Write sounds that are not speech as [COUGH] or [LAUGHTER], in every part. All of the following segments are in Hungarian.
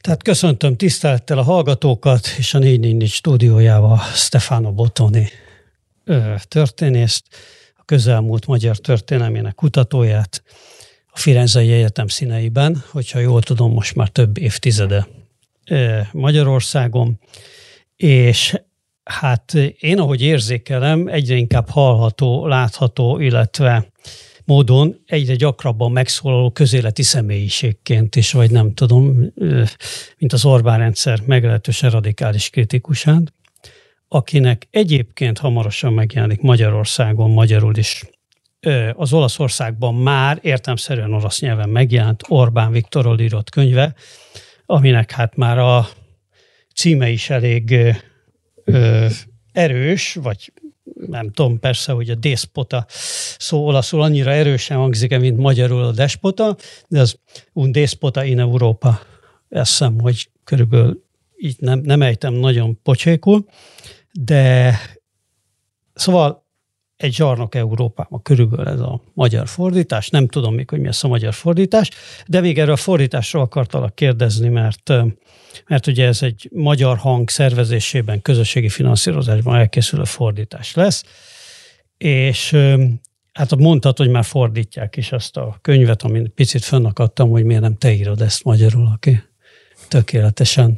Tehát köszöntöm tisztelettel a hallgatókat és a 444 stúdiójával Stefano Botoni történészt, a közelmúlt magyar történelmének kutatóját, a Firenzei Egyetem színeiben, hogyha jól tudom, most már több évtizede Magyarországon, és hát én, ahogy érzékelem, egyre inkább hallható, látható, illetve módon egyre gyakrabban megszólaló közéleti személyiségként is, vagy nem tudom, mint az Orbán rendszer meglehetősen radikális kritikusán, akinek egyébként hamarosan megjelenik Magyarországon, magyarul is. Az Olaszországban már értelmszerűen orosz nyelven megjelent Orbán Viktorról írott könyve, aminek hát már a címe is elég erős, vagy nem tudom, persze, hogy a dészpota szó olaszul annyira erősen hangzik, mint magyarul a despota, de az un dészpota in Európa. Ezt hiszem, hogy körülbelül így nem, nem ejtem nagyon pocsékul, de szóval egy zsarnok Európában, körülbelül ez a magyar fordítás. Nem tudom még, hogy mi az a magyar fordítás, de még erről a fordításról akartalak kérdezni, mert, mert ugye ez egy magyar hang szervezésében, közösségi finanszírozásban elkészülő fordítás lesz, és hát mondtad, hogy már fordítják is azt a könyvet, amin picit fönnakadtam, hogy miért nem te írod ezt magyarul, aki tökéletesen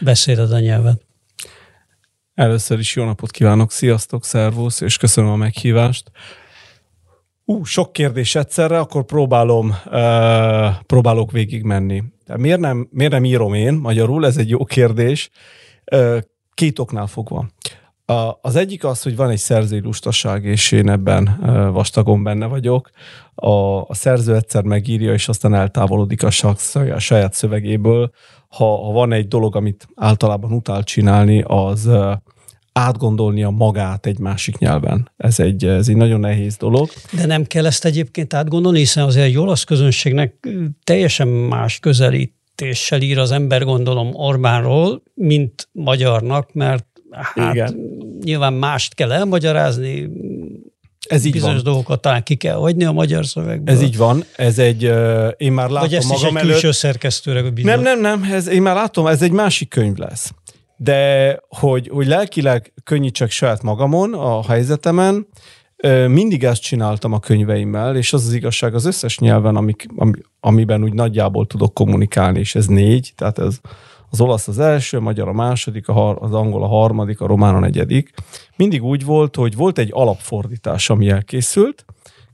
beszéled a nyelvet. Először is jó napot kívánok, sziasztok, szervusz, és köszönöm a meghívást. Ú, sok kérdés egyszerre, akkor próbálom, uh, próbálok végigmenni. De miért nem, miért nem írom én magyarul? Ez egy jó kérdés. Uh, két oknál fogva. Uh, az egyik az, hogy van egy szerzői lustaság, és én ebben uh, vastagon benne vagyok. A, a szerző egyszer megírja, és aztán eltávolodik a, a saját szövegéből. Ha, ha van egy dolog, amit általában utál csinálni, az uh, átgondolnia magát egy másik nyelven. Ez egy, ez egy nagyon nehéz dolog. De nem kell ezt egyébként átgondolni, hiszen azért egy olasz közönségnek teljesen más közelítéssel ír az ember, gondolom Orbánról, mint magyarnak, mert hát Igen. nyilván mást kell elmagyarázni, ez így bizonyos van. dolgokat talán ki kell hagyni a magyar szövegből. Ez így van. Ez egy, én már látom Vagy ezt magam is egy előtt. szerkesztőre Nem, nem, nem, ez, én már látom, ez egy másik könyv lesz de hogy, hogy lelkileg könnyítsek saját magamon, a helyzetemen, mindig ezt csináltam a könyveimmel, és az az igazság az összes nyelven, amik, amiben úgy nagyjából tudok kommunikálni, és ez négy, tehát ez az olasz az első, a magyar a második, a az angol a harmadik, a román a negyedik. Mindig úgy volt, hogy volt egy alapfordítás, ami elkészült,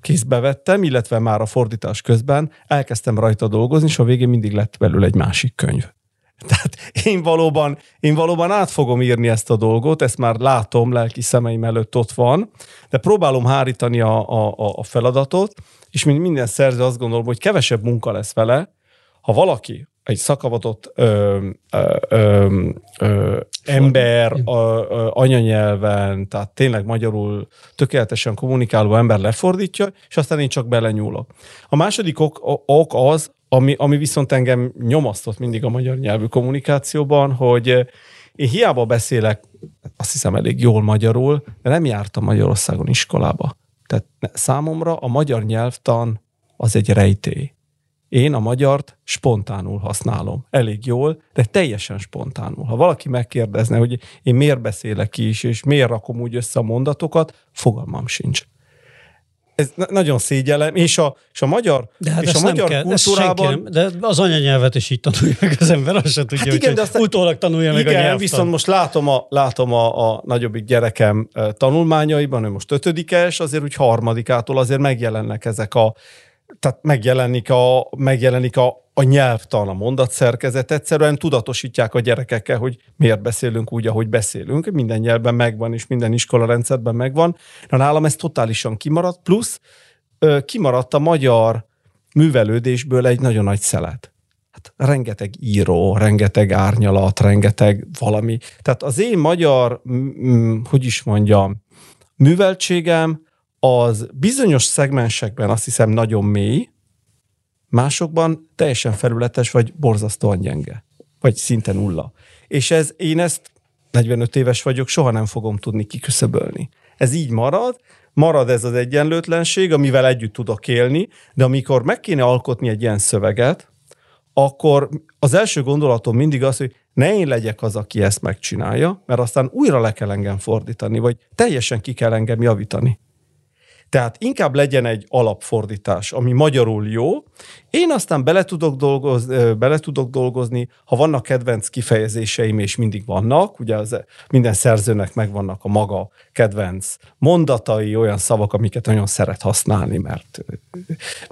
kézbe vettem, illetve már a fordítás közben elkezdtem rajta dolgozni, és a végén mindig lett belőle egy másik könyv. [LAUGHS] Tehát én valóban, én valóban át fogom írni ezt a dolgot, ezt már látom, lelki szemeim előtt ott van, de próbálom hárítani a, a, a feladatot, és mint minden szerző azt gondolom, hogy kevesebb munka lesz vele, ha valaki egy szakavatott ö, ö, ö, ö, ember a, ö, anyanyelven, tehát tényleg magyarul tökéletesen kommunikáló ember lefordítja, és aztán én csak belenyúlok. A második ok, ok az, ami, ami viszont engem nyomasztott mindig a magyar nyelvű kommunikációban, hogy én hiába beszélek, azt hiszem elég jól magyarul, de nem jártam Magyarországon iskolába. Tehát számomra a magyar nyelvtan az egy rejtély. Én a magyart spontánul használom. Elég jól, de teljesen spontánul. Ha valaki megkérdezne, hogy én miért beszélek is, és miért rakom úgy össze a mondatokat, fogalmam sincs ez nagyon szégyellem, és a, és a magyar, de hát és a magyar kell, kultúrában... Nem, de az anyanyelvet is így tanulja meg az ember, azt sem tudja, hát igen, hogy de aztán, utólag tanulja igen, meg a nyelvtan. viszont most látom a, látom a, a nagyobbik gyerekem tanulmányaiban, ő most ötödikes, azért úgy harmadikától azért megjelennek ezek a tehát megjelenik a, megjelenik a, a nyelvtan, a mondatszerkezet, egyszerűen tudatosítják a gyerekekkel, hogy miért beszélünk úgy, ahogy beszélünk. Minden nyelvben megvan, és minden iskola rendszerben megvan. Na, nálam ez totálisan kimaradt, plusz kimaradt a magyar művelődésből egy nagyon nagy szelet. Hát rengeteg író, rengeteg árnyalat, rengeteg valami. Tehát az én magyar, hogy is mondjam, műveltségem az bizonyos szegmensekben azt hiszem nagyon mély, másokban teljesen felületes, vagy borzasztóan gyenge, vagy szinte nulla. És ez, én ezt 45 éves vagyok, soha nem fogom tudni kiküszöbölni. Ez így marad, marad ez az egyenlőtlenség, amivel együtt tudok élni, de amikor meg kéne alkotni egy ilyen szöveget, akkor az első gondolatom mindig az, hogy ne én legyek az, aki ezt megcsinálja, mert aztán újra le kell engem fordítani, vagy teljesen ki kell engem javítani. Tehát inkább legyen egy alapfordítás, ami magyarul jó. Én aztán bele tudok, dolgozni, bele tudok dolgozni, ha vannak kedvenc kifejezéseim, és mindig vannak, ugye az, minden szerzőnek megvannak a maga kedvenc mondatai, olyan szavak, amiket nagyon szeret használni, mert,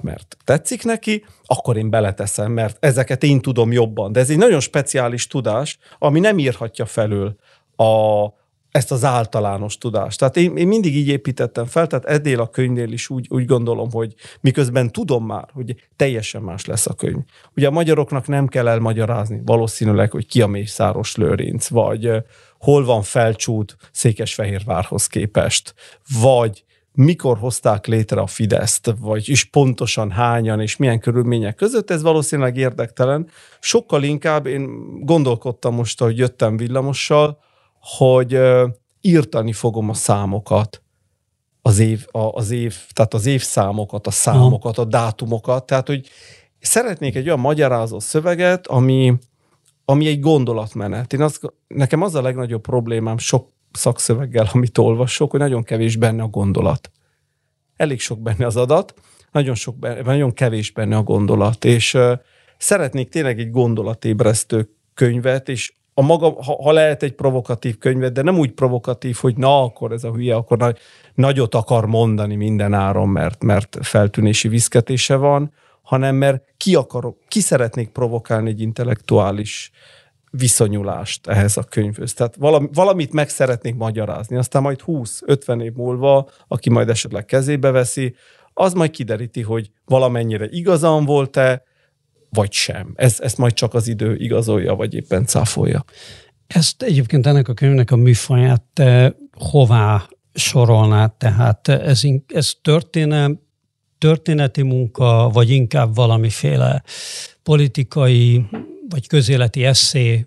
mert tetszik neki, akkor én beleteszem, mert ezeket én tudom jobban. De ez egy nagyon speciális tudás, ami nem írhatja felül a, ezt az általános tudást. Tehát én, én mindig így építettem fel, tehát edél a könyvnél is úgy, úgy gondolom, hogy miközben tudom már, hogy teljesen más lesz a könyv. Ugye a magyaroknak nem kell elmagyarázni valószínűleg, hogy ki a Mészáros Lőrinc, vagy hol van felcsút Székesfehérvárhoz képest, vagy mikor hozták létre a Fideszt, vagy is pontosan hányan és milyen körülmények között, ez valószínűleg érdektelen. Sokkal inkább én gondolkodtam most, hogy jöttem villamossal, hogy írtani fogom a számokat, az év, az év, tehát az évszámokat, a számokat, a dátumokat, tehát hogy szeretnék egy olyan magyarázó szöveget, ami, ami egy gondolatmenet. Én azt, nekem az a legnagyobb problémám sok szakszöveggel, amit olvasok, hogy nagyon kevés benne a gondolat. Elég sok benne az adat, nagyon, sok benne, nagyon kevés benne a gondolat, és uh, szeretnék tényleg egy gondolatébresztő könyvet, és a maga, ha, ha lehet egy provokatív könyvet, de nem úgy provokatív, hogy na, akkor ez a hülye, akkor nagy, nagyot akar mondani minden áron, mert, mert feltűnési viszketése van, hanem mert ki akarok, ki szeretnék provokálni egy intellektuális viszonyulást ehhez a könyvhöz. Tehát valami, valamit meg szeretnék magyarázni, aztán majd 20-50 év múlva, aki majd esetleg kezébe veszi, az majd kideríti, hogy valamennyire igazam volt-e, vagy sem. Ez, ezt majd csak az idő igazolja, vagy éppen cáfolja. Ezt egyébként ennek a könyvnek a műfaját te hová sorolnád? Tehát ez, ez történet, történeti munka, vagy inkább valamiféle politikai vagy közéleti eszé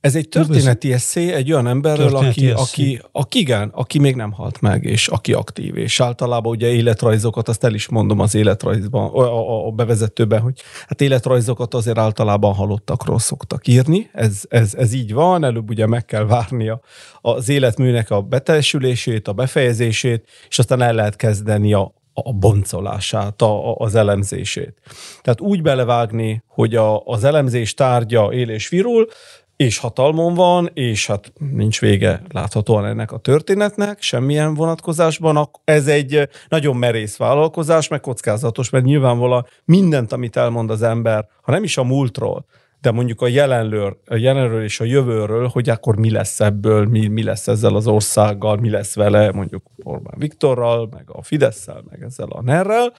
ez egy történeti eszé egy olyan emberről, aki, aki, aki, igen, aki még nem halt meg, és aki aktív, és általában ugye életrajzokat, azt el is mondom az életrajzban, a, a, a bevezetőben, hogy hát életrajzokat azért általában halottakról szoktak írni, ez, ez, ez így van, előbb ugye meg kell várni a, az életműnek a beteljesülését, a befejezését, és aztán el lehet kezdeni a, a boncolását, a, a, az elemzését. Tehát úgy belevágni, hogy a, az elemzés tárgya él és virul, és hatalmon van, és hát nincs vége láthatóan ennek a történetnek, semmilyen vonatkozásban. Ez egy nagyon merész vállalkozás, meg kockázatos, mert nyilvánvalóan mindent, amit elmond az ember, ha nem is a múltról, de mondjuk a jelenről, a jelenről és a jövőről, hogy akkor mi lesz ebből, mi, mi lesz ezzel az országgal, mi lesz vele, mondjuk Orbán Viktorral, meg a Fideszsel, meg ezzel a nerrel,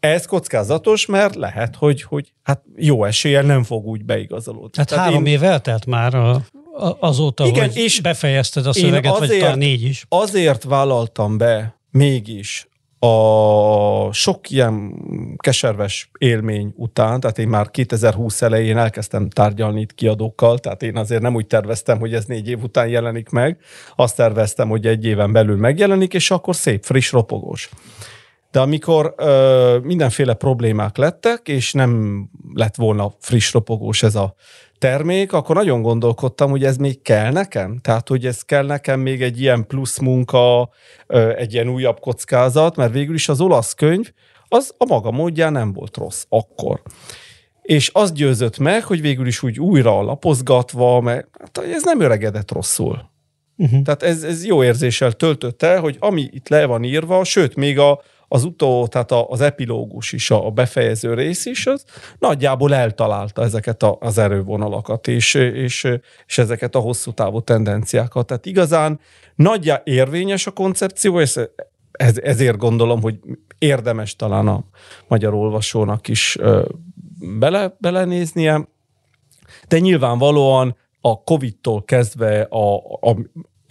ez kockázatos, mert lehet, hogy, hogy hát jó eséllyel nem fog úgy beigazolódni. Hát Tehát három én... év eltelt már a, a, azóta, Igen, hogy és befejezted a szöveget, azért, vagy talán négy is. Azért vállaltam be mégis a sok ilyen keserves élmény után, tehát én már 2020 elején elkezdtem tárgyalni itt kiadókkal, tehát én azért nem úgy terveztem, hogy ez négy év után jelenik meg, azt terveztem, hogy egy éven belül megjelenik, és akkor szép, friss, ropogós. De amikor ö, mindenféle problémák lettek, és nem lett volna friss ropogós ez a termék, akkor nagyon gondolkodtam, hogy ez még kell nekem? Tehát, hogy ez kell nekem még egy ilyen plusz munka, ö, egy ilyen újabb kockázat, mert végül is az olasz könyv, az a maga módján nem volt rossz akkor. És az győzött meg, hogy végül is úgy újra alapozgatva, mert hát, ez nem öregedett rosszul. Uh-huh. Tehát ez, ez jó érzéssel töltötte, hogy ami itt le van írva, sőt, még a, az utó, tehát az epilógus is, a befejező rész is, az nagyjából eltalálta ezeket az erővonalakat, és, és, és ezeket a hosszú távú tendenciákat. Tehát igazán nagyja érvényes a koncepció, és ez, ezért gondolom, hogy érdemes talán a magyar olvasónak is bele, belenéznie, de nyilvánvalóan a Covid-tól kezdve a, a,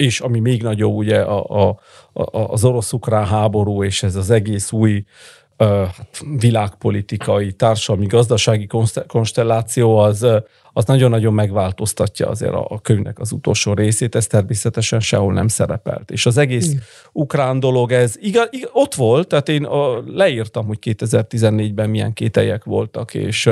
és ami még nagyobb, ugye a, a, a, az orosz-ukrán háború, és ez az egész új hát világpolitikai, társadalmi, gazdasági konstelláció az, az nagyon-nagyon megváltoztatja azért a, a könyvnek az utolsó részét, ez természetesen sehol nem szerepelt. És az egész Igen. ukrán dolog, ez igaz, igaz, ott volt, tehát én a, leírtam, hogy 2014-ben milyen kételyek voltak, és,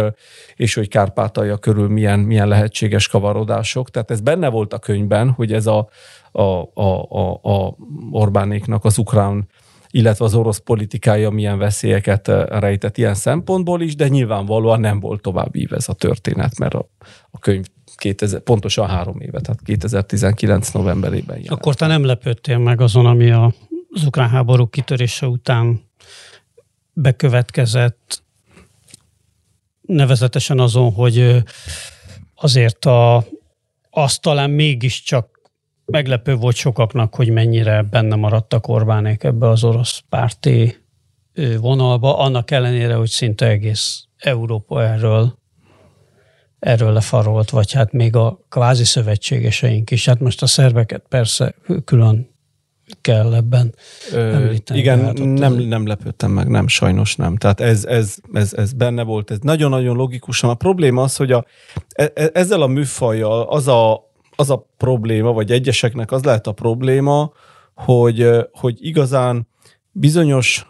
és hogy Kárpátalja körül milyen, milyen lehetséges kavarodások, tehát ez benne volt a könyvben, hogy ez a, a, a, a, a Orbánéknak az ukrán illetve az orosz politikája milyen veszélyeket eh, rejtett ilyen szempontból is, de nyilvánvalóan nem volt tovább ív ez a történet, mert a, a könyv 2000, pontosan három éve, tehát 2019 novemberében jelent. Akkor te nem lepődtél meg azon, ami a, az ukrán háború kitörése után bekövetkezett, nevezetesen azon, hogy azért a, azt talán mégiscsak meglepő volt sokaknak, hogy mennyire benne maradtak Orbánék ebbe az orosz párti vonalba, annak ellenére, hogy szinte egész Európa erről erről lefarolt, vagy hát még a kvázi szövetségeseink is. Hát most a szerveket persze külön kell ebben Ö, Igen, hát nem, nem lepődtem meg, nem, sajnos nem. Tehát ez, ez, ez, ez benne volt, ez nagyon-nagyon logikusan. A probléma az, hogy a, e, e, ezzel a műfajjal az a, az a probléma, vagy egyeseknek az lehet a probléma, hogy, hogy igazán bizonyos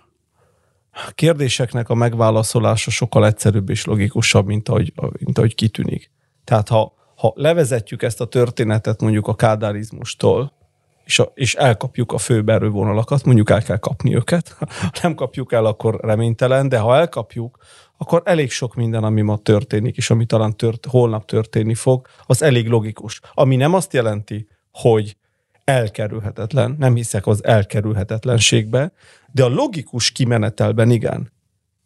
kérdéseknek a megválaszolása sokkal egyszerűbb és logikusabb, mint ahogy, mint ahogy kitűnik. Tehát ha, ha levezetjük ezt a történetet mondjuk a kádárizmustól, és, a, és elkapjuk a főbb erővonalakat, mondjuk el kell kapni őket. [LAUGHS] Ha nem kapjuk el, akkor reménytelen, de ha elkapjuk, akkor elég sok minden, ami ma történik, és ami talán tört, holnap történni fog, az elég logikus. Ami nem azt jelenti, hogy elkerülhetetlen, nem hiszek az elkerülhetetlenségbe, de a logikus kimenetelben igen.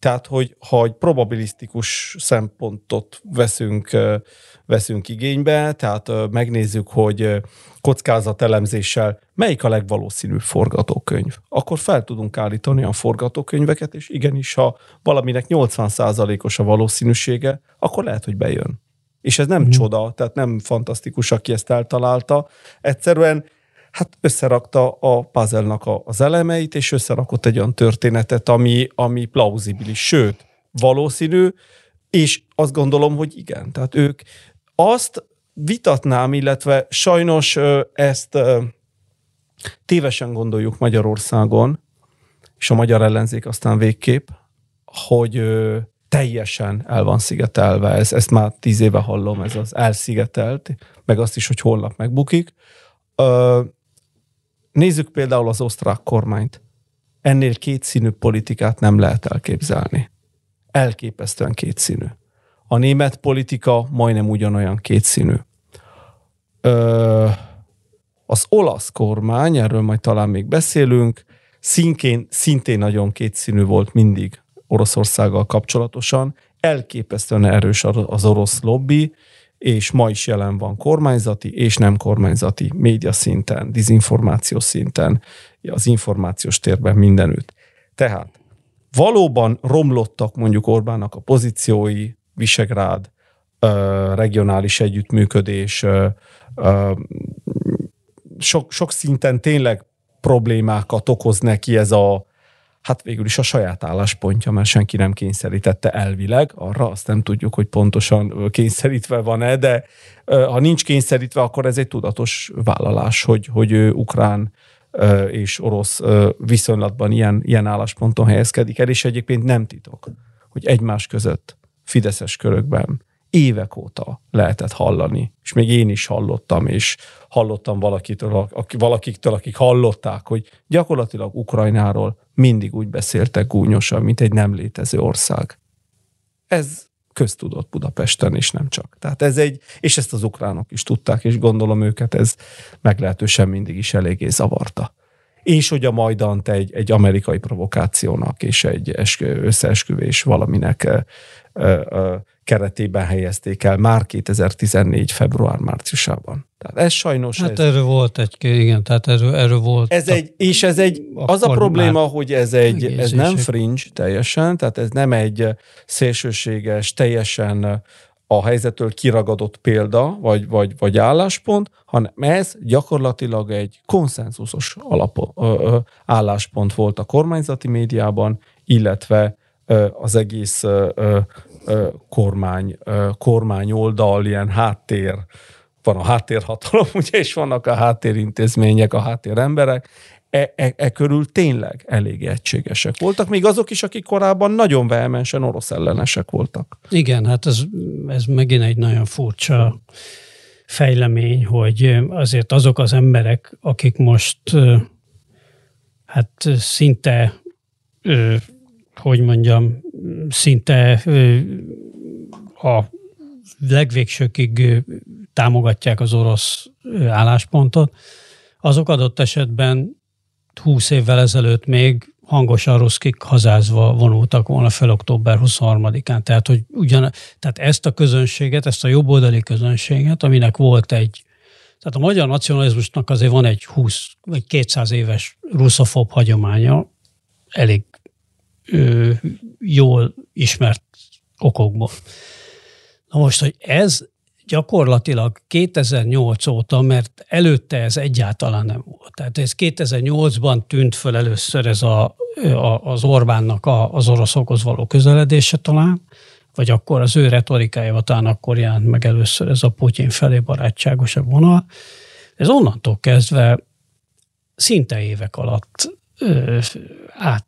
Tehát, hogy ha egy probabilisztikus szempontot veszünk, veszünk igénybe, tehát megnézzük, hogy kockázatelemzéssel melyik a legvalószínűbb forgatókönyv, akkor fel tudunk állítani olyan forgatókönyveket, és igenis, ha valaminek 80%-os a valószínűsége, akkor lehet, hogy bejön. És ez nem mm. csoda, tehát nem fantasztikus, aki ezt eltalálta. Egyszerűen hát összerakta a puzzle az elemeit, és összerakott egy olyan történetet, ami, ami plauzibilis, sőt, valószínű, és azt gondolom, hogy igen. Tehát ők azt vitatnám, illetve sajnos ezt tévesen gondoljuk Magyarországon, és a magyar ellenzék aztán végképp, hogy teljesen el van szigetelve. Ez, ezt már tíz éve hallom, ez az elszigetelt, meg azt is, hogy holnap megbukik. Nézzük például az osztrák kormányt. Ennél kétszínű politikát nem lehet elképzelni. Elképesztően kétszínű. A német politika majdnem ugyanolyan kétszínű. Ö, az olasz kormány, erről majd talán még beszélünk, szintén, szintén nagyon kétszínű volt mindig Oroszországgal kapcsolatosan, elképesztően erős az orosz lobby, és ma is jelen van kormányzati és nem kormányzati média szinten, dizinformáció szinten, az információs térben mindenütt. Tehát valóban romlottak mondjuk Orbánnak a pozíciói, Visegrád, regionális együttműködés, sok, sok szinten tényleg problémákat okoz neki ez a, hát végül is a saját álláspontja, mert senki nem kényszerítette elvileg, arra azt nem tudjuk, hogy pontosan kényszerítve van-e, de ha nincs kényszerítve, akkor ez egy tudatos vállalás, hogy, hogy ő ukrán és orosz viszonylatban ilyen, ilyen állásponton helyezkedik el, és egyébként nem titok, hogy egymás között fideszes körökben évek óta lehetett hallani, és még én is hallottam, és hallottam valakitől, valakiktől, akik hallották, hogy gyakorlatilag Ukrajnáról mindig úgy beszéltek gúnyosan, mint egy nem létező ország. Ez köztudott Budapesten, és nem csak. Tehát ez egy, és ezt az ukránok is tudták, és gondolom őket ez meglehetősen mindig is eléggé zavarta. És hogy a Majdant egy, egy amerikai provokációnak és egy összeesküvés valaminek keretében helyezték el már 2014. február-márciusában. Tehát ez sajnos... Hát ez, erről volt egy, igen, tehát erről, erről volt. Ez egy, és ez egy, az a probléma, hogy ez egy, ez nem fringe teljesen, tehát ez nem egy szélsőséges, teljesen a helyzettől kiragadott példa, vagy, vagy, vagy álláspont, hanem ez gyakorlatilag egy konszenzusos alap, ö, ö, álláspont volt a kormányzati médiában, illetve az egész kormány oldal, ilyen háttér, van a háttérhatalom, [LAUGHS] ugye, és vannak a háttérintézmények, a háttéremberek, e, e, e körül tényleg elég egységesek voltak, még azok is, akik korábban nagyon vehemensen orosz ellenesek voltak. Igen, hát ez, ez megint egy nagyon furcsa fejlemény, hogy azért azok az emberek, akik most hát szinte, hogy mondjam, szinte a legvégsőkig támogatják az orosz álláspontot, azok adott esetben 20 évvel ezelőtt még hangosan ruszkik hazázva vonultak volna fel október 23-án. Tehát, hogy ugyan, tehát ezt a közönséget, ezt a jobboldali közönséget, aminek volt egy, tehát a magyar nacionalizmusnak azért van egy 20 vagy 200 éves russzofób hagyománya, elég ö, jól ismert okokból. Na most, hogy ez gyakorlatilag 2008 óta, mert előtte ez egyáltalán nem volt. Tehát ez 2008-ban tűnt föl először ez a, a, az Orbánnak a, az oroszokhoz való közeledése talán, vagy akkor az ő retorikája talán akkor jelent meg először ez a Putyin felé barátságosabb vonal. Ez onnantól kezdve szinte évek alatt ö, át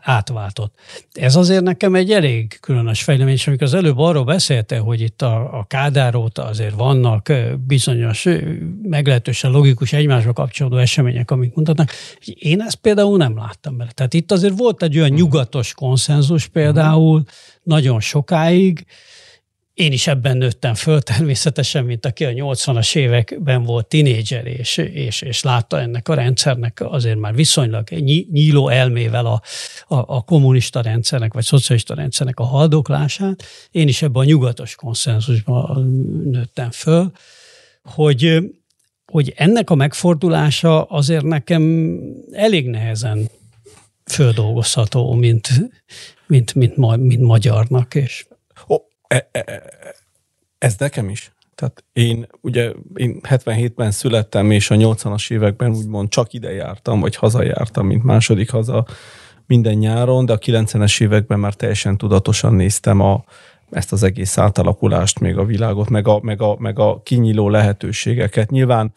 átváltott. Ez azért nekem egy elég különös fejlemény, és amikor az előbb arról beszélte, hogy itt a, a Kádár óta azért vannak bizonyos, meglehetősen logikus egymásra kapcsolódó események, amik mutatnak, én ezt például nem láttam bele. Tehát itt azért volt egy olyan nyugatos konszenzus például nagyon sokáig, én is ebben nőttem föl [LAUGHS] természetesen, mint aki a 80-as években volt tinédzser, és, és, és látta ennek a rendszernek azért már viszonylag nyíló elmével a, a, a kommunista rendszernek, vagy szocialista rendszernek a haldoklását. Én is ebben a nyugatos konszenzusban nőttem föl, hogy, hogy ennek a megfordulása azért nekem elég nehezen földolgozható, mint, mint, mint, mint magyarnak. És E, e, e, ez nekem is. Tehát én ugye én 77-ben születtem, és a 80-as években úgymond csak ide jártam, vagy hazajártam, mint második haza minden nyáron, de a 90-es években már teljesen tudatosan néztem a, ezt az egész átalakulást, még a világot, meg a, meg a, meg a kinyíló lehetőségeket. Nyilván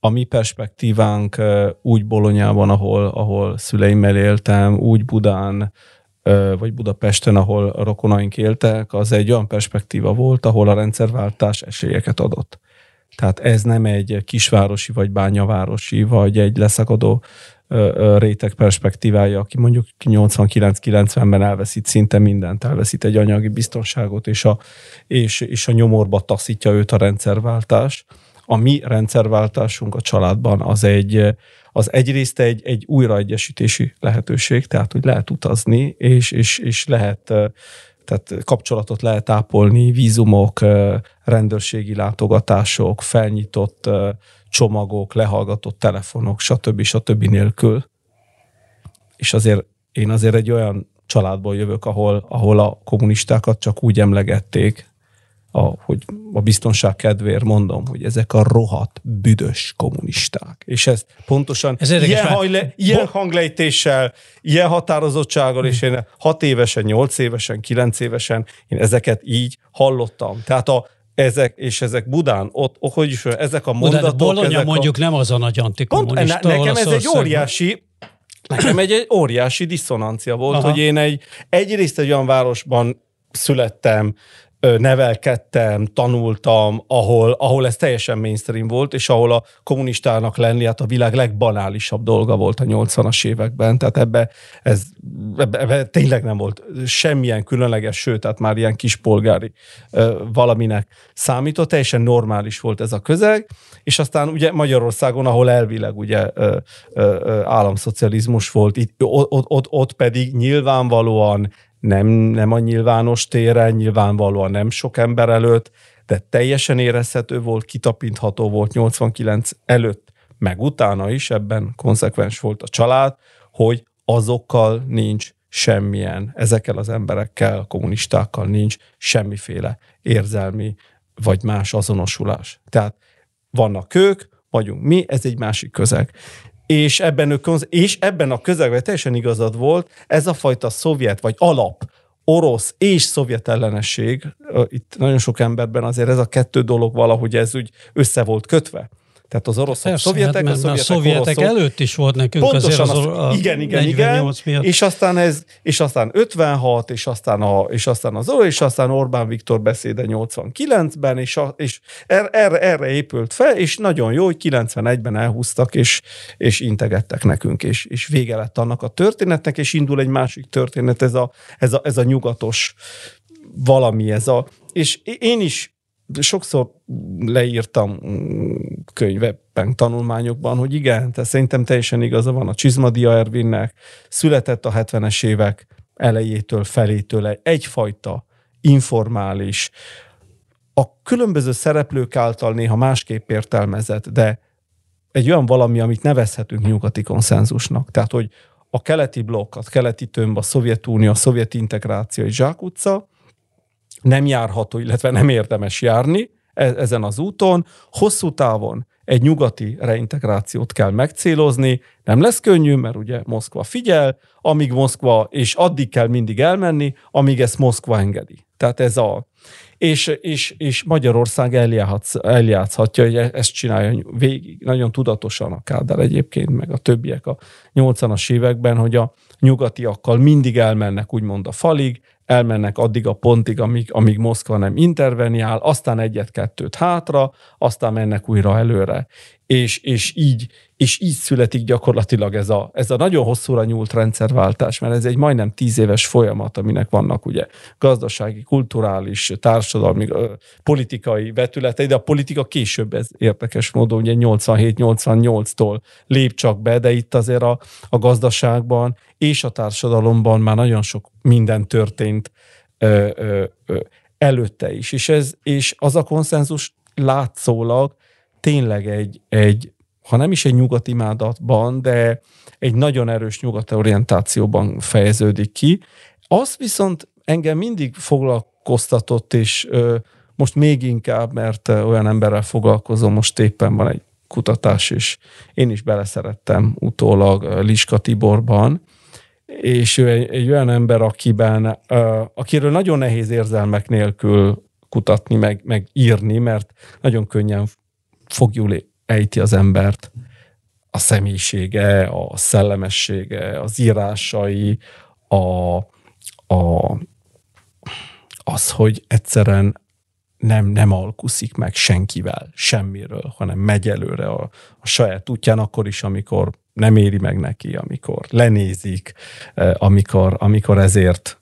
a mi perspektívánk úgy Bolonyában, ahol, ahol szüleimmel éltem, úgy Budán, vagy Budapesten, ahol a rokonaink éltek, az egy olyan perspektíva volt, ahol a rendszerváltás esélyeket adott. Tehát ez nem egy kisvárosi, vagy bányavárosi, vagy egy leszakadó réteg perspektívája, aki mondjuk 89-90-ben elveszít szinte mindent, elveszít egy anyagi biztonságot, és a, és, és a nyomorba taszítja őt a rendszerváltás. A mi rendszerváltásunk a családban az egy, az egyrészt egy, egy újraegyesítési lehetőség, tehát hogy lehet utazni, és, és, és lehet tehát kapcsolatot lehet ápolni, vízumok, rendőrségi látogatások, felnyitott csomagok, lehallgatott telefonok, stb. stb. nélkül. És azért én azért egy olyan családból jövök, ahol, ahol a kommunistákat csak úgy emlegették, a, hogy a biztonság kedvéért mondom, hogy ezek a rohadt büdös kommunisták. És ez pontosan ez ilyen, hajle, ilyen hanglejtéssel, ilyen határozottsággal, és én hat évesen, nyolc évesen, kilenc évesen én ezeket így hallottam. Tehát a ezek, és ezek Budán, ott, hogy is, ezek a mondatok... Budán, Bologna ezek mondjuk a, nem az a nagy antikommunista. Pont, nekem ez egy óriási, nekem egy, egy óriási diszonancia volt, Aha. hogy én egy, egyrészt egy olyan városban születtem, nevelkedtem, tanultam, ahol, ahol ez teljesen mainstream volt, és ahol a kommunistának lenni hát a világ legbanálisabb dolga volt a 80-as években, tehát ebbe, ez, ebbe, ebbe tényleg nem volt semmilyen különleges, sőt, tehát már ilyen kispolgári valaminek számított, teljesen normális volt ez a közeg, és aztán ugye Magyarországon, ahol elvileg ugye ö, ö, államszocializmus volt, itt, ott, ott, ott pedig nyilvánvalóan nem, nem a nyilvános téren, nyilvánvalóan nem sok ember előtt, de teljesen érezhető volt, kitapintható volt 89 előtt, meg utána is ebben konzekvens volt a család, hogy azokkal nincs semmilyen, ezekkel az emberekkel, kommunistákkal nincs semmiféle érzelmi vagy más azonosulás. Tehát vannak ők, vagyunk mi, ez egy másik közeg. És ebben, és ebben a közegben teljesen igazad volt, ez a fajta szovjet vagy alap orosz és szovjet ellenesség, itt nagyon sok emberben azért ez a kettő dolog valahogy ez úgy össze volt kötve. Tehát az oroszok, Persze, szovjetek, hát, a szovjetek, a szovjetek oroszok, előtt is volt nekünk pontosan azért az, az, igen, igen, igen, miatt. És aztán ez, és aztán 56, és aztán, a, és aztán az orosz, és aztán Orbán Viktor beszéde 89-ben, és, a, és er, erre, erre épült fel, és nagyon jó, hogy 91-ben elhúztak, és, és integettek nekünk, és, és vége lett annak a történetnek, és indul egy másik történet, ez a, ez a, ez a nyugatos valami, ez a, és én is sokszor leírtam mm, könyvekben, tanulmányokban, hogy igen, tehát szerintem teljesen igaza van a Csizmadia Ervinnek, született a 70-es évek elejétől, felétől egyfajta informális, a különböző szereplők által néha másképp értelmezett, de egy olyan valami, amit nevezhetünk nyugati konszenzusnak. Tehát, hogy a keleti blokk, a keleti tömb, a Szovjetunió, a szovjet integráció egy zsákutca, nem járható, illetve nem érdemes járni e-, ezen az úton. Hosszú távon egy nyugati reintegrációt kell megcélozni, nem lesz könnyű, mert ugye Moszkva figyel, amíg Moszkva, és addig kell mindig elmenni, amíg ezt Moszkva engedi. Tehát ez a... És, és, és Magyarország eljátsz, eljátszhatja, hogy e-, ezt csinálja végig, nagyon tudatosan a Kádár egyébként, meg a többiek a 80-as években, hogy a nyugatiakkal mindig elmennek úgymond a falig, elmennek addig a pontig, amíg, amíg Moszkva nem interveniál, aztán egyet-kettőt hátra, aztán mennek újra előre. És, és, így, és így születik gyakorlatilag ez a, ez a nagyon hosszúra nyúlt rendszerváltás, mert ez egy majdnem tíz éves folyamat, aminek vannak ugye gazdasági, kulturális, társadalmi, politikai vetületei, de a politika később ez érdekes módon, ugye 87-88-tól lép csak be, de itt azért a, a gazdaságban és a társadalomban már nagyon sok minden történt ö, ö, ö, előtte is. És, ez, és az a konszenzus látszólag tényleg egy, egy, ha nem is egy nyugati imádatban, de egy nagyon erős nyugati orientációban fejeződik ki. Az viszont engem mindig foglalkoztatott, és ö, most még inkább, mert olyan emberrel foglalkozom, most éppen van egy kutatás, és én is beleszerettem utólag Liska Tiborban, és ő egy, egy olyan ember, akiben, uh, akiről nagyon nehéz érzelmek nélkül kutatni, meg, meg írni, mert nagyon könnyen fogjul ejti az embert a személyisége, a szellemessége, az írásai, a, a, az, hogy egyszerűen nem, nem alkuszik meg senkivel, semmiről, hanem megy előre a, a saját útján, akkor is, amikor nem éri meg neki, amikor lenézik, amikor, amikor ezért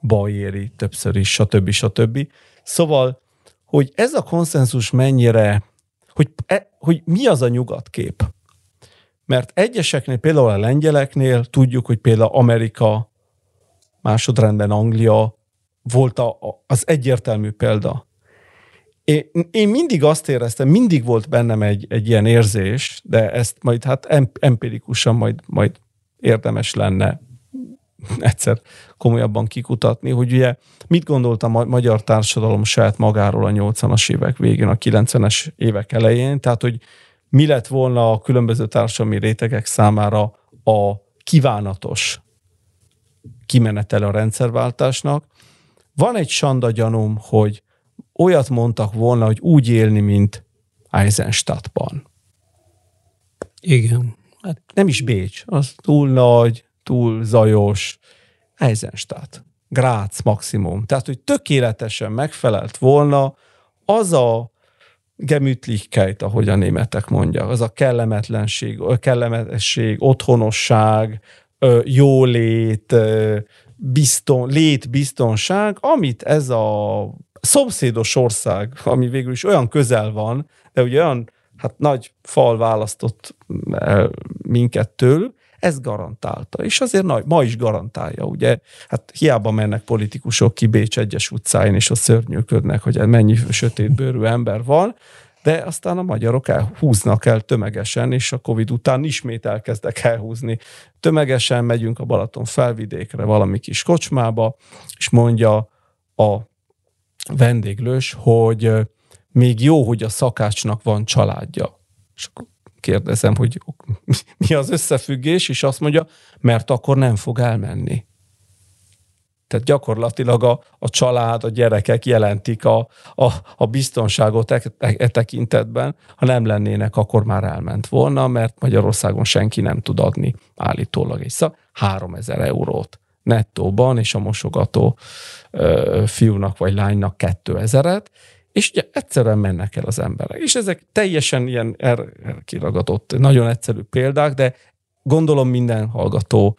baj éri többször is, stb. stb. Szóval, hogy ez a konszenzus mennyire, hogy, e, hogy mi az a nyugatkép? Mert egyeseknél, például a lengyeleknél tudjuk, hogy például Amerika, másodrendben Anglia volt a, az egyértelmű példa. Én, én mindig azt éreztem, mindig volt bennem egy, egy ilyen érzés, de ezt majd hát empirikusan majd, majd érdemes lenne [LAUGHS] egyszer komolyabban kikutatni, hogy ugye mit gondolt a magyar társadalom saját magáról a 80-as évek végén, a 90-es évek elején, tehát hogy mi lett volna a különböző társadalmi rétegek számára a kívánatos kimenetele a rendszerváltásnak. Van egy sanda gyanúm, hogy olyat mondtak volna, hogy úgy élni, mint Eisenstadtban. Igen. Hát nem is Bécs, az túl nagy, túl zajos. Eisenstadt. Grác maximum. Tehát, hogy tökéletesen megfelelt volna az a Gemütlichkeit, ahogy a németek mondják, az a kellemetlenség, kellemetesség, otthonosság, jólét, bizton, létbiztonság, amit ez a szomszédos ország, ami végül is olyan közel van, de ugye olyan hát nagy fal választott minket tőlük, ez garantálta, és azért nagy, ma is garantálja, ugye, hát hiába mennek politikusok ki Bécs egyes utcáin, és a szörnyűködnek, hogy mennyi sötétbőrű ember van, de aztán a magyarok elhúznak el tömegesen, és a Covid után ismét elkezdek elhúzni. Tömegesen megyünk a Balaton felvidékre valami kis kocsmába, és mondja a vendéglős, hogy még jó, hogy a szakácsnak van családja. És akkor kérdezem, hogy [LAUGHS] mi az összefüggés, és azt mondja, mert akkor nem fog elmenni. Tehát gyakorlatilag a, a család, a gyerekek jelentik a, a, a biztonságot e, e, e tekintetben. Ha nem lennének, akkor már elment volna, mert Magyarországon senki nem tud adni állítólag egy szak 3000 eurót nettóban, és a mosogató ö, fiúnak vagy lánynak 2000-et, és ugye egyszerűen mennek el az emberek. És ezek teljesen ilyen er, kiragadott, nagyon egyszerű példák, de gondolom minden hallgató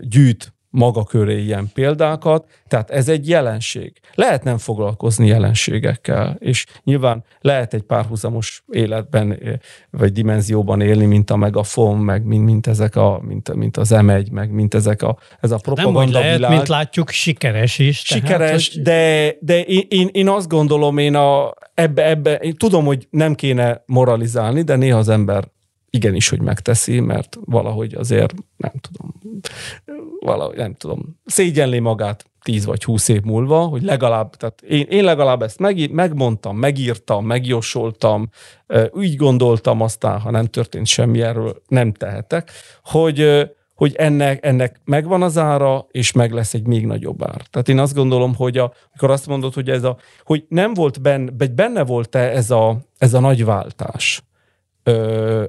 gyűjt maga köré ilyen példákat, tehát ez egy jelenség. Lehet nem foglalkozni jelenségekkel, és nyilván lehet egy párhuzamos életben vagy dimenzióban élni, mint a megafon, meg mint, mint ezek a, mint, mint az M1, meg mint ezek a, ez a propaganda Nem, lehet, világ. mint látjuk, sikeres is. Sikeres, tehát, de, de én, én, én azt gondolom, én a, ebbe, ebbe, én tudom, hogy nem kéne moralizálni, de néha az ember igenis, hogy megteszi, mert valahogy azért, nem tudom, valahogy nem tudom, szégyenli magát 10 vagy 20 év múlva, hogy legalább, tehát én, én legalább ezt meg, megmondtam, megírtam, megjósoltam, úgy gondoltam, aztán, ha nem történt semmi, erről nem tehetek, hogy, hogy ennek, ennek megvan az ára, és meg lesz egy még nagyobb ár. Tehát én azt gondolom, hogy a, amikor azt mondod, hogy ez a, hogy nem volt benne, benne volt-e ez a, ez a nagy váltás,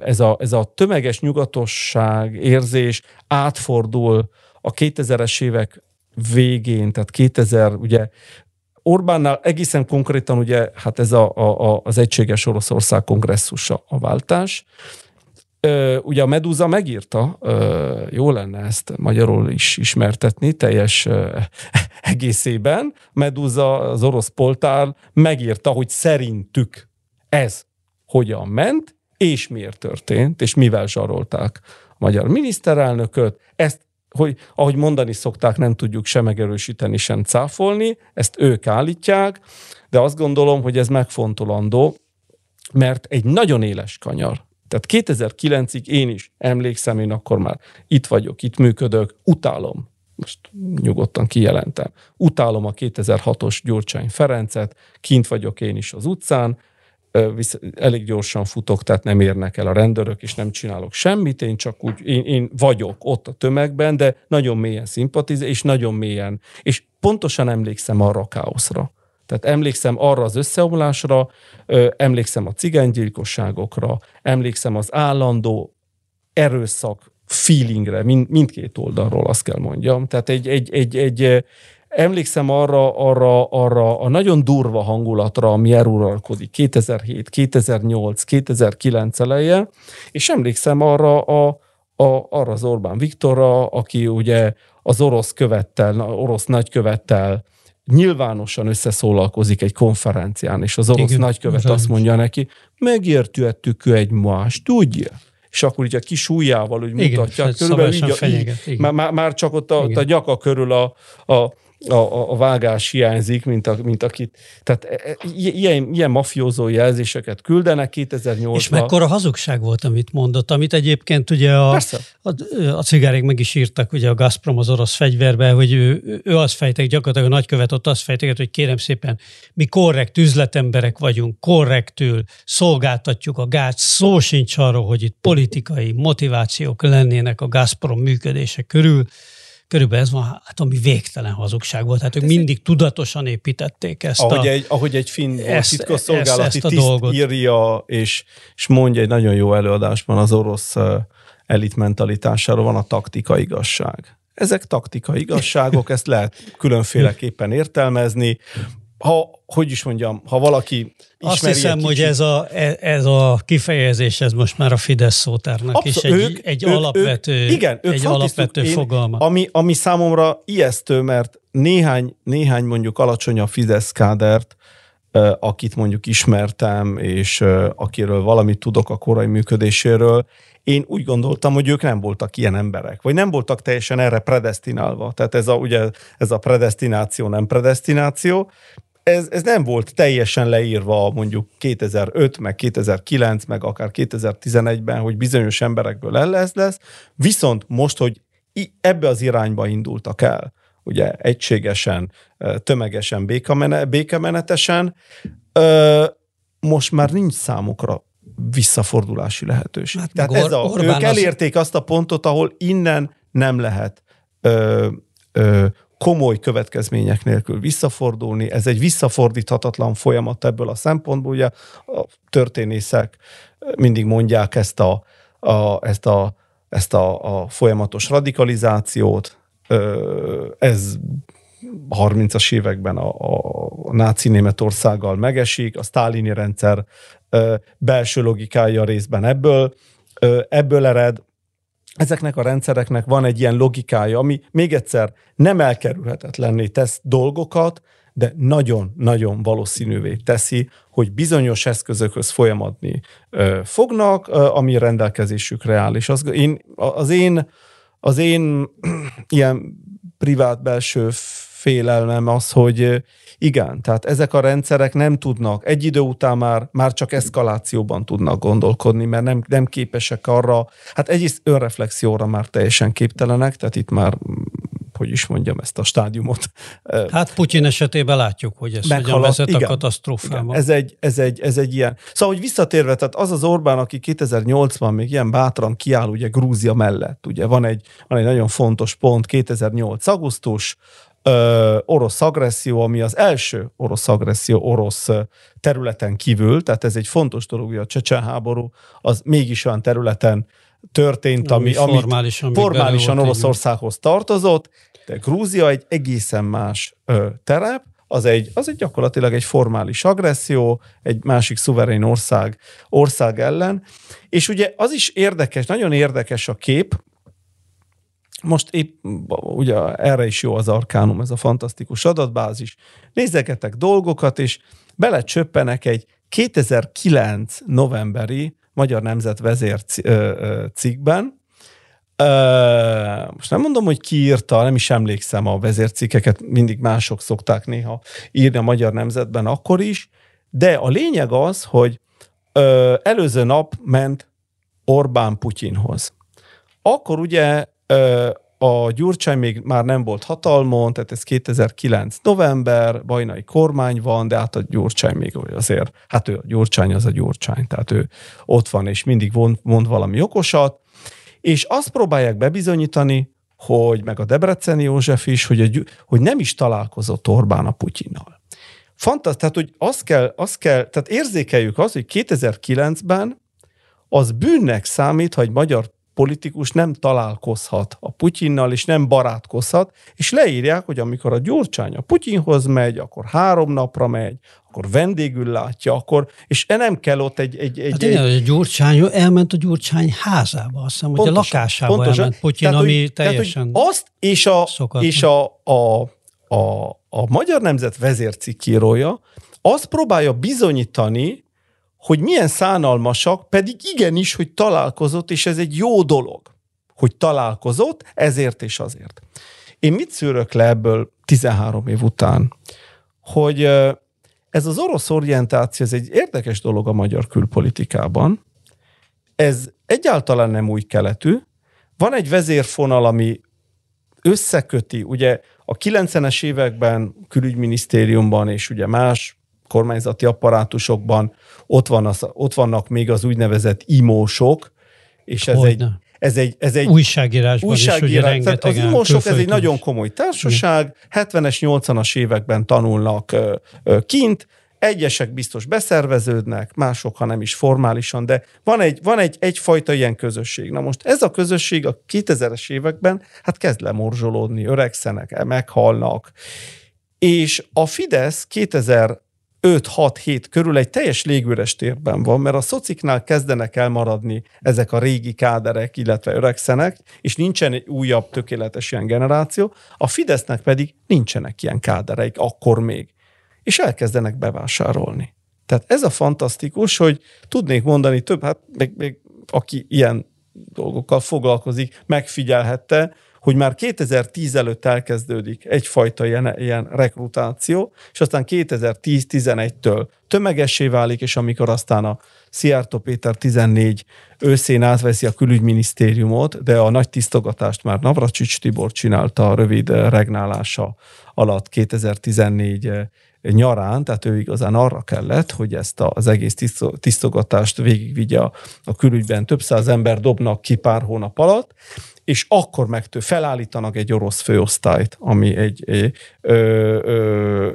ez a, ez a tömeges nyugatosság érzés átfordul a 2000-es évek végén, tehát 2000, ugye Orbánnál egészen konkrétan ugye, hát ez a, a, az egységes Oroszország kongresszusa a váltás. Ö, ugye a Medúza megírta, ö, jó lenne ezt magyarul is ismertetni teljes ö, [LAUGHS] egészében. Medúza, az orosz poltár megírta, hogy szerintük ez hogyan ment, és miért történt, és mivel zsarolták a magyar miniszterelnököt. Ezt, hogy ahogy mondani szokták, nem tudjuk sem megerősíteni, sem cáfolni, ezt ők állítják, de azt gondolom, hogy ez megfontolandó, mert egy nagyon éles kanyar. Tehát 2009-ig én is emlékszem, én akkor már itt vagyok, itt működök, utálom most nyugodtan kijelentem. Utálom a 2006-os Gyurcsány Ferencet, kint vagyok én is az utcán, elég gyorsan futok, tehát nem érnek el a rendőrök, és nem csinálok semmit, én csak úgy, én, én vagyok ott a tömegben, de nagyon mélyen szimpatizál, és nagyon mélyen, és pontosan emlékszem arra a káoszra. Tehát emlékszem arra az összeomlásra, emlékszem a cigánygyilkosságokra, emlékszem az állandó erőszak feelingre, mind, mindkét oldalról azt kell mondjam. Tehát egy, egy, egy, egy, Emlékszem arra, arra, arra a nagyon durva hangulatra, ami eluralkodik 2007, 2008, 2009 eleje, és emlékszem arra, a, a, arra az Orbán Viktorra, aki ugye az orosz követtel, orosz nagykövettel nyilvánosan összeszólalkozik egy konferencián, és az orosz Igen, nagykövet azt mondja neki, megértőettük egy más, tudja? és akkor ugye a kis ujjával úgy mutatja, Igen, körülbelül így, így, már, már csak ott a, a nyaka körül a, a, a, a, a vágás hiányzik, mint, a, mint akit. Tehát e, e, ilyen, ilyen mafiózó jelzéseket küldenek 2008-ban. És mekkora hazugság volt, amit mondott, amit egyébként ugye a, a, a cigárék meg is írtak ugye a Gazprom az orosz fegyverbe, hogy ő, ő azt fejtek, gyakorlatilag a nagykövet ott azt fejtek, hogy kérem szépen, mi korrekt üzletemberek vagyunk, korrektül szolgáltatjuk a gáz, szó sincs arról, hogy itt politikai motivációk lennének a Gazprom működése körül Körülbelül ez van, hát ami végtelen hazugság volt. Hát ők mindig tudatosan építették ezt ahogy a... Egy, ahogy egy finn ezt, titkosszolgálati ezt, ezt a tiszt dolgot. írja, és, és mondja egy nagyon jó előadásban az orosz elit mentalitásáról van a taktika igazság. Ezek taktika igazságok, ezt lehet különféleképpen értelmezni ha, hogy is mondjam, ha valaki Azt hiszem, kicsit, hogy ez a, e, ez a kifejezés, ez most már a Fidesz szótárnak Abszol, is egy, ők, egy ők, alapvető, ők, igen, ők egy alapvető én, fogalma. Ami, ami számomra ijesztő, mert néhány, néhány mondjuk alacsony a Fidesz kádert, akit mondjuk ismertem, és akiről valamit tudok a korai működéséről, én úgy gondoltam, hogy ők nem voltak ilyen emberek, vagy nem voltak teljesen erre predestinálva. Tehát ez a, ugye, ez a predestináció, nem predestináció, ez, ez nem volt teljesen leírva mondjuk 2005, meg 2009, meg akár 2011-ben, hogy bizonyos emberekből el lesz, lesz. Viszont most, hogy ebbe az irányba indultak el, ugye egységesen, tömegesen, békemenetesen, most már nincs számukra visszafordulási lehetőség. Hát Tehát ez a, Orbán ők elérték azt a pontot, ahol innen nem lehet ö, ö, komoly következmények nélkül visszafordulni. Ez egy visszafordíthatatlan folyamat ebből a szempontból. Ugye a történészek mindig mondják ezt a, a, ezt a, ezt a, a folyamatos radikalizációt. Ez 30-as években a, a náci Németországgal megesik, a sztálini rendszer belső logikája részben ebből, ebből ered, ezeknek a rendszereknek van egy ilyen logikája, ami még egyszer nem elkerülhetetlenné tesz dolgokat, de nagyon-nagyon valószínűvé teszi, hogy bizonyos eszközökhöz folyamatni ö, fognak, ö, ami rendelkezésükre áll. És az, én, az én, az én ilyen privát belső félelmem az, hogy igen, tehát ezek a rendszerek nem tudnak, egy idő után már, már csak eszkalációban tudnak gondolkodni, mert nem, nem képesek arra, hát egyrészt önreflexióra már teljesen képtelenek, tehát itt már hogy is mondjam ezt a stádiumot. Hát Putyin esetében látjuk, hogy ez hogyan vezet igen, a katasztrófába. Igen, ez, egy, ez, egy, ez egy ilyen. Szóval, hogy visszatérve, tehát az az Orbán, aki 2008-ban még ilyen bátran kiáll ugye Grúzia mellett, ugye van egy, van egy nagyon fontos pont, 2008. augusztus, ö, orosz agresszió, ami az első orosz agresszió orosz területen kívül, tehát ez egy fontos dolog, hogy a csecsen háború az mégis olyan területen történt, ami, ami formálisan, formálisan Oroszországhoz tartozott, de Grúzia egy egészen más ö, terep, az egy, az egy gyakorlatilag egy formális agresszió, egy másik szuverén ország, ország ellen. És ugye az is érdekes, nagyon érdekes a kép, most épp, ugye erre is jó az Arkánum, ez a fantasztikus adatbázis. Nézegetek dolgokat, és belecsöppenek egy 2009 novemberi Magyar Nemzet vezér cikkben, most nem mondom, hogy ki írta, nem is emlékszem a vezércikkeket, mindig mások szokták néha írni a Magyar Nemzetben akkor is, de a lényeg az, hogy előző nap ment Orbán Putyinhoz. Akkor ugye a Gyurcsány még már nem volt hatalmon, tehát ez 2009 november, bajnai kormány van, de hát a Gyurcsány még azért, hát ő a Gyurcsány az a Gyurcsány, tehát ő ott van, és mindig mond, valami okosat, és azt próbálják bebizonyítani, hogy meg a Debreceni József is, hogy, a, hogy nem is találkozott Orbán a Putyinnal. Fantasztikus, tehát hogy azt kell, azt kell, tehát érzékeljük azt, hogy 2009-ben az bűnnek számít, ha egy magyar politikus nem találkozhat a Putyinnal, és nem barátkozhat, és leírják, hogy amikor a Gyurcsány a Putyinhoz megy, akkor három napra megy, akkor vendégül látja, akkor, és e nem kell ott egy... egy, egy, hát igen, egy... a Gyurcsány elment a Gyurcsány házába, azt hiszem, hogy a lakásába pontosan. elment Putyin, tehát, ami hogy, teljesen tehát, azt és a, és a, a, a, a Magyar Nemzet vezércikkírója azt próbálja bizonyítani, hogy milyen szánalmasak, pedig igenis, hogy találkozott, és ez egy jó dolog, hogy találkozott, ezért és azért. Én mit szűrök le ebből 13 év után? Hogy ez az orosz orientáció, ez egy érdekes dolog a magyar külpolitikában. Ez egyáltalán nem új keletű. Van egy vezérfonal, ami összeköti, ugye a 90-es években külügyminisztériumban és ugye más kormányzati apparátusokban ott, van az, ott vannak még az úgynevezett imósok, és ez egy, ez egy, ez egy újságírásban újságírás, is, tehát az imósok, ez egy nagyon komoly társaság, 70-es, 80-as években tanulnak kint, egyesek biztos beszerveződnek, mások, ha nem is formálisan, de van, egy, van egy, egyfajta ilyen közösség. Na most ez a közösség a 2000-es években hát kezd lemorzsolódni, öregszenek, meghalnak, és a Fidesz 2000 5-6-7 körül egy teljes légüres térben van, mert a szociknál kezdenek elmaradni ezek a régi káderek, illetve öregszenek, és nincsen egy újabb tökéletes ilyen generáció, a Fidesznek pedig nincsenek ilyen kádereik, akkor még. És elkezdenek bevásárolni. Tehát ez a fantasztikus, hogy tudnék mondani több, hát még, még aki ilyen dolgokkal foglalkozik, megfigyelhette, hogy már 2010 előtt elkezdődik egyfajta ilyen, ilyen rekrutáció, és aztán 2010-11-től tömegessé válik, és amikor aztán a Szijjártó Péter 14 őszén átveszi a külügyminisztériumot, de a nagy tisztogatást már Navracsics Tibor csinálta a rövid regnálása alatt 2014 nyarán, tehát ő igazán arra kellett, hogy ezt az egész tisztogatást végigvigye a, külügyben. Több száz ember dobnak ki pár hónap alatt, és akkor megtő felállítanak egy orosz főosztályt, ami egy, ö, ö,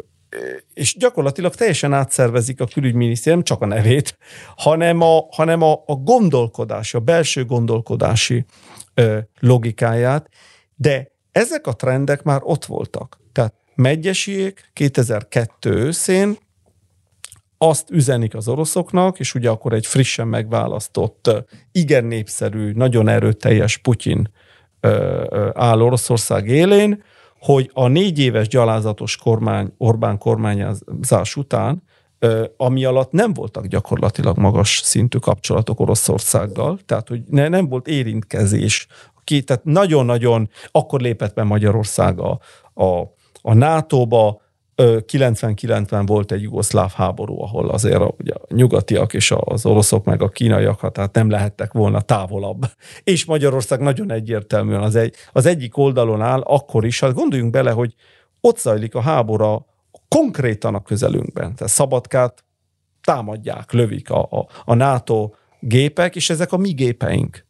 és gyakorlatilag teljesen átszervezik a külügyminisztérium, csak a nevét, hanem a, hanem a, a gondolkodási, a belső gondolkodási ö, logikáját, de ezek a trendek már ott voltak. Tehát Megyesiek 2002 őszén azt üzenik az oroszoknak, és ugye akkor egy frissen megválasztott, igen népszerű, nagyon erőteljes Putyin áll Oroszország élén, hogy a négy éves gyalázatos kormány, Orbán kormányzás után, ami alatt nem voltak gyakorlatilag magas szintű kapcsolatok Oroszországgal, tehát hogy ne, nem volt érintkezés, ki, tehát nagyon-nagyon akkor lépett be Magyarország a, a, a NATO-ba, 99-ben volt egy jugoszláv háború, ahol azért a, ugye, a nyugatiak és az oroszok meg a kínaiak, hát, tehát nem lehettek volna távolabb. [LAUGHS] És Magyarország nagyon egyértelműen az, egy, az egyik oldalon áll, akkor is, hát gondoljunk bele, hogy ott zajlik a háború konkrétan a közelünkben. Tehát Szabadkát támadják, lövik a, a, a NATO gépek, és ezek a mi gépeink.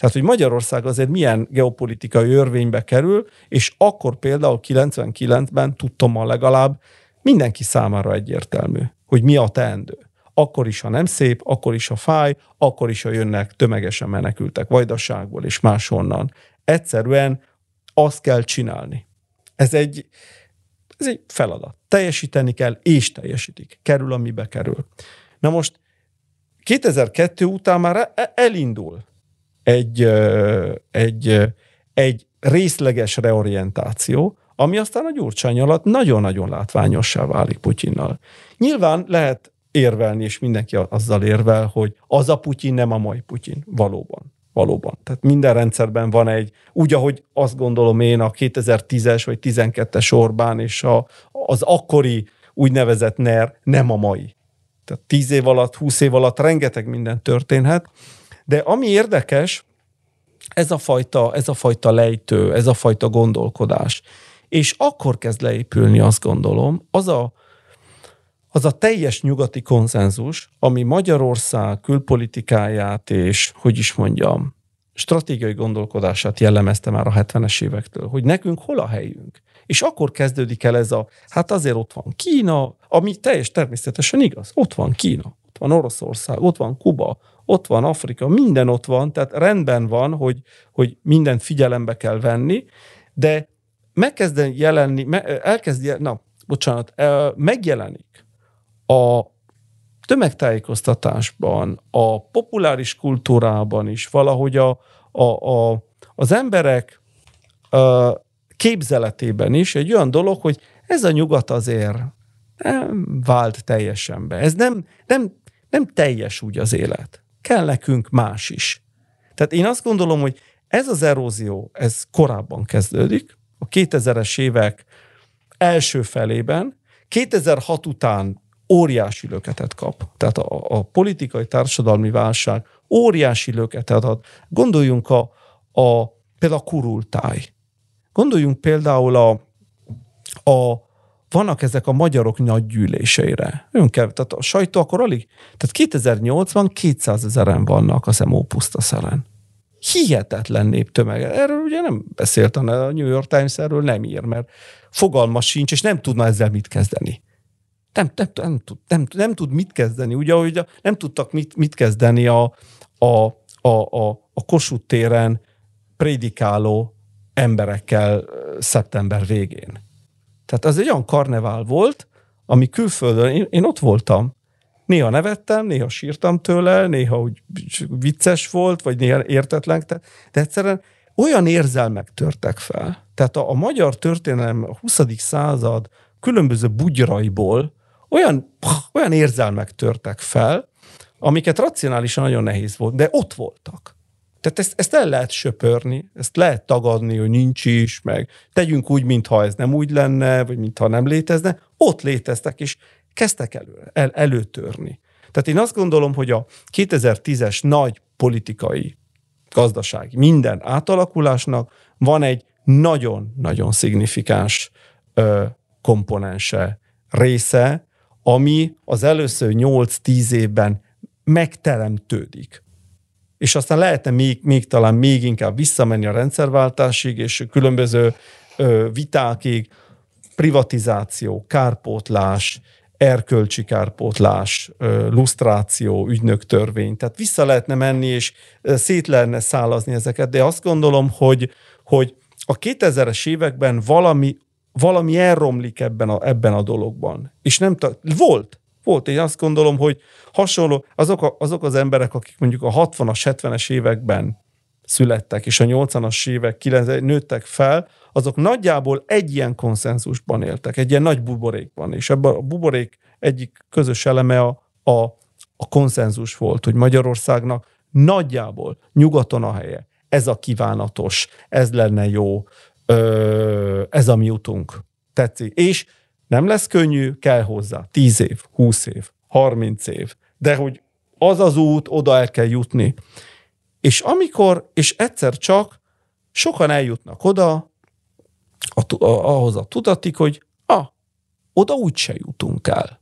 Tehát, hogy Magyarország azért milyen geopolitikai örvénybe kerül, és akkor például 99-ben tudtommal legalább mindenki számára egyértelmű, hogy mi a teendő. Akkor is, ha nem szép, akkor is, ha fáj, akkor is, ha jönnek tömegesen menekültek Vajdaságból és máshonnan. Egyszerűen azt kell csinálni. Ez egy, ez egy feladat. Teljesíteni kell, és teljesítik. Kerül, amibe kerül. Na most 2002 után már e- elindul egy, egy, egy részleges reorientáció, ami aztán a Gyurcsány alatt nagyon-nagyon látványossá válik Putyinnal. Nyilván lehet érvelni, és mindenki azzal érvel, hogy az a Putyin nem a mai Putyin. Valóban. Valóban. Tehát minden rendszerben van egy, úgy, ahogy azt gondolom én, a 2010-es vagy 12-es Orbán és a, az akkori úgynevezett NER nem a mai. Tehát 10 év alatt, 20 év alatt rengeteg minden történhet, de ami érdekes, ez a fajta, ez a fajta lejtő, ez a fajta gondolkodás. És akkor kezd leépülni, azt gondolom, az a, az a teljes nyugati konszenzus, ami Magyarország külpolitikáját és, hogy is mondjam, stratégiai gondolkodását jellemezte már a 70-es évektől, hogy nekünk hol a helyünk. És akkor kezdődik el ez a, hát azért ott van Kína, ami teljes természetesen igaz, ott van Kína, ott van Oroszország, ott van Kuba, ott van Afrika, minden ott van, tehát rendben van, hogy, hogy mindent figyelembe kell venni, de megkezd jelenni, elkezd, na, bocsánat, megjelenik a tömegtájékoztatásban, a populáris kultúrában is valahogy a, a, a, az emberek a képzeletében is egy olyan dolog, hogy ez a nyugat azért nem vált teljesen be. Ez nem, nem, nem teljes úgy az élet kell nekünk más is. Tehát én azt gondolom, hogy ez az erózió, ez korábban kezdődik, a 2000-es évek első felében, 2006 után óriási löketet kap. Tehát a, a politikai társadalmi válság óriási löketet ad. Gondoljunk a, a például a kurultáj. Gondoljunk például a, a vannak ezek a magyarok nagy gyűléseire. Ön tehát a sajtó akkor alig, tehát 2008-ban 200 ezeren vannak az MO pusztaszelen. Hihetetlen néptömeg. Erről ugye nem beszélt a New York Times, erről nem ír, mert fogalma sincs, és nem tudna ezzel mit kezdeni. Nem, nem, nem, tud, nem, nem tud mit kezdeni. Ugye, hogy nem tudtak mit, mit kezdeni a, a, a, a, a Kossuth téren prédikáló emberekkel szeptember végén. Tehát az egy olyan karnevál volt, ami külföldön, én, én ott voltam. Néha nevettem, néha sírtam tőle, néha úgy vicces volt, vagy néha értetlen, de egyszerűen olyan érzelmek törtek fel. Tehát a, a magyar történelem a 20. század különböző bugyraiból olyan, olyan érzelmek törtek fel, amiket racionálisan nagyon nehéz volt, de ott voltak. Tehát ezt, ezt el lehet söpörni, ezt lehet tagadni, hogy nincs is, meg tegyünk úgy, mintha ez nem úgy lenne, vagy mintha nem létezne. Ott léteztek, és kezdtek elő, el, előtörni. Tehát én azt gondolom, hogy a 2010-es nagy politikai, gazdasági, minden átalakulásnak van egy nagyon-nagyon szignifikáns ö, komponense, része, ami az először 8-10 évben megteremtődik. És aztán lehetne még, még talán még inkább visszamenni a rendszerváltásig, és különböző ö, vitákig, privatizáció, kárpótlás, erkölcsi kárpótlás, lusztráció, ügynöktörvény. Tehát vissza lehetne menni, és szét lehetne szálazni ezeket, de azt gondolom, hogy, hogy a 2000-es években valami, valami elromlik ebben a, ebben a dologban. És nem volt, volt. Én azt gondolom, hogy hasonló, azok, a, azok az emberek, akik mondjuk a 60-as, 70-es években születtek, és a 80-as évek 90 nőttek fel, azok nagyjából egy ilyen konszenzusban éltek, egy ilyen nagy buborékban, és ebben a buborék egyik közös eleme a, a, a konszenzus volt, hogy Magyarországnak nagyjából nyugaton a helye. Ez a kívánatos, ez lenne jó, ö, ez a mi utunk. Tetszik. És nem lesz könnyű, kell hozzá 10 év, 20 év, 30 év, de hogy az az út, oda el kell jutni. És amikor, és egyszer csak sokan eljutnak oda, a, a, ahhoz a tudatig, hogy ah, oda úgyse jutunk el.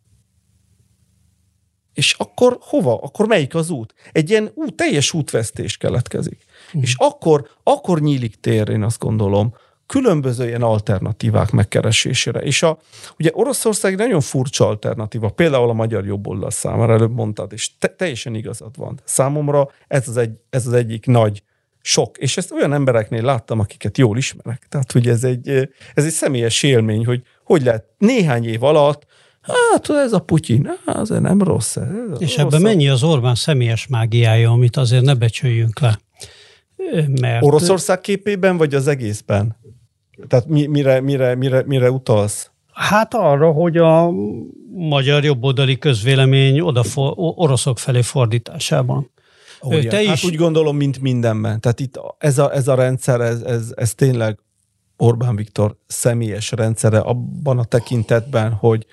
És akkor hova? Akkor melyik az út? Egy ilyen út, teljes útvesztés keletkezik. Mm. És akkor, akkor nyílik tér, én azt gondolom, különböző ilyen alternatívák megkeresésére. És a, ugye Oroszország nagyon furcsa alternatíva, például a magyar jobboldal számára, előbb mondtad, és te, teljesen igazad van. Számomra ez az, egy, ez az egyik nagy sok. És ezt olyan embereknél láttam, akiket jól ismerek. Tehát, hogy ez egy, ez egy személyes élmény, hogy hogy lehet néhány év alatt Hát ez a Putyin, az nem rossz. Ez És rossz. ebben mennyi az Orbán személyes mágiája, amit azért ne becsüljünk le? Mert... Oroszország képében, vagy az egészben? Tehát mi, mire, mire, mire, mire utalsz? Hát arra, hogy a magyar jobboldali közvélemény oda for, oroszok felé fordításában. Ó, te is... Hát úgy gondolom, mint mindenben. Tehát itt ez a, ez a rendszer, ez, ez, ez tényleg Orbán Viktor személyes rendszere abban a tekintetben, hogy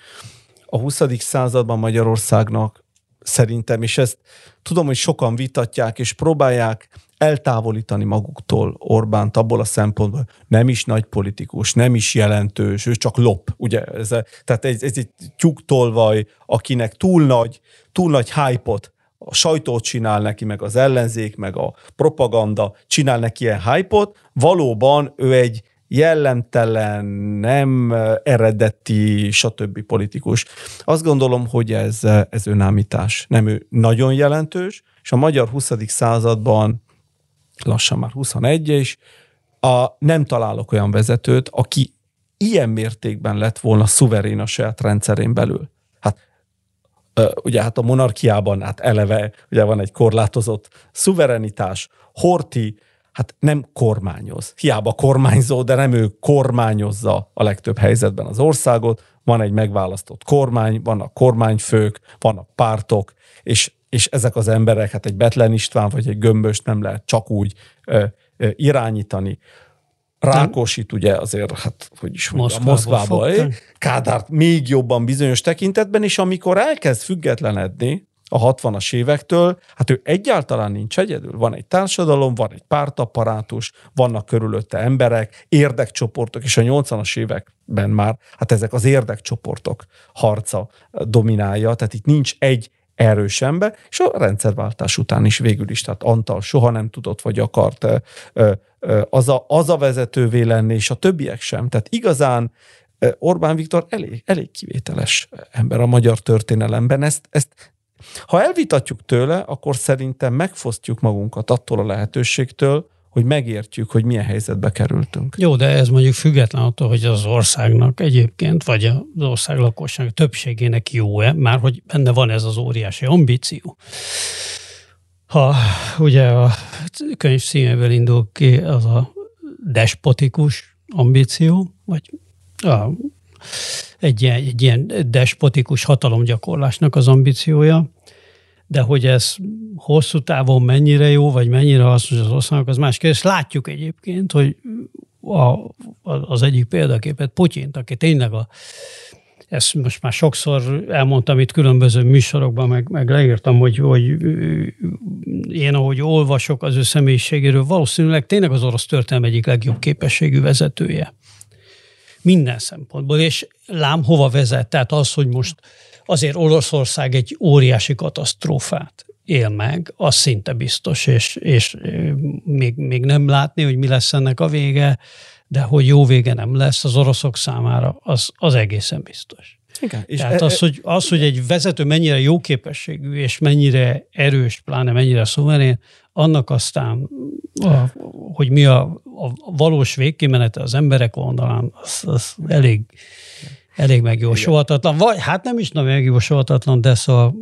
a 20. században Magyarországnak szerintem, és ezt tudom, hogy sokan vitatják, és próbálják eltávolítani maguktól Orbánt abból a szempontból, nem is nagy politikus, nem is jelentős, ő csak lop, ugye? Ez, tehát ez, ez egy tyúktolvaj, akinek túl nagy, túl nagy hype-ot a sajtót csinál neki, meg az ellenzék, meg a propaganda csinál neki ilyen hype valóban ő egy jellemtelen, nem eredeti, stb. politikus. Azt gondolom, hogy ez, ez önállítás. Nem ő nagyon jelentős, és a magyar 20. században lassan már 21 és a, nem találok olyan vezetőt, aki ilyen mértékben lett volna szuverén a saját rendszerén belül ugye hát a monarchiában hát eleve ugye van egy korlátozott szuverenitás, Horti hát nem kormányoz. Hiába kormányzó, de nem ő kormányozza a legtöbb helyzetben az országot. Van egy megválasztott kormány, vannak kormányfők, vannak pártok, és, és ezek az emberek, hát egy Betlen István vagy egy Gömböst nem lehet csak úgy ö, ö, irányítani. Rákosit ugye azért, hát hogy is mondjam, Moszkvából, Moszkvából Kádárt még jobban bizonyos tekintetben, és amikor elkezd függetlenedni a 60-as évektől, hát ő egyáltalán nincs egyedül. Van egy társadalom, van egy pártaparátus, vannak körülötte emberek, érdekcsoportok, és a 80-as években már, hát ezek az érdekcsoportok harca dominálja, tehát itt nincs egy erős ember, és a rendszerváltás után is végül is, tehát Antal soha nem tudott vagy akart az a, az a vezetővé lenni, és a többiek sem. Tehát igazán Orbán Viktor elég, elég kivételes ember a magyar történelemben. Ezt, ezt ha elvitatjuk tőle, akkor szerintem megfosztjuk magunkat attól a lehetőségtől, hogy megértjük, hogy milyen helyzetbe kerültünk. Jó, de ez mondjuk független attól, hogy az országnak egyébként, vagy az ország lakosság többségének jó-e, már hogy benne van ez az óriási ambíció. Ha ugye a könyv színéből indul ki az a despotikus ambíció, vagy a, egy, ilyen, egy ilyen despotikus hatalomgyakorlásnak az ambíciója, de hogy ez hosszú távon mennyire jó, vagy mennyire hasznos az országnak, az más kérdés. Látjuk egyébként, hogy a, az egyik példaképet Putyint, aki tényleg a ezt most már sokszor elmondtam itt különböző műsorokban, meg, meg leírtam, hogy, hogy én ahogy olvasok az ő személyiségéről, valószínűleg tényleg az orosz történelem egyik legjobb képességű vezetője. Minden szempontból, és lám hova vezet, tehát az, hogy most azért Oroszország egy óriási katasztrófát él meg, az szinte biztos, és, és még, még nem látni, hogy mi lesz ennek a vége, de hogy jó vége nem lesz az oroszok számára, az, az egészen biztos. Igen, és Tehát e, az, e- hogy, az, hogy egy vezető mennyire jó képességű, és mennyire erős, pláne mennyire szuverén, annak aztán, a, hogy mi a, a valós végkimenete az emberek oldalán, az, az elég, elég megjósolhatatlan. Vagy hát nem is nagyon megjósolhatatlan, de szóval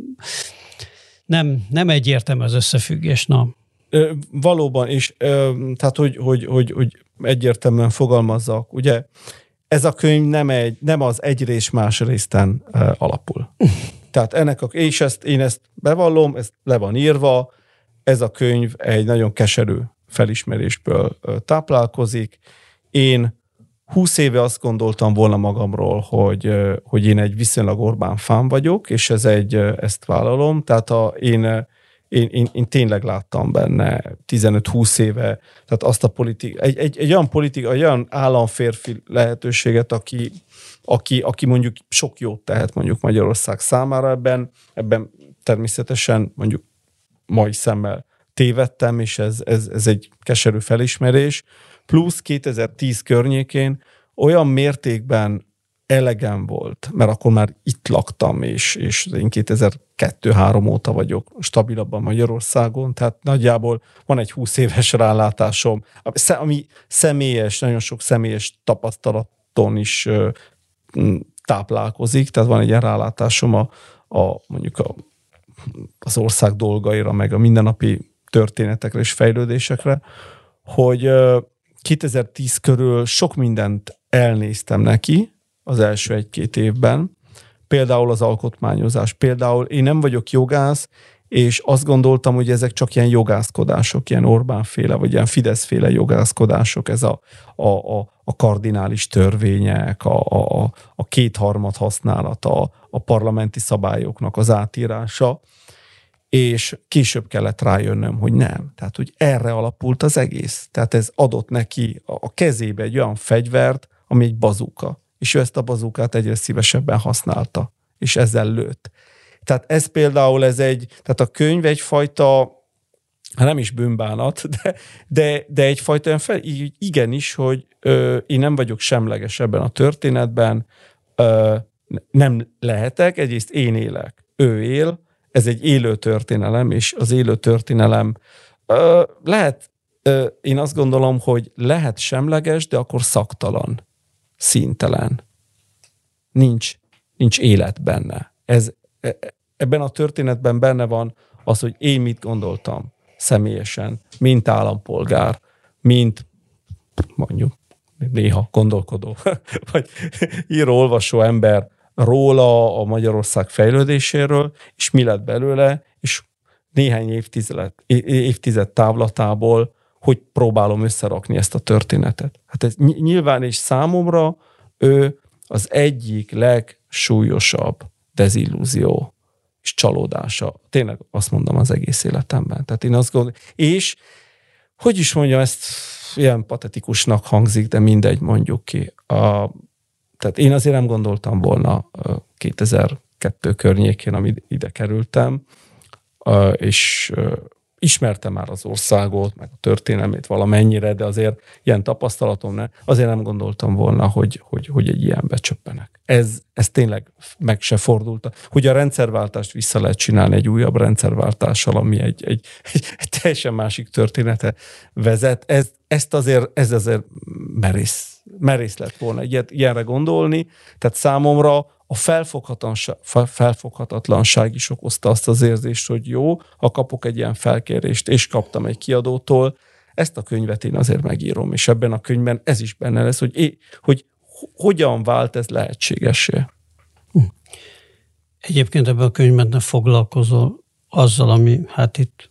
nem, nem egyértelmű az összefüggés, na. Ö, valóban, és ö, tehát, hogy, hogy, hogy, hogy egyértelműen fogalmazzak, ugye ez a könyv nem, egy, nem az egy rész más részten ö, alapul. [LAUGHS] Tehát ennek a, és ezt, én ezt bevallom, ez le van írva, ez a könyv egy nagyon keserű felismerésből táplálkozik. Én húsz éve azt gondoltam volna magamról, hogy, hogy én egy viszonylag Orbán fán vagyok, és ez egy, ezt vállalom. Tehát a, én én, én, én tényleg láttam benne 15-20 éve, tehát azt a politik, egy, egy, egy olyan politika, egy olyan államférfi lehetőséget, aki, aki, aki mondjuk sok jót tehet mondjuk Magyarország számára ebben, ebben természetesen mondjuk mai szemmel tévedtem, és ez, ez, ez egy keserű felismerés. Plusz 2010 környékén olyan mértékben elegem volt, mert akkor már itt laktam, és, és én 2002-3 óta vagyok stabilabban Magyarországon, tehát nagyjából van egy 20 éves rálátásom, ami személyes, nagyon sok személyes tapasztalaton is táplálkozik, tehát van egy ilyen rálátásom a, a mondjuk a, az ország dolgaira, meg a mindennapi történetekre és fejlődésekre, hogy 2010 körül sok mindent elnéztem neki, az első egy-két évben. Például az alkotmányozás. Például én nem vagyok jogász, és azt gondoltam, hogy ezek csak ilyen jogászkodások, ilyen Orbán-féle, vagy ilyen Fidesz-féle jogászkodások, ez a, a, a, a kardinális törvények, a, a, a kétharmad használata, a parlamenti szabályoknak az átírása, és később kellett rájönnöm, hogy nem. Tehát, hogy erre alapult az egész. Tehát ez adott neki a kezébe egy olyan fegyvert, ami egy bazuka és ő ezt a bazukát egyre szívesebben használta, és ezzel lőtt. Tehát ez például, ez egy, tehát a könyv egyfajta, hát nem is bűnbánat, de, de, de egyfajta olyan fel, igenis, hogy ö, én nem vagyok semleges ebben a történetben, ö, nem lehetek, egyrészt én élek, ő él, ez egy élő történelem, és az élő történelem ö, lehet, ö, én azt gondolom, hogy lehet semleges, de akkor szaktalan színtelen. Nincs, nincs élet benne. Ez, e, ebben a történetben benne van az, hogy én mit gondoltam személyesen, mint állampolgár, mint mondjuk néha gondolkodó, [LAUGHS] vagy író-olvasó ember róla, a Magyarország fejlődéséről, és mi lett belőle, és néhány évtized, évtized távlatából hogy próbálom összerakni ezt a történetet. Hát ez nyilván és számomra ő az egyik legsúlyosabb dezillúzió és csalódása. Tényleg azt mondom az egész életemben. Tehát én azt gondolom, és hogy is mondjam, ezt ilyen patetikusnak hangzik, de mindegy, mondjuk ki. A, tehát én azért nem gondoltam volna 2002 környékén, amit ide kerültem, és ismerte már az országot, meg a történelmét valamennyire, de azért ilyen tapasztalatom ne, azért nem gondoltam volna, hogy, hogy, hogy egy ilyen becsöppenek. Ez, ez tényleg meg se fordult. Hogy a rendszerváltást vissza lehet csinálni egy újabb rendszerváltással, ami egy, egy, egy, egy teljesen másik története vezet, ez, ezt azért, ez azért merész, merész lett volna ilyet, ilyenre gondolni. Tehát számomra a felfoghatatlanság is okozta azt az érzést, hogy jó, ha kapok egy ilyen felkérést, és kaptam egy kiadótól, ezt a könyvet én azért megírom, és ebben a könyvben ez is benne lesz, hogy, é, hogy hogyan vált ez lehetségesé. Hm. Egyébként ebben a könyvben ne foglalkozol azzal, ami hát itt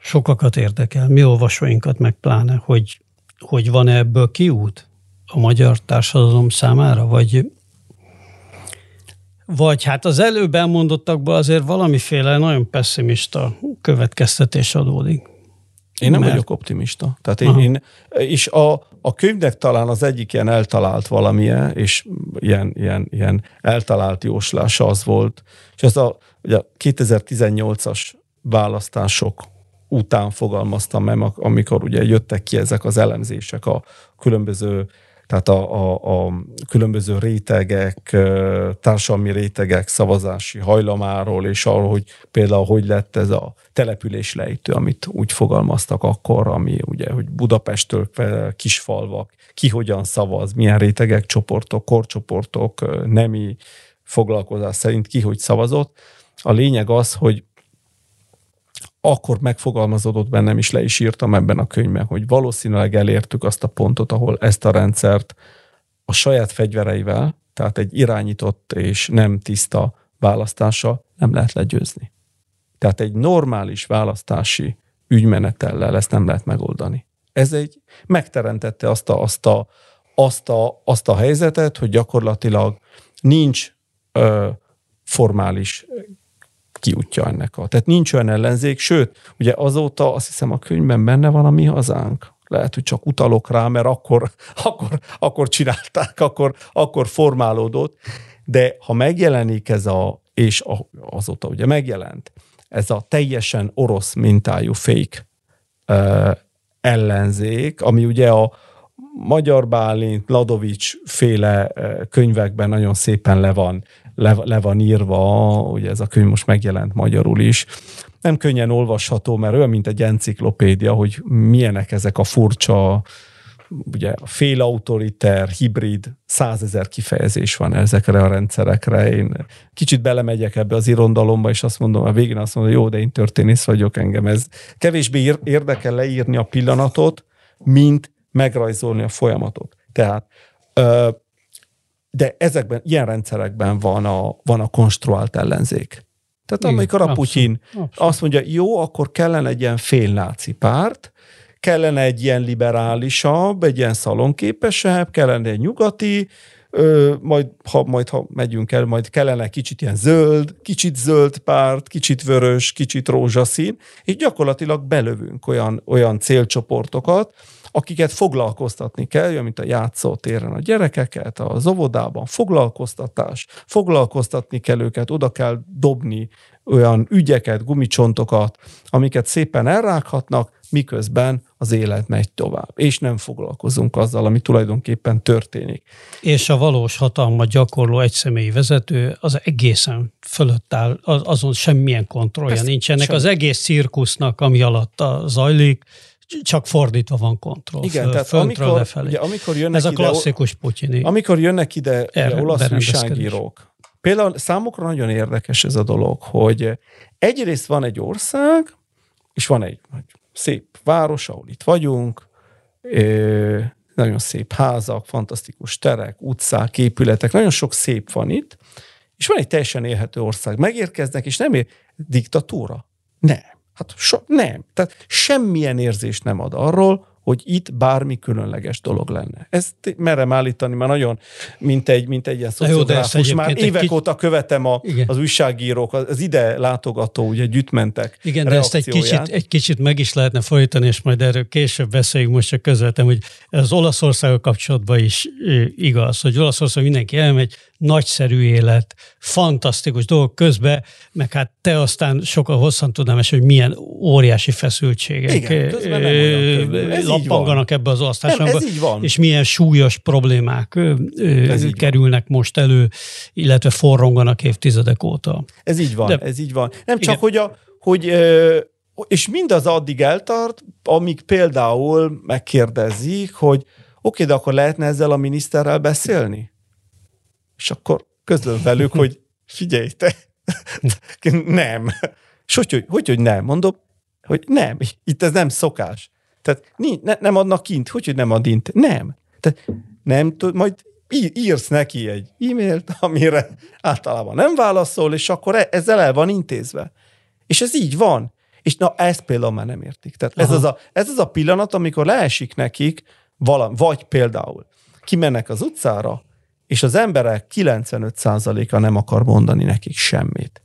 sokakat érdekel, mi olvasóinkat meg pláne, hogy, hogy van-e ebből kiút a magyar társadalom számára, vagy vagy hát az előbb elmondottakból azért valamiféle nagyon pessimista következtetés adódik. Én nem Mert... vagyok optimista. Tehát én, én és a, a könyvnek talán az egyik ilyen eltalált valamilyen, és ilyen, ilyen, ilyen eltalált jóslása az volt, és ez a, ugye a 2018-as választások után fogalmaztam meg, amikor ugye jöttek ki ezek az elemzések a különböző tehát a, a, a különböző rétegek, társadalmi rétegek szavazási hajlamáról, és arról, hogy például hogy lett ez a település lejtő, amit úgy fogalmaztak akkor, ami ugye, hogy Budapesttől kisfalvak, ki hogyan szavaz, milyen rétegek, csoportok, korcsoportok, nemi foglalkozás szerint ki hogy szavazott. A lényeg az, hogy akkor megfogalmazódott bennem, is le is írtam ebben a könyvben, hogy valószínűleg elértük azt a pontot, ahol ezt a rendszert a saját fegyvereivel, tehát egy irányított és nem tiszta választása nem lehet legyőzni. Tehát egy normális választási ügymenetellel ezt nem lehet megoldani. Ez egy megteremtette azt a, azt a, azt a, azt a helyzetet, hogy gyakorlatilag nincs ö, formális kiútja ennek a. Tehát nincs olyan ellenzék, sőt, ugye azóta azt hiszem a könyvben benne van a mi hazánk. Lehet, hogy csak utalok rá, mert akkor, akkor, akkor csinálták, akkor, akkor formálódott. De ha megjelenik ez a, és azóta ugye megjelent, ez a teljesen orosz mintájú fake uh, ellenzék, ami ugye a Magyar Bálint, Ladovics féle könyvekben nagyon szépen le van le, le van írva, ugye ez a könyv most megjelent magyarul is. Nem könnyen olvasható, mert olyan, mint egy enciklopédia, hogy milyenek ezek a furcsa, ugye félautoriter, hibrid, százezer kifejezés van ezekre a rendszerekre. Én kicsit belemegyek ebbe az irondalomba, és azt mondom, a végén azt mondom, jó, de én történész vagyok engem. Ez kevésbé érdekel leírni a pillanatot, mint megrajzolni a folyamatot. Tehát de ezekben, ilyen rendszerekben van a, van a konstruált ellenzék. Tehát Igen, amikor a Putyin abszolút, abszolút. azt mondja, jó, akkor kellene egy ilyen félnáci párt, kellene egy ilyen liberálisabb, egy ilyen szalonképesebb, kellene egy nyugati, ö, majd, ha, majd ha megyünk el, majd kellene kicsit ilyen zöld, kicsit zöld párt, kicsit vörös, kicsit rózsaszín, és gyakorlatilag belövünk olyan, olyan célcsoportokat, akiket foglalkoztatni kell, mint a játszótéren a gyerekeket, az óvodában foglalkoztatás, foglalkoztatni kell őket, oda kell dobni olyan ügyeket, gumicsontokat, amiket szépen elrághatnak, miközben az élet megy tovább, és nem foglalkozunk azzal, ami tulajdonképpen történik. És a valós hatalmat gyakorló egyszemélyi vezető az egészen fölött áll, azon semmilyen kontrollja Ezt nincsenek. Sem. Az egész cirkusznak, ami alatt zajlik, csak fordítva van kontroll. Igen, föl, tehát amikor, ugye, amikor jönnek Ez a klasszikus ide, Putyini. Amikor jönnek ide ugye, olasz újságírók, például számukra nagyon érdekes ez a dolog, hogy egyrészt van egy ország, és van egy szép város, ahol itt vagyunk, nagyon szép házak, fantasztikus terek, utcák, épületek, nagyon sok szép van itt, és van egy teljesen élhető ország. Megérkeznek, és nem ér diktatúra. Nem. Hát so, nem. Tehát semmilyen érzést nem ad arról, hogy itt bármi különleges dolog lenne. Ezt merem állítani, mert nagyon, mint egy, mint egy ilyen szociográfus. Már évek kicsit... óta követem a, az újságírók, az ide látogató, ugye gyüttmentek Igen, de ezt egy kicsit, egy kicsit meg is lehetne folytani, és majd erről később beszéljünk, most csak közöltem, hogy az Olaszországgal kapcsolatban is igaz, hogy Olaszország mindenki elmegy, nagyszerű élet, fantasztikus dolgok közben, meg hát te aztán sokkal hosszan tudnám és hogy milyen óriási feszültségek Igen, lappanganak ebbe az osztásokba, és milyen súlyos problémák ez kerülnek van. most elő, illetve forronganak évtizedek óta. Ez így van, De, ez így van. Nem csak, igen. hogy, a, hogy és mindaz addig eltart, amíg például megkérdezik, hogy oké, de akkor lehetne ezzel a miniszterrel beszélni? És akkor közlöm velük, hogy figyelj, te, [LAUGHS] nem. És hogy, hogy, hogy nem? Mondom, hogy nem, itt ez nem szokás. Tehát ne, nem adnak kint, hogy, hogy nem ad int? Nem. Tehát nem tud, majd írsz neki egy e-mailt, amire általában nem válaszol, és akkor e, ezzel el van intézve. És ez így van. És na, ezt például már nem értik. Tehát ez az, a, ez az a pillanat, amikor leesik nekik valami, vagy például kimennek az utcára, és az emberek 95%-a nem akar mondani nekik semmit.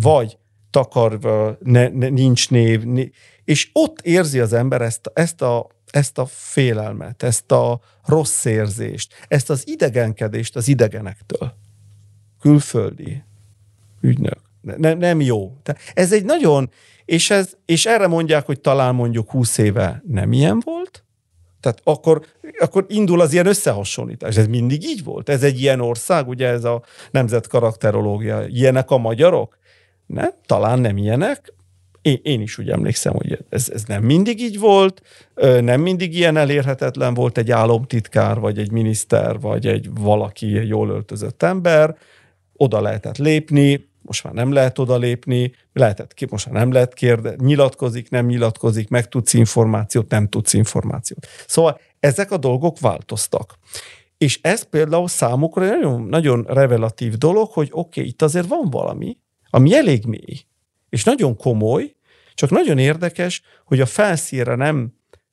Vagy takarva, ne, ne, nincs név, né, és ott érzi az ember ezt, ezt, a, ezt a félelmet, ezt a rossz érzést, ezt az idegenkedést az idegenektől. Külföldi ügynök. Ne, nem jó. Ez egy nagyon, és, ez, és erre mondják, hogy talán mondjuk 20 éve nem ilyen volt, tehát akkor, akkor indul az ilyen összehasonlítás. Ez mindig így volt. Ez egy ilyen ország, ugye ez a nemzet karakterológia. Ilyenek a magyarok? Ne, talán nem ilyenek. Én, én is úgy emlékszem, hogy ez, ez nem mindig így volt, nem mindig ilyen elérhetetlen volt egy álomtitkár, vagy egy miniszter, vagy egy valaki egy jól öltözött ember. Oda lehetett lépni, most már nem lehet odalépni, lehetett ki, most már nem lehet kérdezni, nyilatkozik, nem nyilatkozik, meg tudsz információt, nem tudsz információt. Szóval ezek a dolgok változtak. És ez például számukra nagyon, nagyon revelatív dolog, hogy oké, okay, itt azért van valami, ami elég mély, és nagyon komoly, csak nagyon érdekes, hogy a felszínre nem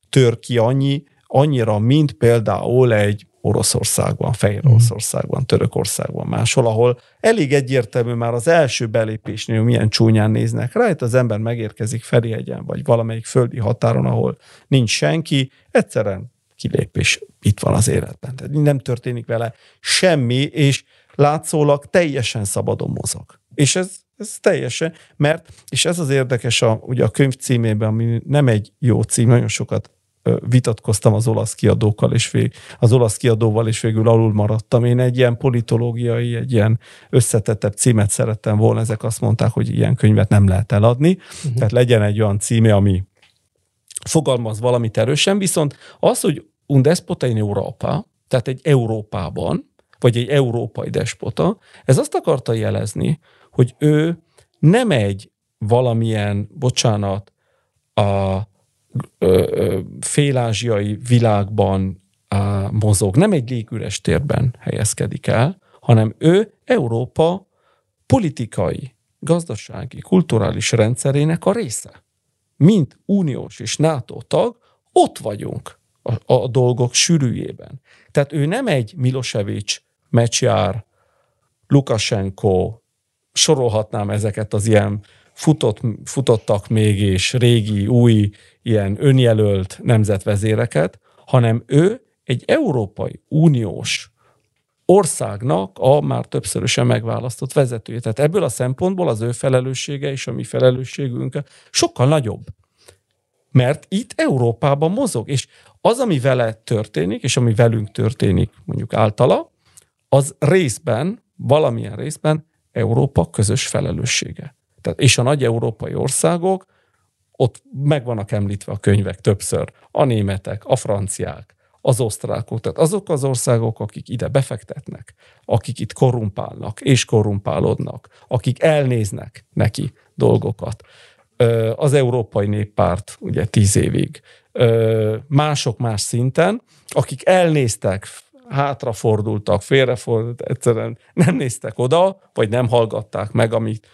tör ki annyi, annyira, mint például egy Oroszországban, Fehér mhm. Oroszországban, Törökországban, máshol, ahol elég egyértelmű már az első belépésnél, milyen csúnyán néznek rá, itt az ember megérkezik Ferihegyen, vagy valamelyik földi határon, ahol nincs senki, egyszerűen kilépés itt van az életben. Tehát nem történik vele semmi, és látszólag teljesen szabadon mozog. És ez, ez teljesen, mert, és ez az érdekes a, ugye a könyv címében, ami nem egy jó cím, nagyon sokat vitatkoztam az olasz kiadókkal, és vég, az olasz kiadóval, és végül alul maradtam. Én egy ilyen politológiai, egy ilyen összetettebb címet szerettem volna. Ezek azt mondták, hogy ilyen könyvet nem lehet eladni. Uh-huh. Tehát legyen egy olyan címe, ami fogalmaz valamit erősen, viszont az, hogy un despota in Europa, tehát egy Európában, vagy egy európai despota, ez azt akarta jelezni, hogy ő nem egy valamilyen, bocsánat, a félázsiai világban mozog, nem egy légüres térben helyezkedik el, hanem ő Európa politikai, gazdasági, kulturális rendszerének a része. Mint uniós és NATO tag, ott vagyunk a, a dolgok sűrűjében. Tehát ő nem egy Milosevic, Mecsjár, Lukashenko, sorolhatnám ezeket az ilyen futott, futottak még és régi, új, ilyen önjelölt nemzetvezéreket, hanem ő egy Európai Uniós országnak a már többszörösen megválasztott vezetője. Tehát ebből a szempontból az ő felelőssége és a mi felelősségünk sokkal nagyobb. Mert itt Európában mozog, és az, ami vele történik, és ami velünk történik mondjuk általa, az részben, valamilyen részben Európa közös felelőssége. Tehát, és a nagy európai országok, ott meg vannak említve a könyvek többször, a németek, a franciák, az osztrákok, tehát azok az országok, akik ide befektetnek, akik itt korrumpálnak és korrumpálódnak, akik elnéznek neki dolgokat. Az Európai Néppárt ugye tíz évig, mások más szinten, akik elnéztek, hátrafordultak, félrefordultak, egyszerűen nem néztek oda, vagy nem hallgatták meg, amit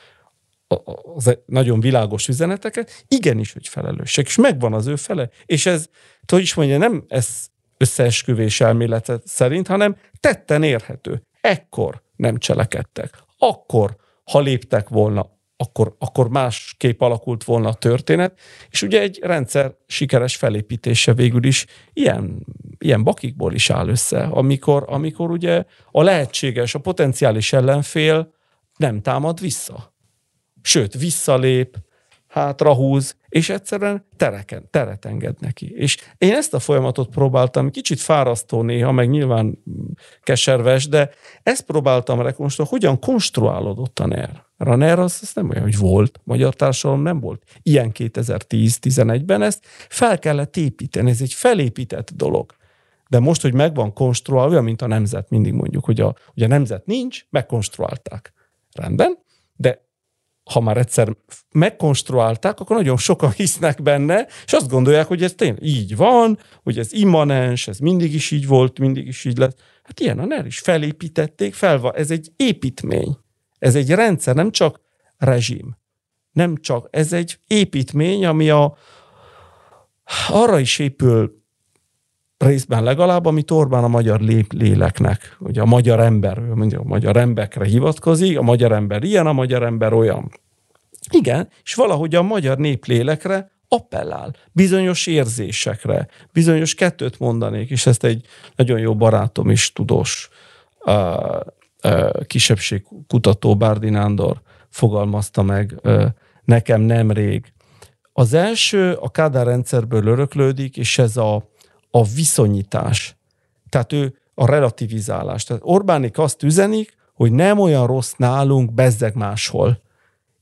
az nagyon világos üzeneteket, igenis, hogy felelősek, és megvan az ő fele. És ez, hogy is mondja, nem ez összeesküvés elmélete szerint, hanem tetten érhető. Ekkor nem cselekedtek. Akkor, ha léptek volna, akkor, akkor másképp alakult volna a történet, és ugye egy rendszer sikeres felépítése végül is ilyen, ilyen bakikból is áll össze, amikor, amikor ugye a lehetséges, a potenciális ellenfél nem támad vissza sőt, visszalép, hátrahúz, és egyszerűen tereken, teret enged neki. És én ezt a folyamatot próbáltam, kicsit fárasztó néha, meg nyilván keserves, de ezt próbáltam rekonstruálni, hogyan konstruálódott a NER. A NER az, az nem olyan, hogy volt, magyar társadalom nem volt. Ilyen 2010-11-ben ezt fel kellett építeni, ez egy felépített dolog. De most, hogy megvan konstruálva, mint a nemzet, mindig mondjuk, hogy a, hogy a nemzet nincs, megkonstruálták. Rendben, de ha már egyszer megkonstruálták, akkor nagyon sokan [LAUGHS] hisznek benne, és azt gondolják, hogy ez tényleg így van, hogy ez immanens, ez mindig is így volt, mindig is így lesz. Hát ilyen a NER is felépítették, fel ez egy építmény, ez egy rendszer, nem csak rezsim, nem csak, ez egy építmény, ami a, arra is épül részben legalább, amit Orbán a magyar lép léleknek, ugye a magyar ember, mondja, a magyar emberekre hivatkozik, a magyar ember ilyen, a magyar ember olyan. Igen, és valahogy a magyar néplélekre appellál, bizonyos érzésekre, bizonyos kettőt mondanék, és ezt egy nagyon jó barátom is tudós uh, kisebbségkutató Bárdi Nándor fogalmazta meg nekem nemrég. Az első a Kádár rendszerből öröklődik, és ez a, a viszonyítás. Tehát ő a relativizálás. Tehát Orbánik azt üzenik, hogy nem olyan rossz nálunk, bezzeg máshol.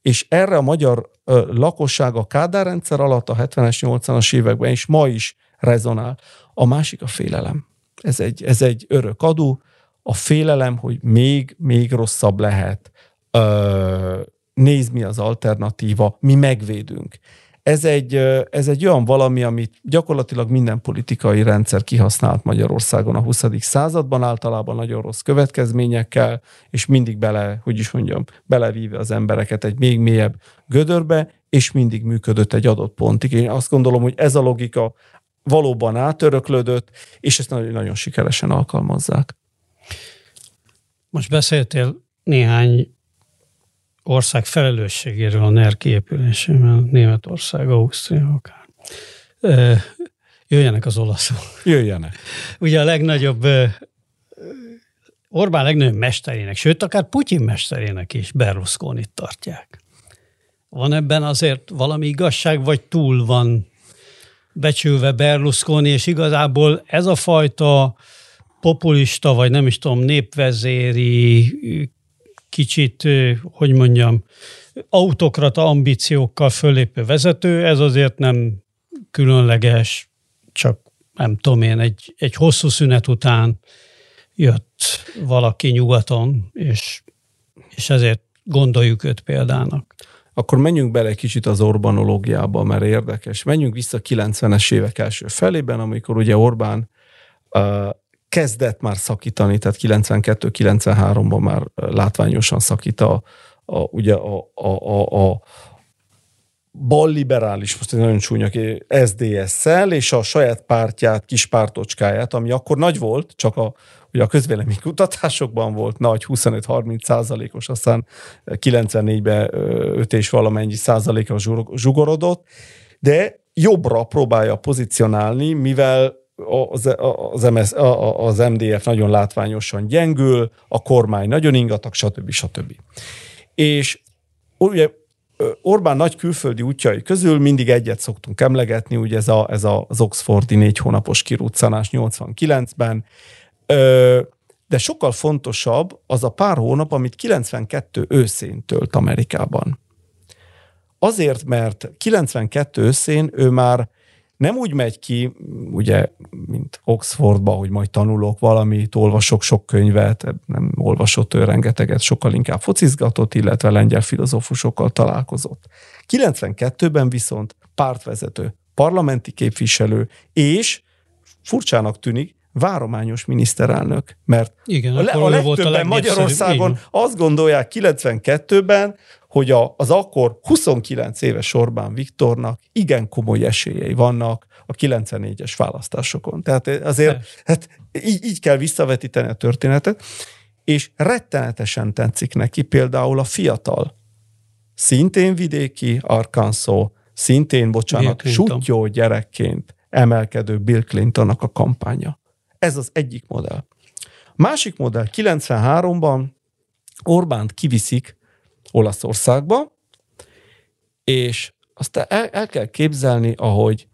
És erre a magyar ö, lakosság a Kádár rendszer alatt a 70-es, 80-as években és ma is rezonál. A másik a félelem. Ez egy, ez egy örök adó. A félelem, hogy még, még rosszabb lehet. Ö, nézd, mi az alternatíva, mi megvédünk. Ez egy, ez egy olyan valami, amit gyakorlatilag minden politikai rendszer kihasznált Magyarországon a 20. században, általában nagyon rossz következményekkel, és mindig bele, hogy is mondjam, belevíve az embereket egy még mélyebb gödörbe, és mindig működött egy adott pontig. Én azt gondolom, hogy ez a logika valóban átöröklődött, és ezt nagyon, nagyon sikeresen alkalmazzák. Most beszéltél néhány ország felelősségéről a NER kiépülésében, Németország, Ausztria akár. Jöjjenek az olaszok. Jöjjenek. Ugye a legnagyobb Orbán legnagyobb mesterének, sőt, akár Putyin mesterének is berlusconi tartják. Van ebben azért valami igazság, vagy túl van becsülve Berlusconi, és igazából ez a fajta populista, vagy nem is tudom, népvezéri kicsit, hogy mondjam, autokrata ambíciókkal fölépő vezető, ez azért nem különleges, csak nem tudom én, egy, egy hosszú szünet után jött valaki nyugaton, és, és ezért gondoljuk őt példának. Akkor menjünk bele kicsit az Orbánológiába, mert érdekes. Menjünk vissza 90-es évek első felében, amikor ugye Orbán kezdett már szakítani, tehát 92-93-ban már látványosan szakít a, a, ugye a, a, a, a balliberális, most egy nagyon csúnya, SDS-szel, és a saját pártját, kis pártocskáját, ami akkor nagy volt, csak a, ugye a közvéleménykutatásokban volt nagy, 25-30 százalékos, aztán 94-ben 5 és valamennyi százalékra zsugorodott, de jobbra próbálja pozícionálni, mivel az, az, MS, az MDF nagyon látványosan gyengül, a kormány nagyon ingatag, stb. stb. És ugye Orbán nagy külföldi útjai közül mindig egyet szoktunk emlegetni, ugye ez, a, ez az Oxfordi négy hónapos kirúccanás 89-ben, de sokkal fontosabb az a pár hónap, amit 92 őszén tölt Amerikában. Azért, mert 92 őszén ő már nem úgy megy ki, ugye, mint Oxfordba, hogy majd tanulok valamit, olvasok sok könyvet, nem olvasott ő rengeteget, sokkal inkább focizgatott, illetve lengyel filozófusokkal találkozott. 92-ben viszont pártvezető, parlamenti képviselő, és furcsának tűnik, várományos miniszterelnök, mert Igen, a, le, a legtöbben a Magyarországon Igen. azt gondolják 92-ben, hogy a, az akkor 29 éves Orbán Viktornak igen komoly esélyei vannak a 94-es választásokon. Tehát azért hát így, így kell visszavetíteni a történetet, és rettenetesen tetszik neki például a fiatal, szintén vidéki Arkansas, szintén, bocsánat, sutyó gyerekként emelkedő Bill Clintonnak a kampánya. Ez az egyik modell. Másik modell 93-ban Orbánt kiviszik Olaszországba, és aztán el, el kell képzelni, ahogy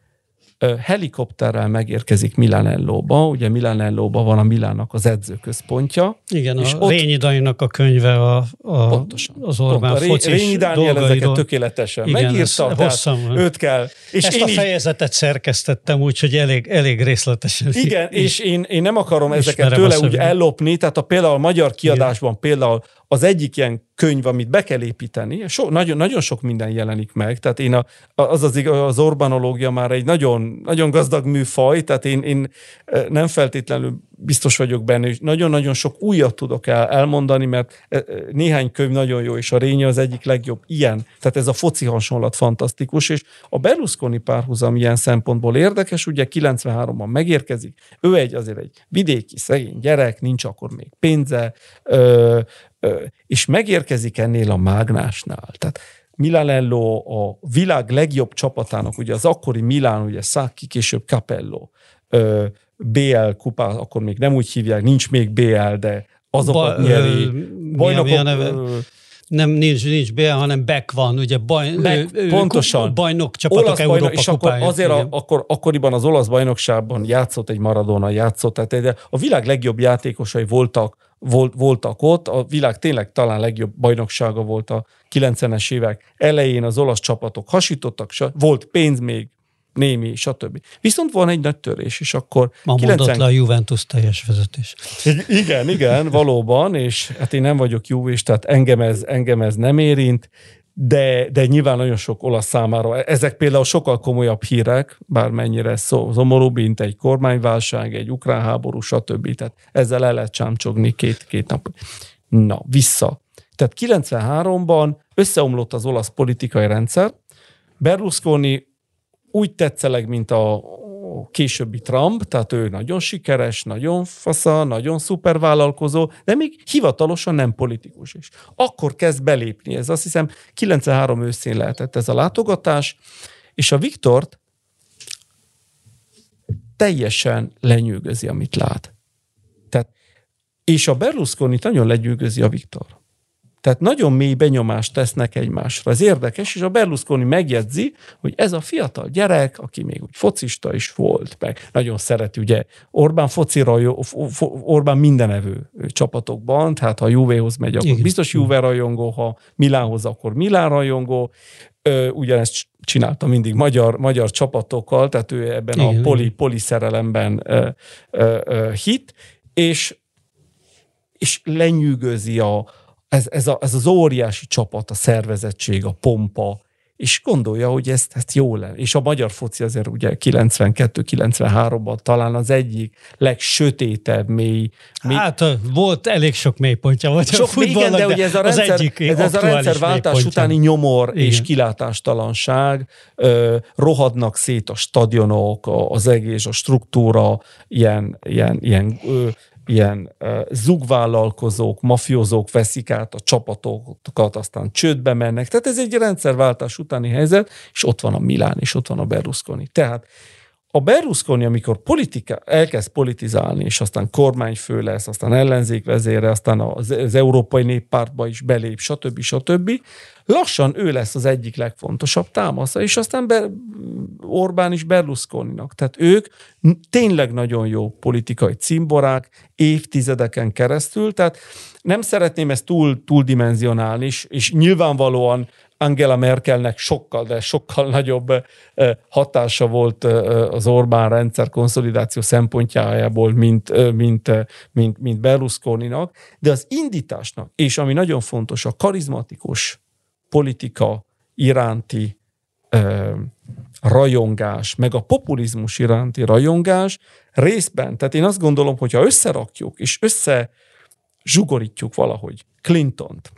helikopterrel megérkezik Milanellóba, ugye Milanellóba van a Milánnak az edzőközpontja. Igen, és a ott, Rényi Daninak a könyve a, a, pontosan, az Orbán pont, focis Rényi Dániel ezeket tökéletesen Igen, megírta, hosszan, őt kell. És Ezt én a fejezetet is, szerkesztettem, úgyhogy elég, elég részletesen. Igen, és én, én nem akarom ezeket tőle úgy ellopni, tehát a például a magyar kiadásban Igen. például az egyik ilyen könyv, amit be kell építeni, so, nagyon, nagyon sok minden jelenik meg, tehát én a, az, az, az orbanológia már egy nagyon, nagyon gazdag műfaj, tehát én, én nem feltétlenül biztos vagyok benne, és nagyon-nagyon sok újat tudok el, elmondani, mert néhány könyv nagyon jó, és a Rénye az egyik legjobb ilyen. Tehát ez a foci hasonlat fantasztikus, és a Berlusconi párhuzam ilyen szempontból érdekes, ugye 93-ban megérkezik, ő egy azért egy vidéki szegény gyerek, nincs akkor még pénze, ö, és megérkezik ennél a mágnásnál. Tehát Milanello a világ legjobb csapatának, ugye az akkori Milán, ugye Sacchi, később Capello, ö, BL kupa, akkor még nem úgy hívják, nincs még BL, de azokat ba, nyeri. Bajnokok, mi a, mi a neve? nem nincs, nincs BL, hanem Beck van, ugye baj, Beck, ő, pontosan. bajnok csapatok olasz Európa bajnok, és akkor azért a, akkor, akkoriban az olasz bajnokságban játszott egy Maradona, játszott, tehát egy, a világ legjobb játékosai voltak, volt, voltak ott, a világ tényleg talán legjobb bajnoksága volt a 90-es évek elején, az olasz csapatok hasítottak, volt pénz még, némi, stb. Viszont van egy nagy törés, és akkor... Ma 90... mondott le a Juventus teljes vezetés. Igen, igen, valóban, és hát én nem vagyok Juvis, tehát engem ez, engem ez nem érint, de, de nyilván nagyon sok olasz számára. Ezek például sokkal komolyabb hírek, bármennyire szó, szomorúbb, mint egy kormányválság, egy ukrán háború, stb. Tehát ezzel el lehet csámcsogni két, két nap. Na, vissza. Tehát 93-ban összeomlott az olasz politikai rendszer, Berlusconi úgy tetszeleg, mint a későbbi Trump, tehát ő nagyon sikeres, nagyon fasza, nagyon szuper vállalkozó, de még hivatalosan nem politikus is. Akkor kezd belépni, ez azt hiszem 93 őszén lehetett ez a látogatás, és a Viktort teljesen lenyűgözi, amit lát. Tehát, és a Berlusconi nagyon lenyűgözi a Viktor. Tehát nagyon mély benyomást tesznek egymásra. Ez érdekes, és a Berlusconi megjegyzi, hogy ez a fiatal gyerek, aki még úgy focista is volt, meg nagyon szeret, ugye Orbán focira, Orbán mindenevő csapatokban, tehát ha a Juvehoz megy, akkor Igen. biztos Juve rajongó, ha Milánhoz, akkor Milán rajongó. Ugyanezt csinálta mindig magyar, magyar csapatokkal, tehát ő ebben Igen. a poli, poli szerelemben hit, és, és lenyűgözi a, ez, ez, a, ez az óriási csapat, a szervezettség, a pompa, és gondolja, hogy ezt, ezt jó lenne. És a magyar foci azért ugye 92-93-ban talán az egyik legsötétebb mély. mély hát volt elég sok mélypontja volt sok, a futballnak, igen, de, ugye ez a rendszer, az egyik ez, ez a rendszerváltás utáni nyomor igen. és kilátástalanság, ö, rohadnak szét a stadionok, az egész, a struktúra, ilyen, ilyen, ilyen ö, ilyen zugvállalkozók, mafiózók veszik át a csapatokat, aztán csődbe mennek. Tehát ez egy rendszerváltás utáni helyzet, és ott van a Milán, és ott van a Berlusconi. Tehát a Berlusconi, amikor politika, elkezd politizálni, és aztán kormányfő lesz, aztán ellenzékvezére, aztán az, az Európai Néppártba is belép, stb. stb. Lassan ő lesz az egyik legfontosabb támasza, és aztán Ber- Orbán is Berlusconinak. Tehát ők tényleg nagyon jó politikai cimborák évtizedeken keresztül, tehát nem szeretném ezt túl, túldimenzionálni, és, és nyilvánvalóan Angela Merkelnek sokkal, de sokkal nagyobb hatása volt az Orbán rendszer konszolidáció szempontjából, mint, mint, mint, mint Berlusconinak, de az indításnak, és ami nagyon fontos, a karizmatikus politika iránti rajongás, meg a populizmus iránti rajongás részben, tehát én azt gondolom, hogyha összerakjuk és össze zsugorítjuk valahogy Clintont,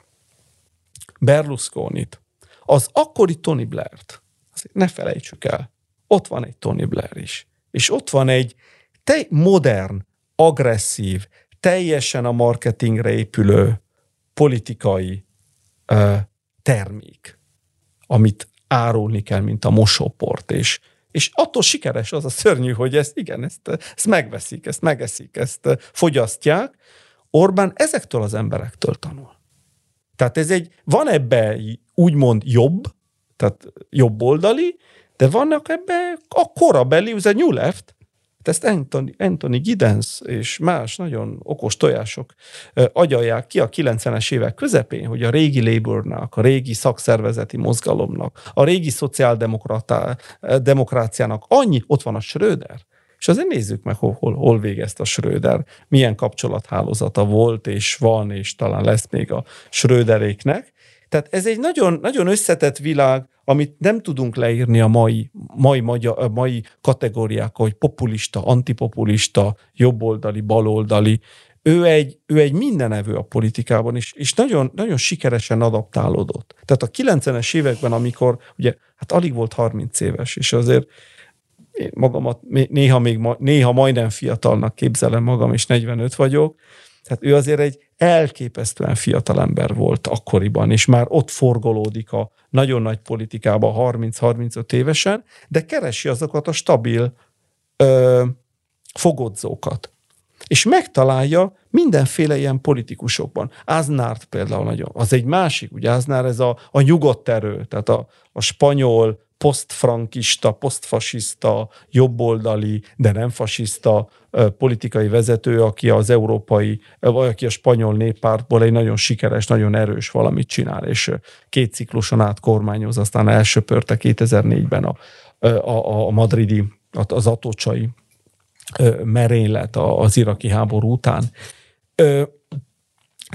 Berlusconit, az akkori Tony Blair-t, ne felejtsük el, ott van egy Tony Blair is, és ott van egy te modern, agresszív, teljesen a marketingre épülő politikai ö, termék, amit árulni kell, mint a mosóport, és, és attól sikeres az a szörnyű, hogy ezt igen, ezt, ezt megveszik, ezt megeszik, ezt fogyasztják. Orbán ezektől az emberektől tanul. Tehát ez egy, van ebbe úgymond jobb, tehát jobb oldali, de vannak ebbe a korabeli, ez a New Left, ezt Anthony, Anthony Giddens és más nagyon okos tojások agyalják ki a 90-es évek közepén, hogy a régi Labournak, a régi szakszervezeti mozgalomnak, a régi szociáldemokráciának annyi, ott van a Schröder, És azért nézzük meg, hol, hol, hol végezte a Schröder, milyen kapcsolathálózata volt, és van, és talán lesz még a Schröderéknek. Tehát ez egy nagyon, nagyon összetett világ, amit nem tudunk leírni a mai, mai, magyar, a mai kategóriák, hogy populista, antipopulista, jobboldali, baloldali. Ő egy, ő egy mindenevő a politikában, és, és nagyon, nagyon sikeresen adaptálódott. Tehát a 90-es években, amikor ugye, hát alig volt 30 éves, és azért én magamat néha még néha majdnem fiatalnak képzelem magam, és 45 vagyok, tehát ő azért egy elképesztően fiatal ember volt akkoriban, és már ott forgolódik a nagyon nagy politikába 30-35 évesen, de keresi azokat a stabil ö, fogodzókat. És megtalálja mindenféle ilyen politikusokban. Aznárt például nagyon, az egy másik, ugye Aznár ez a, a nyugodt erő, tehát a, a spanyol posztfrankista, posztfasiszta, jobboldali, de nem fasiszta politikai vezető, aki az európai, vagy aki a spanyol néppártból egy nagyon sikeres, nagyon erős valamit csinál, és két cikluson át kormányoz, aztán elsöpörte 2004-ben a, a, a madridi, az atocsai merénylet az iraki háború után.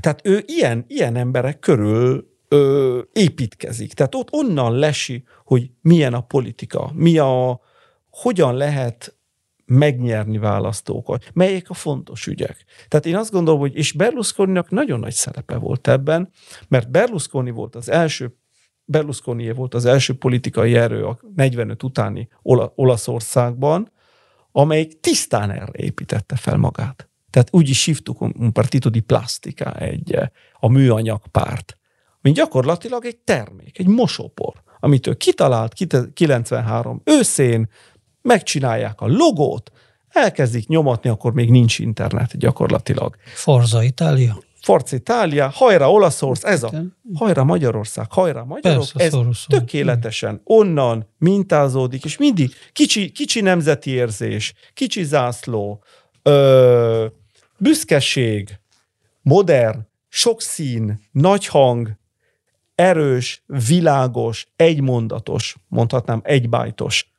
Tehát ő ilyen, ilyen emberek körül ö, építkezik. Tehát ott onnan lesi, hogy milyen a politika, mi a, hogyan lehet megnyerni választókat, melyek a fontos ügyek. Tehát én azt gondolom, hogy és Berlusconinak nagyon nagy szerepe volt ebben, mert Berlusconi volt az első Berlusconi volt az első politikai erő a 45 utáni Ola- Olaszországban, amelyik tisztán erre építette fel magát. Tehát úgy is hívtuk un partito di plastica, egy, a műanyag párt mint gyakorlatilag egy termék, egy mosópor, amit ő kitalált 93 őszén, megcsinálják a logót, elkezdik nyomatni, akkor még nincs internet gyakorlatilag. Forza Itália. Forza Itália, hajra Olaszország, ez a hajra Magyarország, hajra Magyarország, ez szoroszor. tökéletesen onnan mintázódik, és mindig kicsi, kicsi nemzeti érzés, kicsi zászló, ö, büszkeség, modern, sok szín, nagy hang, erős, világos, egymondatos, mondhatnám egybájtos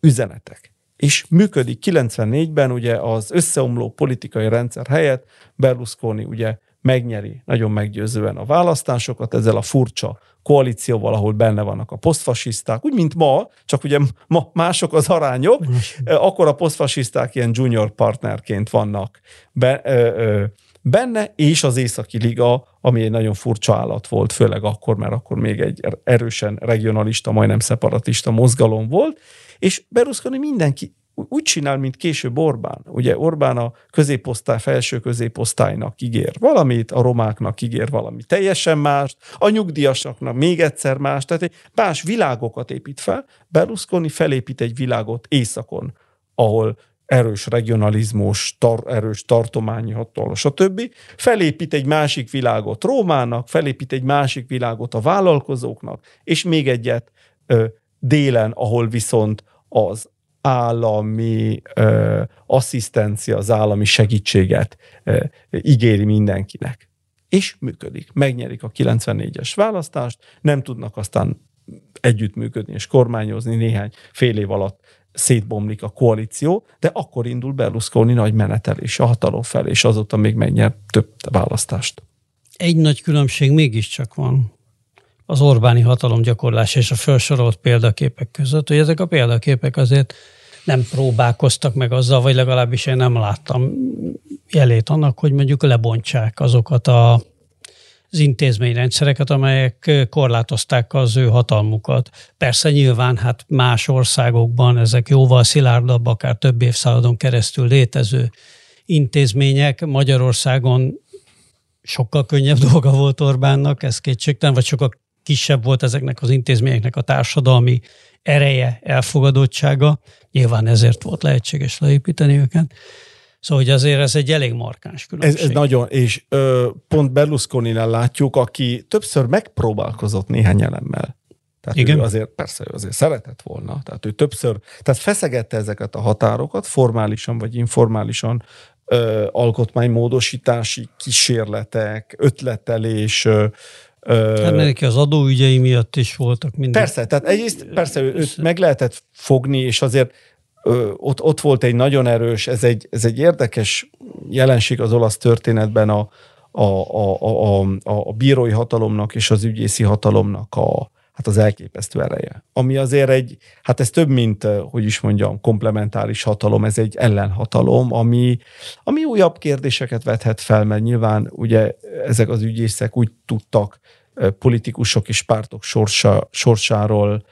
üzenetek. És működik 94-ben ugye az összeomló politikai rendszer helyett. Berlusconi ugye megnyeri nagyon meggyőzően a választásokat ezzel a furcsa koalícióval, ahol benne vannak a posztfasiszták, úgy, mint ma, csak ugye ma mások az arányok, akkor a posztfasiszták ilyen junior partnerként vannak be, ö, ö, benne, és az Északi Liga, ami egy nagyon furcsa állat volt, főleg akkor, mert akkor még egy erősen regionalista, majdnem szeparatista mozgalom volt, és Berlusconi mindenki úgy csinál, mint később Orbán. Ugye Orbán a középosztály, felső középosztálynak ígér valamit, a romáknak ígér valami teljesen más, a nyugdíjasaknak még egyszer más, tehát egy más világokat épít fel. Berlusconi felépít egy világot északon, ahol erős regionalizmus, tar, erős tartományi hatalmas, stb. Felépít egy másik világot Rómának, felépít egy másik világot a vállalkozóknak, és még egyet ö, délen, ahol viszont az állami ö, asszisztencia, az állami segítséget ö, ígéri mindenkinek. És működik. Megnyerik a 94-es választást, nem tudnak aztán együttműködni és kormányozni néhány fél év alatt szétbomlik a koalíció, de akkor indul Berlusconi nagy menetelés a hatalom felé, és azóta még megnyer több választást. Egy nagy különbség mégiscsak van az Orbáni hatalomgyakorlás és a felsorolt példaképek között, hogy ezek a példaképek azért nem próbálkoztak meg azzal, vagy legalábbis én nem láttam jelét annak, hogy mondjuk lebontsák azokat a az intézményrendszereket, amelyek korlátozták az ő hatalmukat. Persze nyilván hát más országokban ezek jóval szilárdabb, akár több évszázadon keresztül létező intézmények. Magyarországon sokkal könnyebb [LAUGHS] dolga volt Orbánnak, ez kétségtelen, vagy sokkal kisebb volt ezeknek az intézményeknek a társadalmi ereje, elfogadottsága. Nyilván ezért volt lehetséges leépíteni őket. Szóval hogy azért ez egy elég markáns különbség. Ez, ez nagyon, és ö, pont Berlusconi-nál látjuk, aki többször megpróbálkozott néhány elemmel. Tehát Igen. ő azért, persze, ő azért szeretett volna. Tehát ő többször, tehát feszegette ezeket a határokat, formálisan vagy informálisan, ö, alkotmánymódosítási kísérletek, ötletelés, ö, Hát neki az adóügyei miatt is voltak mindig. Persze, tehát egyrészt persze őt meg lehetett fogni, és azért ott, ott volt egy nagyon erős, ez egy, ez egy érdekes jelenség az olasz történetben a, a, a, a, a, a bírói hatalomnak és az ügyészi hatalomnak a, hát az elképesztő ereje. Ami azért egy, hát ez több, mint, hogy is mondjam, komplementáris hatalom, ez egy ellenhatalom, ami, ami újabb kérdéseket vethet fel, mert nyilván ugye ezek az ügyészek úgy tudtak politikusok és pártok sorsa, sorsáról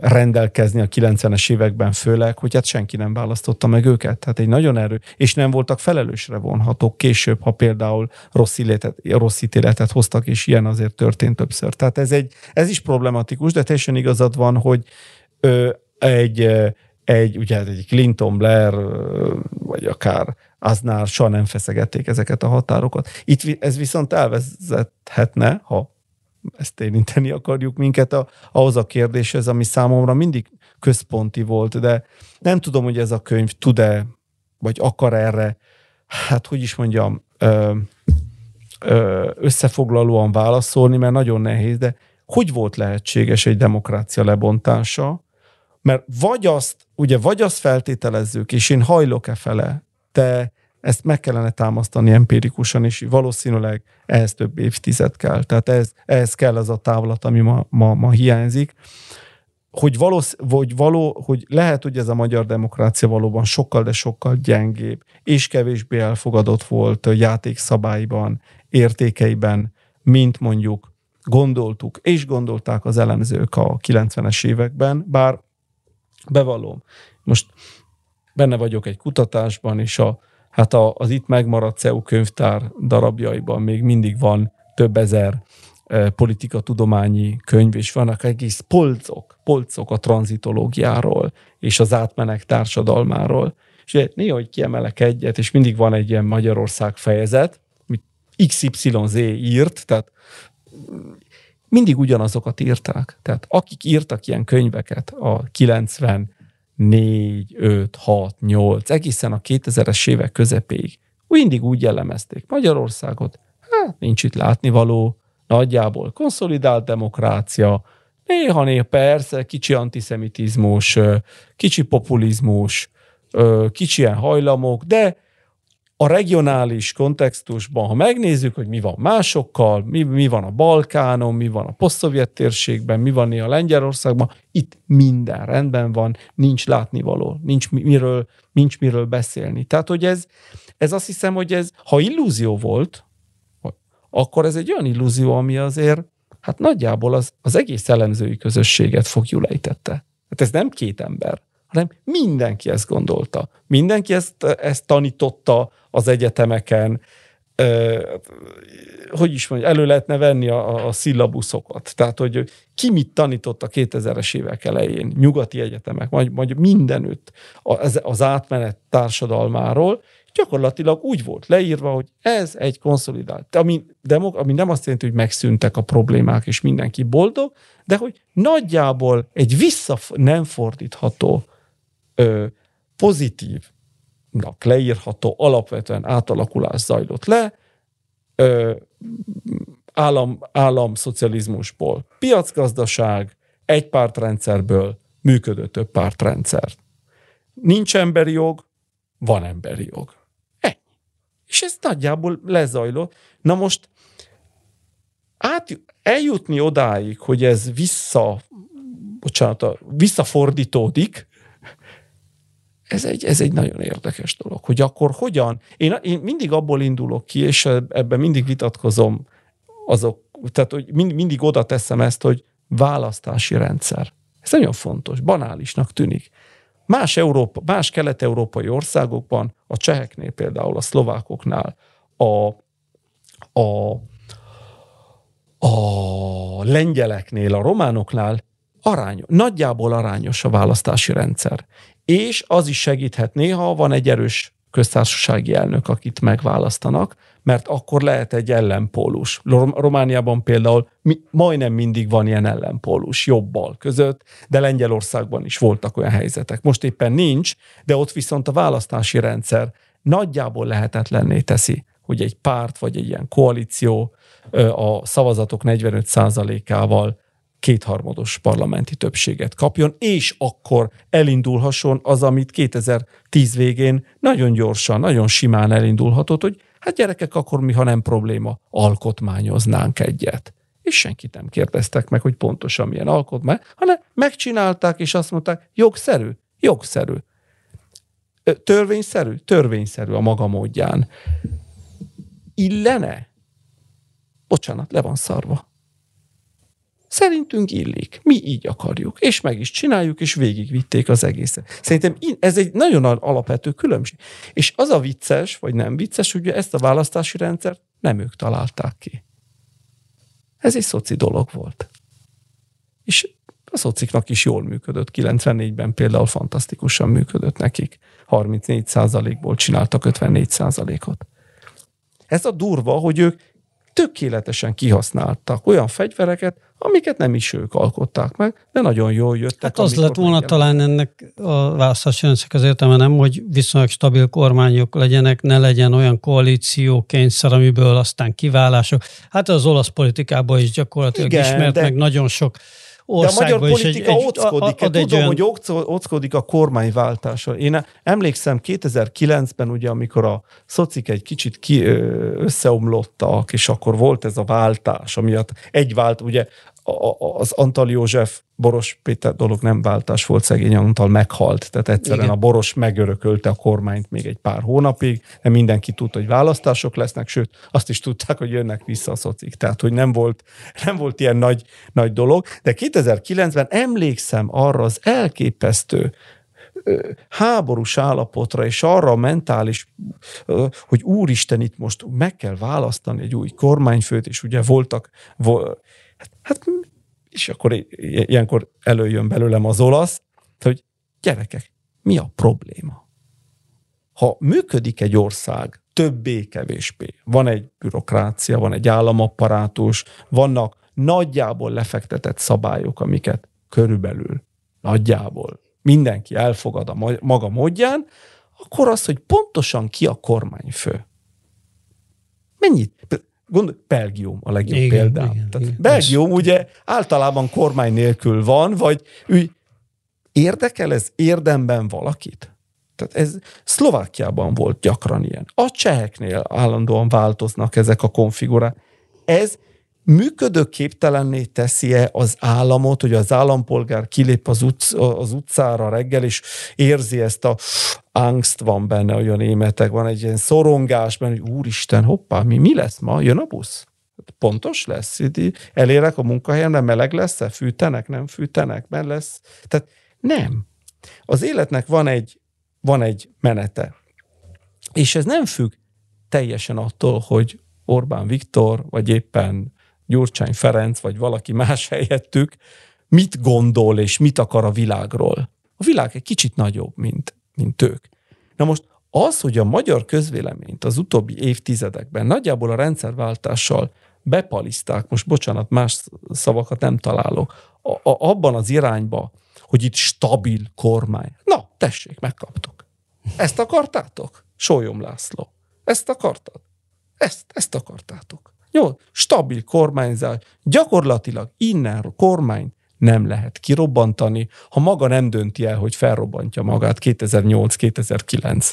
rendelkezni a 90-es években főleg, hogy hát senki nem választotta meg őket. Tehát egy nagyon erő, és nem voltak felelősre vonhatók később, ha például rossz, illetet, rossz ítéletet hoztak, és ilyen azért történt többször. Tehát ez, egy, ez is problematikus, de teljesen igazad van, hogy ö, egy, egy, ugye egy Clinton, Blair, vagy akár Aznár soha nem feszegették ezeket a határokat. Itt ez viszont elvezethetne, ha ezt érinteni akarjuk minket a, ahhoz a kérdéshez, ami számomra mindig központi volt, de nem tudom, hogy ez a könyv tud-e, vagy akar erre, hát hogy is mondjam, ö, ö, összefoglalóan válaszolni, mert nagyon nehéz, de hogy volt lehetséges egy demokrácia lebontása? Mert vagy azt, ugye, vagy azt feltételezzük, és én hajlok-e fele, de ezt meg kellene támasztani empirikusan, és valószínűleg ehhez több évtized kell. Tehát ehhez, ehhez kell az a távlat, ami ma, ma, ma hiányzik. Hogy, valósz, vagy való, hogy lehet, hogy ez a magyar demokrácia valóban sokkal, de sokkal gyengébb, és kevésbé elfogadott volt játékszabályban, értékeiben, mint mondjuk gondoltuk, és gondolták az elemzők a 90-es években, bár bevallom, most benne vagyok egy kutatásban, és a hát a, az itt megmaradt CEU könyvtár darabjaiban még mindig van több ezer e, politikatudományi könyv, és vannak egész polcok, polcok a tranzitológiáról és az átmenek társadalmáról. És néha, hogy kiemelek egyet, és mindig van egy ilyen Magyarország fejezet, amit XYZ írt, tehát mindig ugyanazokat írták. Tehát akik írtak ilyen könyveket a 90 4, 5, 6, 8, egészen a 2000-es évek közepéig. Mindig úgy jellemezték Magyarországot, hát nincs itt látnivaló, nagyjából konszolidált demokrácia, néha-néha persze kicsi antiszemitizmus, kicsi populizmus, kicsi ilyen hajlamok, de a regionális kontextusban, ha megnézzük, hogy mi van másokkal, mi, mi van a Balkánon, mi van a posztszovjet térségben, mi van a Lengyelországban, itt minden rendben van, nincs látnivaló, nincs miről, nincs miről beszélni. Tehát, hogy ez, ez azt hiszem, hogy ez, ha illúzió volt, akkor ez egy olyan illúzió, ami azért, hát nagyjából az, az egész elemzői közösséget fogjulejtette. Hát ez nem két ember, hanem mindenki ezt gondolta. Mindenki ezt, ezt tanította az egyetemeken, hogy is mondja, elő lehetne venni a, a szillabuszokat. Tehát, hogy ki mit tanított a 2000-es évek elején, nyugati egyetemek, vagy, vagy mindenütt az, az átmenet társadalmáról, gyakorlatilag úgy volt leírva, hogy ez egy konszolidált, ami, demok, ami nem azt jelenti, hogy megszűntek a problémák, és mindenki boldog, de hogy nagyjából egy vissza nem fordítható ö, pozitívnak leírható alapvetően átalakulás zajlott le, ö, állam, államszocializmusból piacgazdaság, egy pártrendszerből működő több pártrendszer. Nincs emberi jog, van emberi jog. Ennyi. És ez nagyjából lezajlott. Na most át, eljutni odáig, hogy ez vissza, bocsánat, visszafordítódik, ez egy, ez egy nagyon érdekes dolog, hogy akkor hogyan, én, én mindig abból indulok ki, és ebben mindig vitatkozom azok, tehát hogy mind, mindig oda teszem ezt, hogy választási rendszer. Ez nagyon fontos, banálisnak tűnik. Más, Európa, más kelet-európai országokban, a cseheknél például, a szlovákoknál, a, a, a lengyeleknél, a románoknál arány, nagyjából arányos a választási rendszer és az is segíthet néha, van egy erős köztársasági elnök, akit megválasztanak, mert akkor lehet egy ellenpólus. Romániában például mi, majdnem mindig van ilyen ellenpólus, jobbal között, de Lengyelországban is voltak olyan helyzetek. Most éppen nincs, de ott viszont a választási rendszer nagyjából lehetetlenné teszi, hogy egy párt vagy egy ilyen koalíció a szavazatok 45%-ával kétharmados parlamenti többséget kapjon, és akkor elindulhasson az, amit 2010 végén nagyon gyorsan, nagyon simán elindulhatott, hogy hát gyerekek, akkor mi, ha nem probléma, alkotmányoznánk egyet. És senkit nem kérdeztek meg, hogy pontosan milyen alkotmány, hanem megcsinálták, és azt mondták, jogszerű, jogszerű. Törvényszerű, törvényszerű a maga módján. Illene? Bocsánat, le van szarva. Szerintünk illik. Mi így akarjuk. És meg is csináljuk, és végigvitték az egészet. Szerintem ez egy nagyon alapvető különbség. És az a vicces, vagy nem vicces, hogy ezt a választási rendszert nem ők találták ki. Ez egy szoci dolog volt. És a szociknak is jól működött. 94-ben például fantasztikusan működött nekik. 34%-ból csináltak 54%-ot. Ez a durva, hogy ők tökéletesen kihasználtak olyan fegyvereket, amiket nem is ők alkották meg, de nagyon jól jöttek. Hát az lett volna megjelent. talán ennek a választási az értelme nem, hogy viszonylag stabil kormányok legyenek, ne legyen olyan koalíció kényszer, amiből aztán kiválások. Hát az olasz politikában is gyakorlatilag Igen, ismert de... meg nagyon sok de a magyar politika egy, ockodik. Ad Tudom, olyan... hogy ockodik a kormányváltással. Én emlékszem 2009-ben, ugye, amikor a szocik egy kicsit ki, összeomlottak, és akkor volt ez a váltás, amiatt egy vált, ugye az Antal József Boros Péter dolog nem váltás volt, szegény Antal meghalt, tehát egyszerűen Igen. a Boros megörökölte a kormányt még egy pár hónapig, de mindenki tudta, hogy választások lesznek, sőt, azt is tudták, hogy jönnek vissza a szocik, tehát hogy nem volt, nem volt ilyen nagy, nagy dolog, de 2009-ben emlékszem arra az elképesztő háborús állapotra, és arra a mentális, hogy úristen, itt most meg kell választani egy új kormányfőt, és ugye voltak, Hát, hát és akkor ilyenkor előjön belőlem az olasz, hogy gyerekek, mi a probléma? Ha működik egy ország többé-kevésbé, van egy bürokrácia, van egy államapparátus, vannak nagyjából lefektetett szabályok, amiket körülbelül nagyjából mindenki elfogad a maga módján, akkor az, hogy pontosan ki a kormányfő. Mennyit? Gond, Belgium a legjobb igen, példám. Igen, Tehát igen, Belgium ez... ugye általában kormány nélkül van, vagy ő, érdekel ez érdemben valakit? Tehát ez Szlovákiában volt gyakran ilyen. A cseheknél állandóan változnak ezek a konfigurák. Ez működőképtelenné teszi-e az államot, hogy az állampolgár kilép az, utc, az utcára reggel, és érzi ezt a angst van benne, hogy a németek van egy ilyen szorongás benne, hogy úristen, hoppá, mi, mi lesz ma? Jön a busz? Pontos lesz? Elérek a munkahelyemre, meleg lesz-e? Fűtenek, nem fűtenek? Men lesz? Tehát nem. Az életnek van egy, van egy menete. És ez nem függ teljesen attól, hogy Orbán Viktor, vagy éppen Gyurcsány Ferenc, vagy valaki más [LAUGHS] helyettük mit gondol és mit akar a világról. A világ egy kicsit nagyobb, mint, mint ők. Na most az, hogy a magyar közvéleményt az utóbbi évtizedekben nagyjából a rendszerváltással bepaliszták, most bocsánat, más szavakat nem találok, a, a, abban az irányba, hogy itt stabil kormány. Na, tessék, megkaptok. Ezt akartátok? Sólyom László. Ezt akartad? Ezt, ezt akartátok. Jó, stabil kormányzás. Gyakorlatilag innen a kormány nem lehet kirobbantani, ha maga nem dönti el, hogy felrobbantja magát 2008-2009.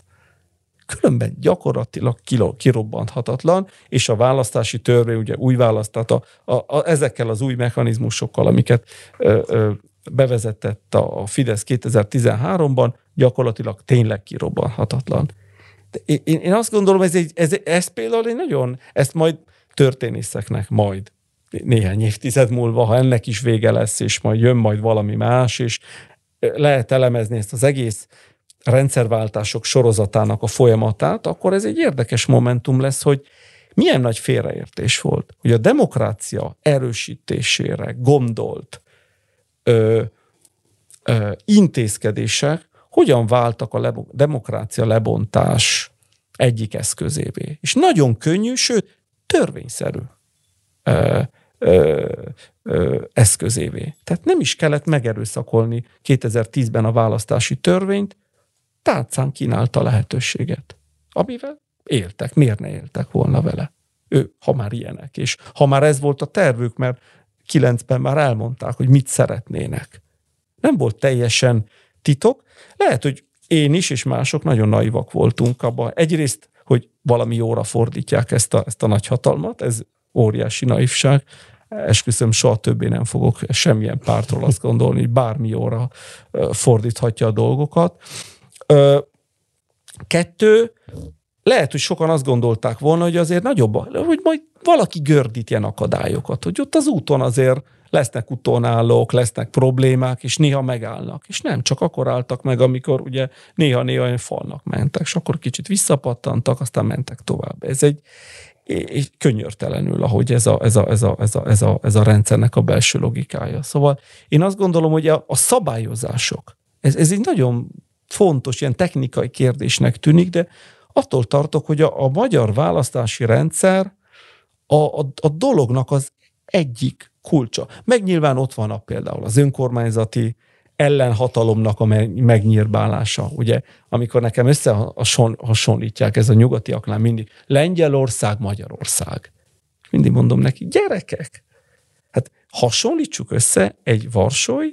Különben gyakorlatilag kirobbanthatatlan, és a választási törvény ugye új választát a, a, a, ezekkel az új mechanizmusokkal, amiket ö, ö, bevezetett a Fidesz 2013-ban, gyakorlatilag tényleg kirobbanhatatlan. De én, én azt gondolom, ez, egy, ez, ez például egy nagyon, ezt majd történészeknek majd néhány évtized múlva, ha ennek is vége lesz, és majd jön majd valami más, és lehet elemezni ezt az egész rendszerváltások sorozatának a folyamatát, akkor ez egy érdekes momentum lesz, hogy milyen nagy félreértés volt, hogy a demokrácia erősítésére gondolt ö, ö, intézkedések hogyan váltak a lebo- demokrácia lebontás egyik eszközévé. És nagyon könnyű, sőt, törvényszerű ö, ö, ö, eszközévé. Tehát nem is kellett megerőszakolni 2010-ben a választási törvényt, tárcán kínálta lehetőséget, amivel éltek, miért ne éltek volna vele? Ő, ha már ilyenek, és ha már ez volt a tervük, mert 2009-ben már elmondták, hogy mit szeretnének. Nem volt teljesen titok. Lehet, hogy én is, és mások nagyon naivak voltunk abban. Egyrészt, hogy valami jóra fordítják ezt a, ezt a nagy hatalmat, ez óriási naivság. Esküszöm, soha többé nem fogok semmilyen pártról azt gondolni, hogy bármi jóra fordíthatja a dolgokat. Kettő, lehet, hogy sokan azt gondolták volna, hogy azért nagyobb, hogy majd valaki gördít ilyen akadályokat, hogy ott az úton azért lesznek utonállók, lesznek problémák, és néha megállnak. És nem, csak akkor álltak meg, amikor ugye néha-néha olyan falnak mentek, és akkor kicsit visszapattantak, aztán mentek tovább. Ez egy, egy könyörtelenül, ahogy ez a, ez, a, ez, a, ez, a, ez, a, ez a rendszernek a belső logikája. Szóval én azt gondolom, hogy a, a szabályozások, ez, ez egy nagyon fontos, ilyen technikai kérdésnek tűnik, de attól tartok, hogy a, a magyar választási rendszer a, a, a dolognak az egyik kulcsa. Meg nyilván ott van a például az önkormányzati ellenhatalomnak a megnyírbálása, ugye, amikor nekem összehasonlítják ez a nyugatiaknál mindig, Lengyelország, Magyarország. Mindig mondom neki, gyerekek, hát hasonlítsuk össze egy varsói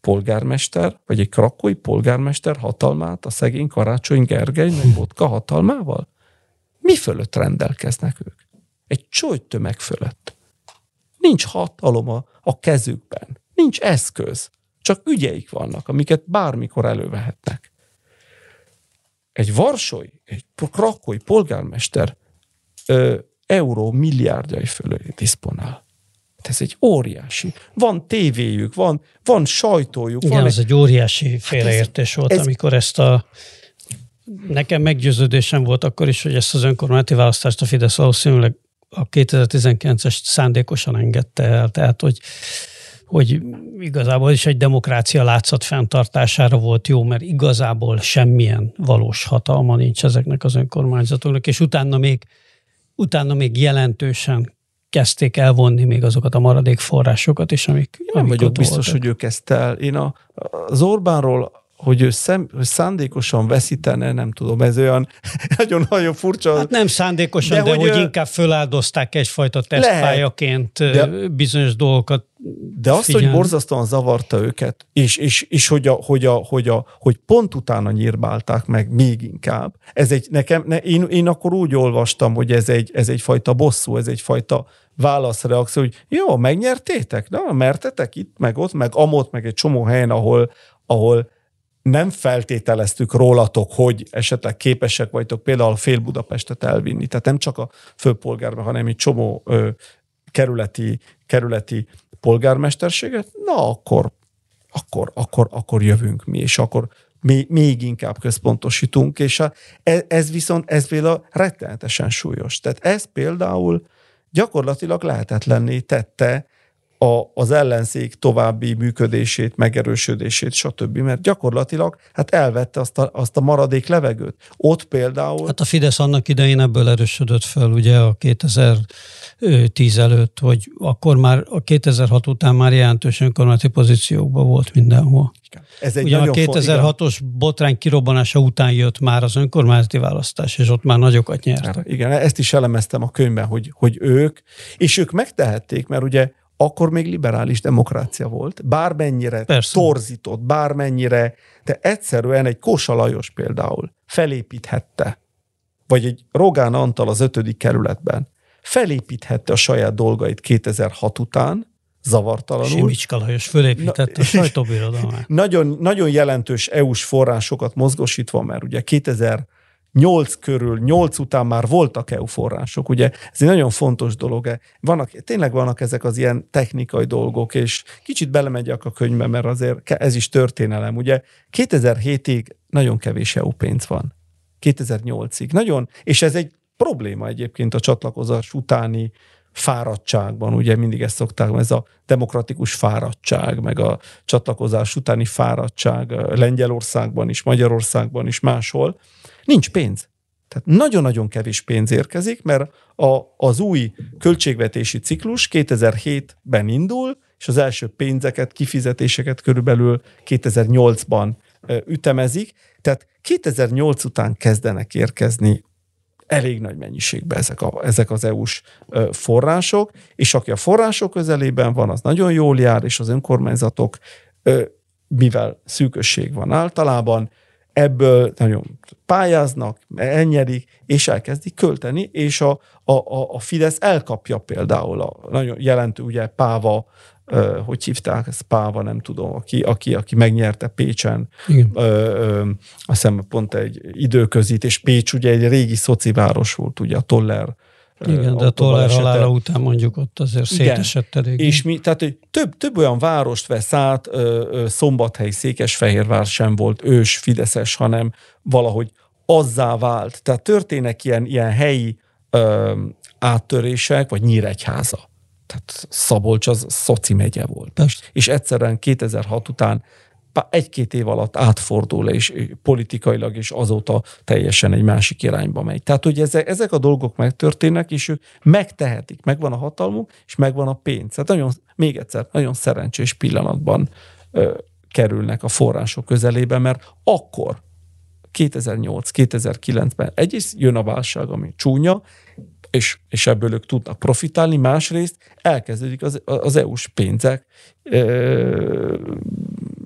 polgármester, vagy egy krakói polgármester hatalmát a szegény Karácsony Gergely, meg Botka hatalmával? Mi fölött rendelkeznek ők? Egy tömeg fölött. Nincs hatalom a, a kezükben. Nincs eszköz. Csak ügyeik vannak, amiket bármikor elővehetnek. Egy varsói, egy krakói polgármester ö, euró milliárdjai fölé diszponál. Ez egy óriási. Van tévéjük, van, van sajtójuk. Igen, van ez egy, egy óriási hát félreértés hát volt, ez, amikor ezt a Nekem meggyőződésem volt akkor is, hogy ezt az önkormányzati választást a Fidesz valószínűleg a 2019-es szándékosan engedte el, tehát hogy hogy igazából is egy demokrácia látszat fenntartására volt jó, mert igazából semmilyen valós hatalma nincs ezeknek az önkormányzatoknak, és utána még, utána még jelentősen kezdték elvonni még azokat a maradék forrásokat is, amik, Én nem amik vagyok biztos, voltak. hogy ő kezdte el. Én a, az Orbánról hogy ő szem, hogy szándékosan veszítene, nem tudom, ez olyan [LAUGHS] nagyon-nagyon furcsa. Hát nem szándékosan, de, de hogy, hogy inkább föláldozták egyfajta tesztpályaként de, bizonyos dolgokat. De azt, figyelni. hogy borzasztóan zavarta őket, és, és, és hogy, a, hogy, a, hogy, a, hogy pont utána nyírbálták meg még inkább. Ez egy, nekem, ne, én, én akkor úgy olvastam, hogy ez egy, ez egyfajta bosszú, ez egyfajta válaszreakció, hogy jó, megnyertétek? Na, mertetek itt, meg ott, meg amott, meg egy csomó helyen, ahol, ahol nem feltételeztük rólatok, hogy esetleg képesek vagytok például fél Budapestet elvinni. Tehát nem csak a főpolgárba, hanem egy csomó ö, kerületi, kerületi polgármesterséget, na akkor, akkor, akkor, akkor jövünk mi, és akkor mi, még inkább központosítunk, és a, ez, ez viszont, ez például rettenetesen súlyos. Tehát ez például gyakorlatilag lehetetlenné tette a, az ellenzék további működését, megerősödését, stb. Mert gyakorlatilag hát elvette azt a, azt a maradék levegőt. Ott például... Hát a Fidesz annak idején ebből erősödött fel, ugye a 2010 előtt, hogy akkor már a 2006 után már jelentős önkormányzati pozíciókban volt mindenhol. Ez egy Ugye a 2006-os botrány kirobbanása után jött már az önkormányzati választás, és ott már nagyokat nyertek. Igen, ezt is elemeztem a könyvben, hogy, hogy ők, és ők megtehették, mert ugye akkor még liberális demokrácia volt, bármennyire Persze. torzított, bármennyire, de egyszerűen egy Kósa Lajos például felépíthette, vagy egy Rogán Antal az ötödik kerületben felépíthette a saját dolgait 2006 után, zavartalanul. Simicska Lajos fölépítette Na, a sajtóbirodalmát. [LAUGHS] Nagyon, nagyon jelentős EU-s forrásokat mozgosítva, mert ugye 2000 nyolc körül, nyolc után már voltak EU források, ugye ez egy nagyon fontos dolog. Vannak, tényleg vannak ezek az ilyen technikai dolgok, és kicsit belemegyek a könyvbe, mert azért ez is történelem. Ugye 2007-ig nagyon kevés EU pénz van. 2008-ig. Nagyon, és ez egy probléma egyébként a csatlakozás utáni fáradtságban, ugye mindig ezt szokták, ez a demokratikus fáradtság, meg a csatlakozás utáni fáradtság Lengyelországban is, Magyarországban is, máshol, Nincs pénz. Tehát nagyon-nagyon kevés pénz érkezik, mert a, az új költségvetési ciklus 2007-ben indul, és az első pénzeket, kifizetéseket körülbelül 2008-ban ütemezik. Tehát 2008 után kezdenek érkezni elég nagy mennyiségben ezek, a, ezek az EU-s források, és aki a források közelében van, az nagyon jól jár, és az önkormányzatok, mivel szűkösség van általában, ebből nagyon pályáznak, elnyerik, és elkezdik költeni, és a, a, a Fidesz elkapja például a nagyon jelentő, ugye Páva, uh, hogy hívták, ez Páva, nem tudom, aki, aki, aki megnyerte Pécsen, Igen. Uh, azt hiszem pont egy időközít, és Pécs ugye egy régi város volt, ugye a Toller igen, de a Toller halála után mondjuk ott azért szétesett elég. És mi, tehát hogy több, több olyan várost vesz át, Szombathely, Székesfehérvár sem volt ős Fideszes, hanem valahogy azzá vált. Tehát történnek ilyen, ilyen helyi ö, áttörések, vagy Nyíregyháza. Tehát Szabolcs az szoci megye volt. Persze. És egyszerűen 2006 után egy-két év alatt átfordul, és politikailag, és azóta teljesen egy másik irányba megy. Tehát, hogy ezek, ezek a dolgok megtörténnek, és ők megtehetik, megvan a hatalmuk, és megvan a pénz. Tehát nagyon, még egyszer, nagyon szerencsés pillanatban ö, kerülnek a források közelébe, mert akkor 2008-2009-ben egyrészt jön a válság, ami csúnya, és, és ebből ők tudnak profitálni, másrészt elkezdődik az, az EU-s pénzek ö,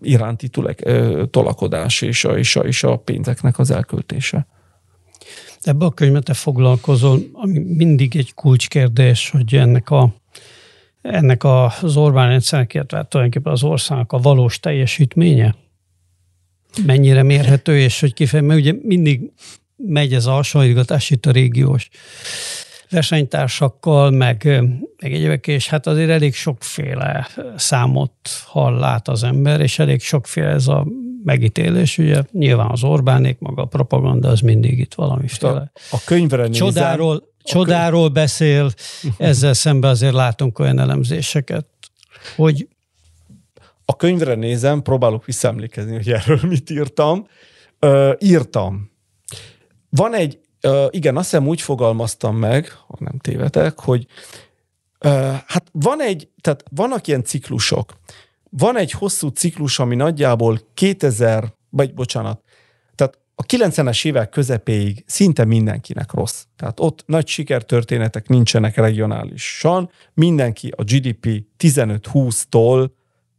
iránti tulek, tolakodás és a, és, a, és a pénzeknek az elköltése. Ebbe a könyvben te foglalkozol, ami mindig egy kulcskérdés, hogy ennek a ennek az Orbán rendszernek, illetve tulajdonképpen az országnak a valós teljesítménye mennyire mérhető, és hogy kifejezetten, mert ugye mindig megy ez a hasonlítgatás itt a régiós versenytársakkal, meg, meg egyébek, és hát azért elég sokféle számot hall lát az ember, és elég sokféle ez a megítélés, ugye nyilván az Orbánék, maga a propaganda, az mindig itt valamiféle. A, a könyvre nézem, csodáról, csodáról beszél, ezzel szemben azért látunk olyan elemzéseket, hogy a könyvre nézem, próbálok visszaemlékezni, hogy erről mit írtam. Ö, írtam. Van egy Igen, azt hiszem úgy fogalmaztam meg, ha nem tévedek, hogy hát van egy, tehát vannak ilyen ciklusok. Van egy hosszú ciklus, ami nagyjából 2000, vagy bocsánat, tehát a 90-es évek közepéig szinte mindenkinek rossz. Tehát ott nagy sikertörténetek nincsenek regionálisan. Mindenki a GDP 15-20-tól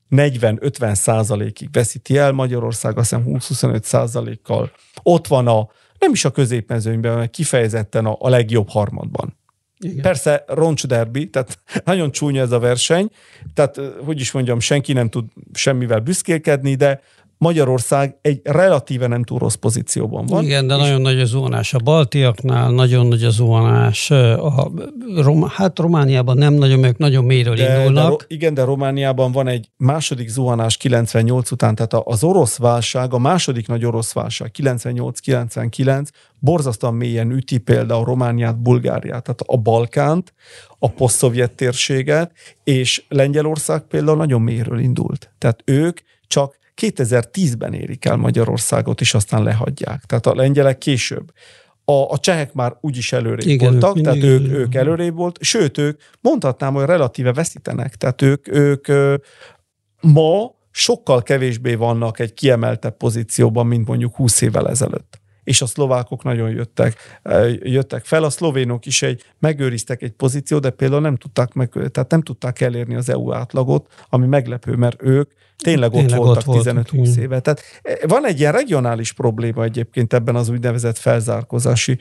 40-50 százalékig veszíti el, Magyarország azt hiszem 20-25 százalékkal. Ott van a nem is a középmezőnyben, hanem kifejezetten a, a legjobb harmadban. Igen. Persze roncsderbi, tehát [LAUGHS] nagyon csúnya ez a verseny, tehát hogy is mondjam, senki nem tud semmivel büszkélkedni, de Magyarország egy relatíve nem túl rossz pozícióban van. Igen, de nagyon nagy a zuhanás a baltiaknál, nagyon nagy a zuhanás, a Rom, hát Romániában nem nagyon, ők nagyon mélyről de, indulnak. De, igen, de Romániában van egy második zuhanás 98 után, tehát az orosz válság, a második nagy orosz válság 98-99 borzasztóan mélyen üti például Romániát, Bulgáriát, tehát a Balkánt, a posztszovjet térséget, és Lengyelország például nagyon mélyről indult. Tehát ők csak 2010-ben érik el Magyarországot, és aztán lehagyják. Tehát a lengyelek később. A, a csehek már úgyis előrébb Igen, voltak, ők tehát ők, ők előrébb volt, sőt, ők mondhatnám, hogy relatíve veszítenek, tehát ők, ők ma sokkal kevésbé vannak egy kiemeltebb pozícióban, mint mondjuk 20 évvel ezelőtt és a szlovákok nagyon jöttek, jöttek fel. A szlovénok is egy, megőriztek egy pozíciót, de például nem tudták, meg, tehát nem tudták elérni az EU átlagot, ami meglepő, mert ők tényleg, tényleg ott voltak ott 15-20 éve. Tehát eh, van egy ilyen regionális probléma egyébként ebben az úgynevezett felzárkozási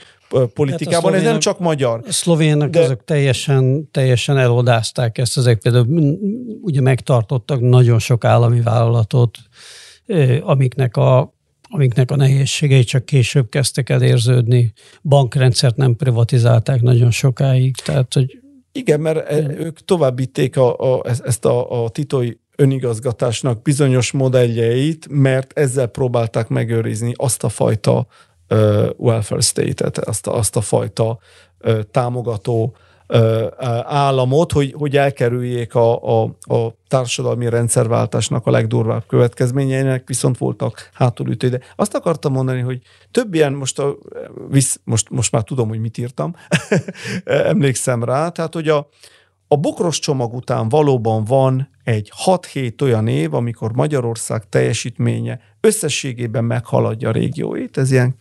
politikában, hát ez nem csak magyar. A szlovének de... azok teljesen, teljesen elodázták ezt, ezek például ugye megtartottak nagyon sok állami vállalatot, amiknek a amiknek a nehézségei csak később kezdtek el érződni. Bankrendszert nem privatizálták nagyon sokáig, tehát hogy igen, mert e, ők továbbíték a, a, ezt a, a titói önigazgatásnak bizonyos modelljeit, mert ezzel próbálták megőrizni azt a fajta uh, welfare state-et, azt a, azt a fajta uh, támogató államot, hogy, hogy elkerüljék a, a, a társadalmi rendszerváltásnak a legdurvább következményeinek, viszont voltak hátulütői. De azt akartam mondani, hogy több ilyen, most, a, visz, most, most már tudom, hogy mit írtam, [LAUGHS] emlékszem rá, tehát hogy a, a bokros csomag után valóban van egy 6-7 olyan év, amikor Magyarország teljesítménye összességében meghaladja a régióit, ez ilyen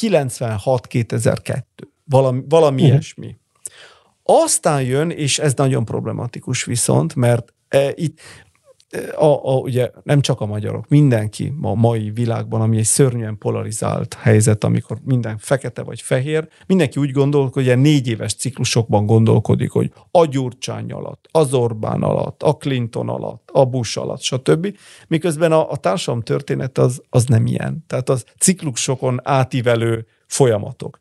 96-2002. Valami, valami uh-huh. ilyesmi. Aztán jön, és ez nagyon problematikus viszont, mert e, itt a, a, ugye nem csak a magyarok, mindenki a mai világban, ami egy szörnyűen polarizált helyzet, amikor minden fekete vagy fehér, mindenki úgy gondolkodik, hogy ilyen négy éves ciklusokban gondolkodik, hogy a Gyurcsány alatt, az Orbán alatt, a Clinton alatt, a Bush alatt, stb. Miközben a, a társadalom történet az, az nem ilyen. Tehát az ciklusokon átívelő folyamatok.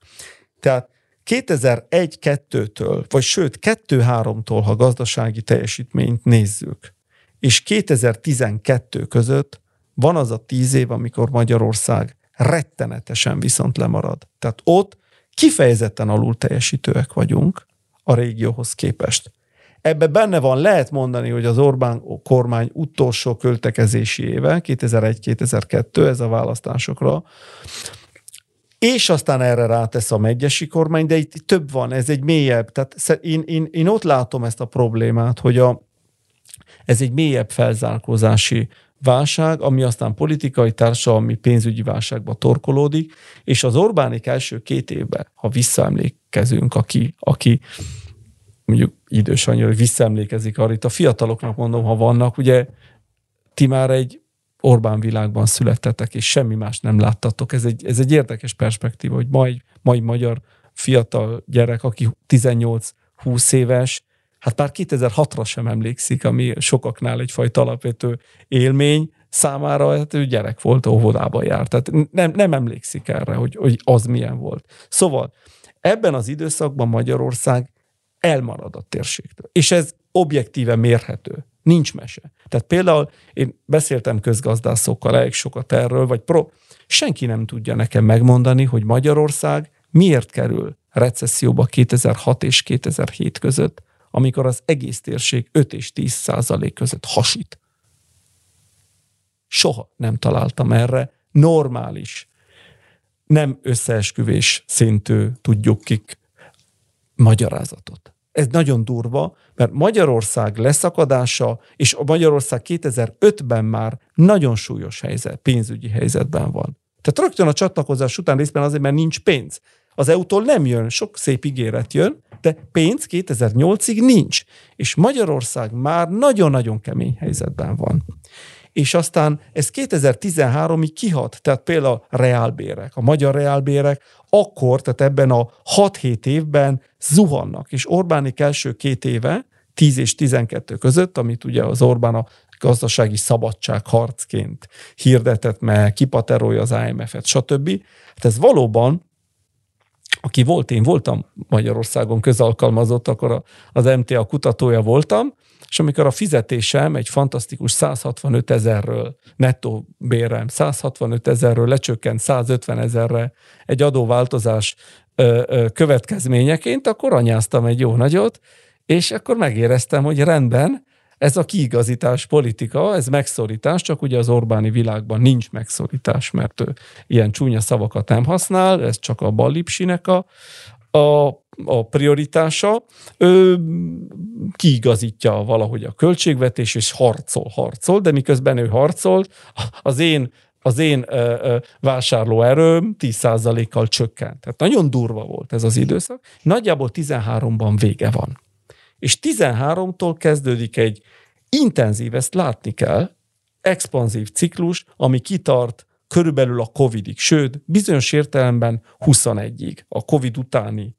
Tehát 2001-2-től, vagy sőt 2-3-tól, ha gazdasági teljesítményt nézzük, és 2012 között van az a tíz év, amikor Magyarország rettenetesen viszont lemarad. Tehát ott kifejezetten alul teljesítőek vagyunk a régióhoz képest. Ebbe benne van, lehet mondani, hogy az Orbán kormány utolsó költekezési éve, 2001-2002, ez a választásokra, és aztán erre rátesz a megyesi kormány, de itt több van, ez egy mélyebb. Tehát én, én, én ott látom ezt a problémát, hogy a, ez egy mélyebb felzárkózási válság, ami aztán politikai, társadalmi, pénzügyi válságba torkolódik, és az Orbánik első két évben, ha visszaemlékezünk, aki, aki mondjuk idős annyira, hogy visszaemlékezik arra, itt a fiataloknak mondom, ha vannak, ugye ti már egy Orbán világban születtetek, és semmi más nem láttatok. Ez egy, ez egy érdekes perspektíva, hogy mai, mai magyar fiatal gyerek, aki 18-20 éves, hát már 2006-ra sem emlékszik, ami sokaknál egyfajta alapvető élmény, számára hát ő gyerek volt, óvodába járt. Tehát nem, nem emlékszik erre, hogy, hogy az milyen volt. Szóval ebben az időszakban Magyarország elmarad a térségtől. És ez objektíve mérhető. Nincs mese. Tehát például én beszéltem közgazdászokkal elég sokat erről, vagy pro, senki nem tudja nekem megmondani, hogy Magyarország miért kerül recesszióba 2006 és 2007 között, amikor az egész térség 5 és 10 százalék között hasít. Soha nem találtam erre normális, nem összeesküvés szintű, tudjuk kik, magyarázatot. Ez nagyon durva, mert Magyarország leszakadása, és a Magyarország 2005-ben már nagyon súlyos helyzet, pénzügyi helyzetben van. Tehát rögtön a csatlakozás után részben azért, mert nincs pénz. Az EU-tól nem jön, sok szép ígéret jön, de pénz 2008-ig nincs. És Magyarország már nagyon-nagyon kemény helyzetben van. És aztán ez 2013-ig kihat, tehát például a reálbérek, a magyar reálbérek akkor, tehát ebben a 6-7 évben zuhannak, és Orbánik első két éve, 10 és 12 között, amit ugye az Orbán a gazdasági szabadság harcként hirdetett, mert kipaterolja az IMF-et, stb. Hát ez valóban aki volt, én voltam Magyarországon közalkalmazott, akkor az MTA kutatója voltam, és amikor a fizetésem egy fantasztikus 165 ezerről, nettó bérem 165 ezerről lecsökkent 150 ezerre egy adóváltozás következményeként, akkor anyáztam egy jó nagyot, és akkor megéreztem, hogy rendben, ez a kiigazítás politika, ez megszorítás, csak ugye az Orbáni világban nincs megszorítás, mert ő ilyen csúnya szavakat nem használ, ez csak a ballipsinek a, a, a prioritása. Ő kiigazítja valahogy a költségvetés, és harcol, harcol, de miközben ő harcol, az én az én ö, ö, vásárlóerőm 10%-kal csökkent. Tehát nagyon durva volt ez az időszak. Nagyjából 13-ban vége van. És 13-tól kezdődik egy intenzív, ezt látni kell, expanzív ciklus, ami kitart körülbelül a Covidig, sőt, bizonyos értelemben 21-ig, a Covid utáni.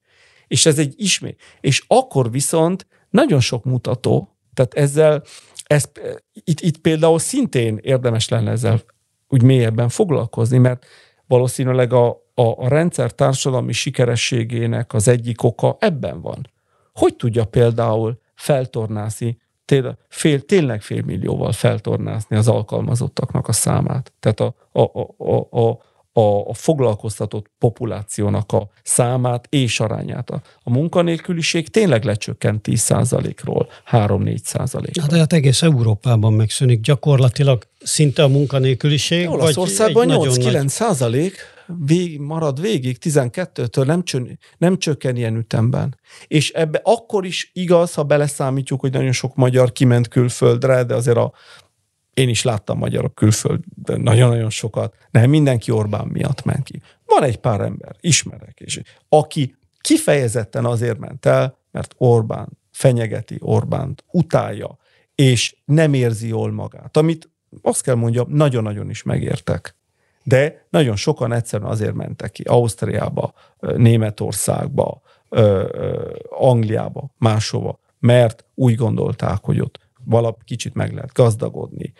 És ez egy ismét. És akkor viszont nagyon sok mutató, tehát ezzel, ez, itt, itt például szintén érdemes lenne ezzel úgy mélyebben foglalkozni, mert valószínűleg a, a, a rendszer társadalmi sikerességének az egyik oka ebben van. Hogy tudja például feltornászni, tényleg fél, tényleg fél millióval feltornázni az alkalmazottaknak a számát. Tehát a, a, a, a, a, a foglalkoztatott populációnak a számát és arányát. A, a munkanélküliség tényleg lecsökkent 10%-ról 3-4%-ra. Hát, de hát egész Európában megszűnik gyakorlatilag szinte a munkanélküliség. Olaszországban 8-9 százalék, vég, marad végig, 12-től nem, csön, nem csökken ilyen ütemben. És ebbe akkor is igaz, ha beleszámítjuk, hogy nagyon sok magyar kiment külföldre, de azért a én is láttam magyarok külföldön nagyon-nagyon sokat. Nem mindenki Orbán miatt ment ki. van egy pár ember, ismerek, és aki kifejezetten azért ment el, mert Orbán fenyegeti Orbánt, utálja, és nem érzi jól magát. Amit azt kell mondjam, nagyon-nagyon is megértek. De nagyon sokan egyszerűen azért mentek ki Ausztriába, Németországba, Angliába, máshova, mert úgy gondolták, hogy ott valap kicsit meg lehet gazdagodni,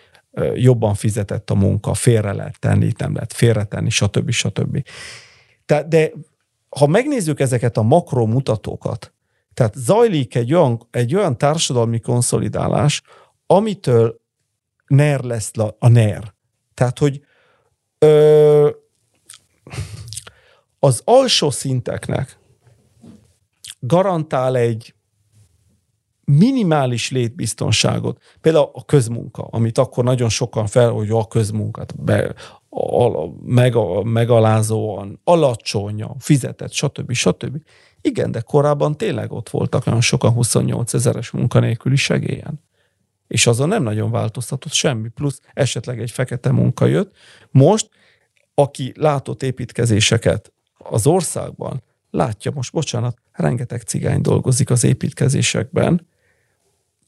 jobban fizetett a munka, félre lehet tenni, itt nem lehet félretenni, stb. stb. Tehát, de ha megnézzük ezeket a makromutatókat, tehát zajlik egy olyan, egy olyan társadalmi konszolidálás, amitől NER lesz a NER. Tehát, hogy ö, az alsó szinteknek garantál egy minimális létbiztonságot. Például a közmunka, amit akkor nagyon sokan fel, hogy a közmunkát be, a, meg, megalázóan, alacsonyan fizetett, stb. stb. Igen, de korábban tényleg ott voltak nagyon sokan 28 ezeres munkanélküli segélyen. És azon nem nagyon változtatott semmi, plusz esetleg egy fekete munka jött. Most, aki látott építkezéseket az országban, látja most, bocsánat, rengeteg cigány dolgozik az építkezésekben,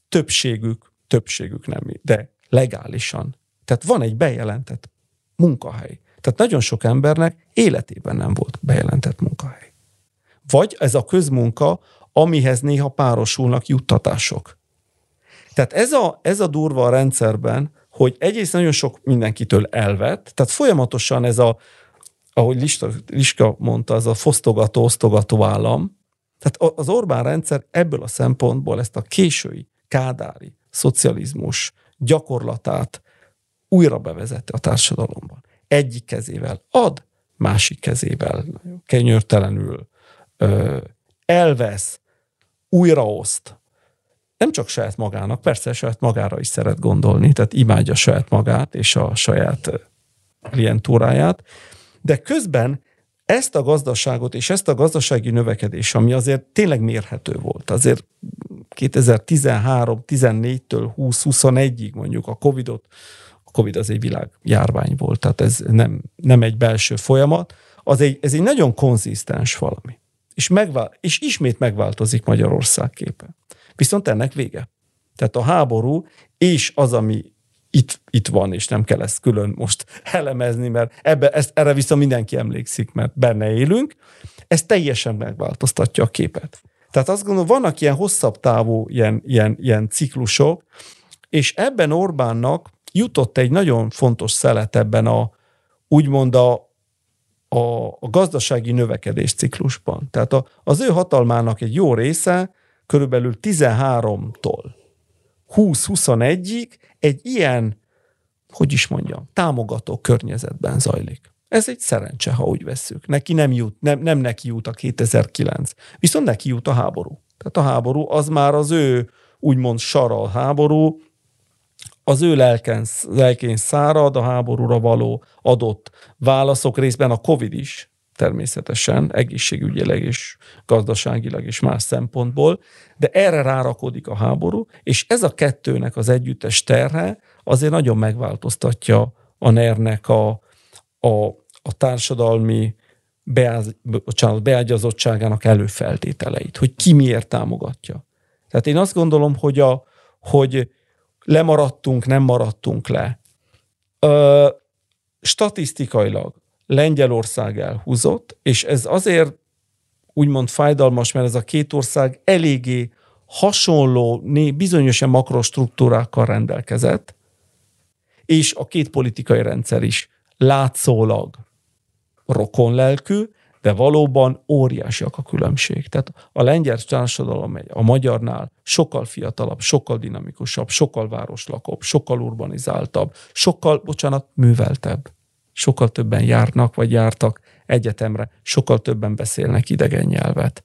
többségük, többségük nem, de legálisan. Tehát van egy bejelentett munkahely. Tehát nagyon sok embernek életében nem volt bejelentett munkahely. Vagy ez a közmunka, amihez néha párosulnak juttatások. Tehát ez a, ez a durva a rendszerben, hogy egyrészt nagyon sok mindenkitől elvett, tehát folyamatosan ez a, ahogy Lista, Liska mondta, ez a fosztogató, osztogató állam, tehát az Orbán rendszer ebből a szempontból ezt a késői kádári szocializmus gyakorlatát újra bevezette a társadalomban. Egyik kezével ad, másik kezével kenyörtelenül ö, elvesz, újraoszt. Nem csak saját magának, persze saját magára is szeret gondolni, tehát imádja saját magát és a saját klientúráját, de közben ezt a gazdaságot és ezt a gazdasági növekedés, ami azért tényleg mérhető volt, azért 2013-14-től 20-21-ig mondjuk a Covidot, a Covid az egy világjárvány volt, tehát ez nem, nem egy belső folyamat, az egy, ez egy nagyon konzisztens valami. És, megvál, és ismét megváltozik Magyarország képe. Viszont ennek vége. Tehát a háború és az, ami itt, itt van, és nem kell ezt külön most [LAUGHS] elemezni, mert ebbe, ezt, erre vissza mindenki emlékszik, mert benne élünk, ez teljesen megváltoztatja a képet. Tehát azt gondolom, vannak ilyen hosszabb távú ilyen, ilyen, ilyen ciklusok, és ebben Orbánnak jutott egy nagyon fontos szelet ebben a, úgymond a, a, a gazdasági növekedés ciklusban. Tehát a, az ő hatalmának egy jó része körülbelül 13-tól 20-21-ig egy ilyen, hogy is mondjam, támogató környezetben zajlik. Ez egy szerencse, ha úgy vesszük. Neki nem jut, nem, nem neki jut a 2009. Viszont neki jut a háború. Tehát a háború az már az ő úgymond saral háború, az ő lelken, lelkén szárad a háborúra való adott válaszok részben a Covid is, természetesen, egészségügyileg és gazdaságilag és más szempontból, de erre rárakodik a háború, és ez a kettőnek az együttes terhe azért nagyon megváltoztatja a NER-nek a, a, a társadalmi beáz, bocsánat, beágyazottságának előfeltételeit, hogy ki miért támogatja. Tehát én azt gondolom, hogy, a, hogy lemaradtunk, nem maradtunk le. Ö, statisztikailag Lengyelország elhúzott, és ez azért úgymond fájdalmas, mert ez a két ország eléggé hasonló, bizonyosan makrostruktúrákkal rendelkezett, és a két politikai rendszer is látszólag rokonlelkű, de valóban óriásiak a különbség. Tehát a lengyel társadalom a magyarnál sokkal fiatalabb, sokkal dinamikusabb, sokkal városlakóbb, sokkal urbanizáltabb, sokkal, bocsánat, műveltebb sokkal többen járnak, vagy jártak egyetemre, sokkal többen beszélnek idegen nyelvet.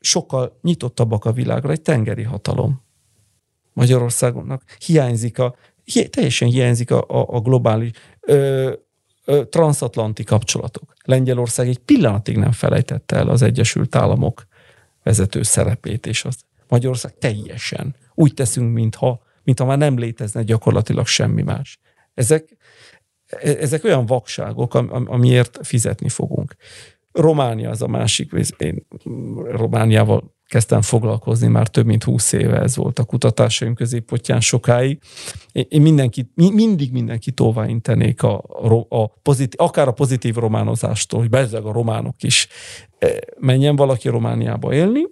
Sokkal nyitottabbak a világra, egy tengeri hatalom. Magyarországonnak hiányzik a, teljesen hiányzik a, a, a globális ö, ö, transatlanti kapcsolatok. Lengyelország egy pillanatig nem felejtette el az Egyesült Államok vezető szerepét, és az Magyarország teljesen úgy teszünk, mintha, mintha már nem létezne gyakorlatilag semmi más. Ezek, ezek olyan vakságok, amiért fizetni fogunk. Románia az a másik, én Romániával kezdtem foglalkozni, már több mint húsz éve ez volt a kutatásaim középpontján sokáig. Én mindenki, mindig mindenki intenék a, a pozitív, akár a pozitív románozástól, hogy bezzeg a románok is e, menjen valaki Romániába élni,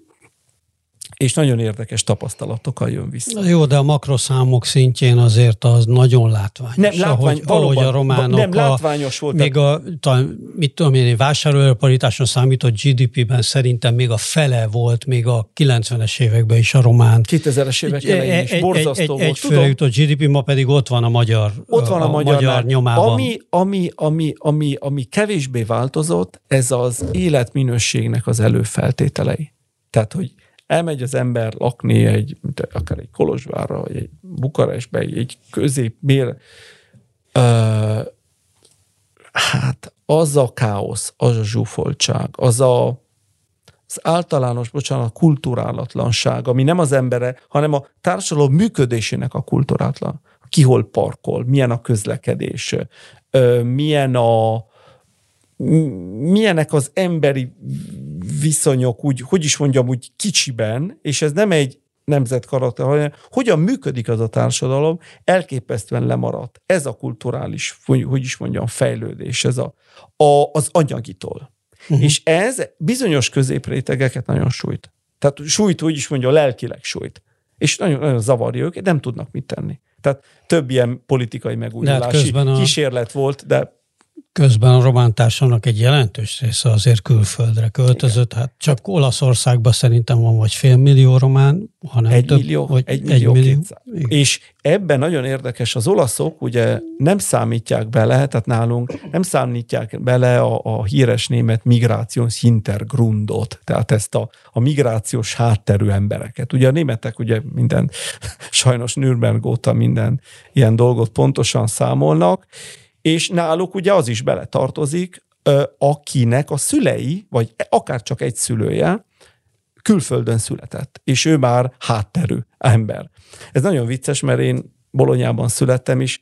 és nagyon érdekes tapasztalatokkal jön vissza. Jó, de a makroszámok szintjén azért az nagyon látványos. Nem, látvány, ahogy, valóban, ahogy a románok nem, látványos volt. Még a, talán, mit tudom én, vásárlóerőparításon számított GDP-ben szerintem még a fele volt, még a 90-es években is a román. 2000-es évek elején is, borzasztó egy, volt. Egy jutott GDP, ma pedig ott van a magyar, ott van a, a magyar, magyar nyomában. Ami, ami, ami, ami, ami kevésbé változott, ez az életminőségnek az előfeltételei. Tehát, hogy elmegy az ember lakni egy, akár egy Kolozsvárra, vagy egy Bukarestbe, egy közép mér, hát az a káosz, az a zsúfoltság, az a az általános, bocsánat, kulturálatlanság, ami nem az embere, hanem a társadalom működésének a kulturátlan. Ki hol parkol, milyen a közlekedés, milyen a, milyenek az emberi viszonyok, úgy, hogy is mondjam, úgy kicsiben, és ez nem egy nemzet karakter, hanem hogyan működik az a társadalom, elképesztően lemaradt. Ez a kulturális, hogy is mondjam, fejlődés, ez a, a az anyagitól. Uh-huh. És ez bizonyos középrétegeket nagyon sújt. Tehát sújt, úgy is mondja, lelkileg sújt. És nagyon, nagyon zavarja őket, nem tudnak mit tenni. Tehát több ilyen politikai hát megújulási a... kísérlet volt, de Közben a román társadalomnak egy jelentős része azért külföldre költözött. Igen. Hát csak Olaszországban szerintem van vagy fél millió román, hanem egy több, millió, vagy egy millió, egy millió. És ebben nagyon érdekes, az olaszok ugye nem számítják bele, tehát nálunk nem számítják bele a, a híres német migrációs hintergrundot, tehát ezt a, a migrációs hátterű embereket. Ugye a németek ugye minden, [LAUGHS] sajnos Nürnberg óta minden ilyen dolgot pontosan számolnak, és náluk ugye az is beletartozik, akinek a szülei, vagy akár csak egy szülője külföldön született, és ő már hátterű ember. Ez nagyon vicces, mert én Bolonyában születtem, és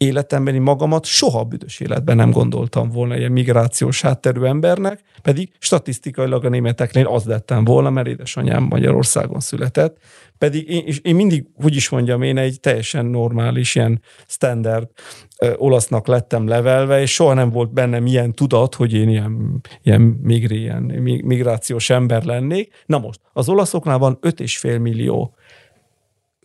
életemben én magamat soha büdös életben nem gondoltam volna ilyen migrációs hátterű embernek, pedig statisztikailag a németeknél az lettem volna, mert édesanyám Magyarországon született, pedig én, és én mindig, hogy is mondjam, én egy teljesen normális, ilyen standard ö, olasznak lettem levelve, és soha nem volt bennem ilyen tudat, hogy én ilyen, ilyen, migri, ilyen migrációs ember lennék. Na most, az olaszoknál van 5,5 millió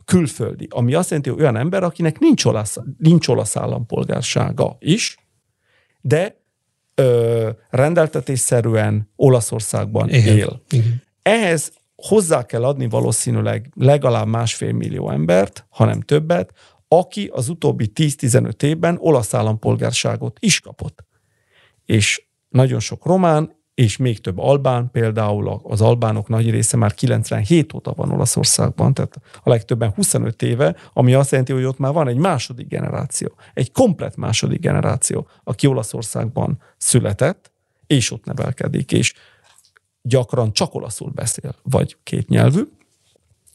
külföldi, ami azt jelenti, hogy olyan ember, akinek nincs olasz, nincs olasz állampolgársága is, de ö, rendeltetésszerűen Olaszországban Igen. él. Igen. Ehhez hozzá kell adni valószínűleg legalább másfél millió embert, hanem többet, aki az utóbbi 10-15 évben olasz állampolgárságot is kapott. És nagyon sok román és még több albán, például az albánok nagy része már 97 óta van Olaszországban, tehát a legtöbben 25 éve, ami azt jelenti, hogy ott már van egy második generáció, egy komplet második generáció, aki Olaszországban született, és ott nevelkedik, és gyakran csak olaszul beszél, vagy két nyelvű.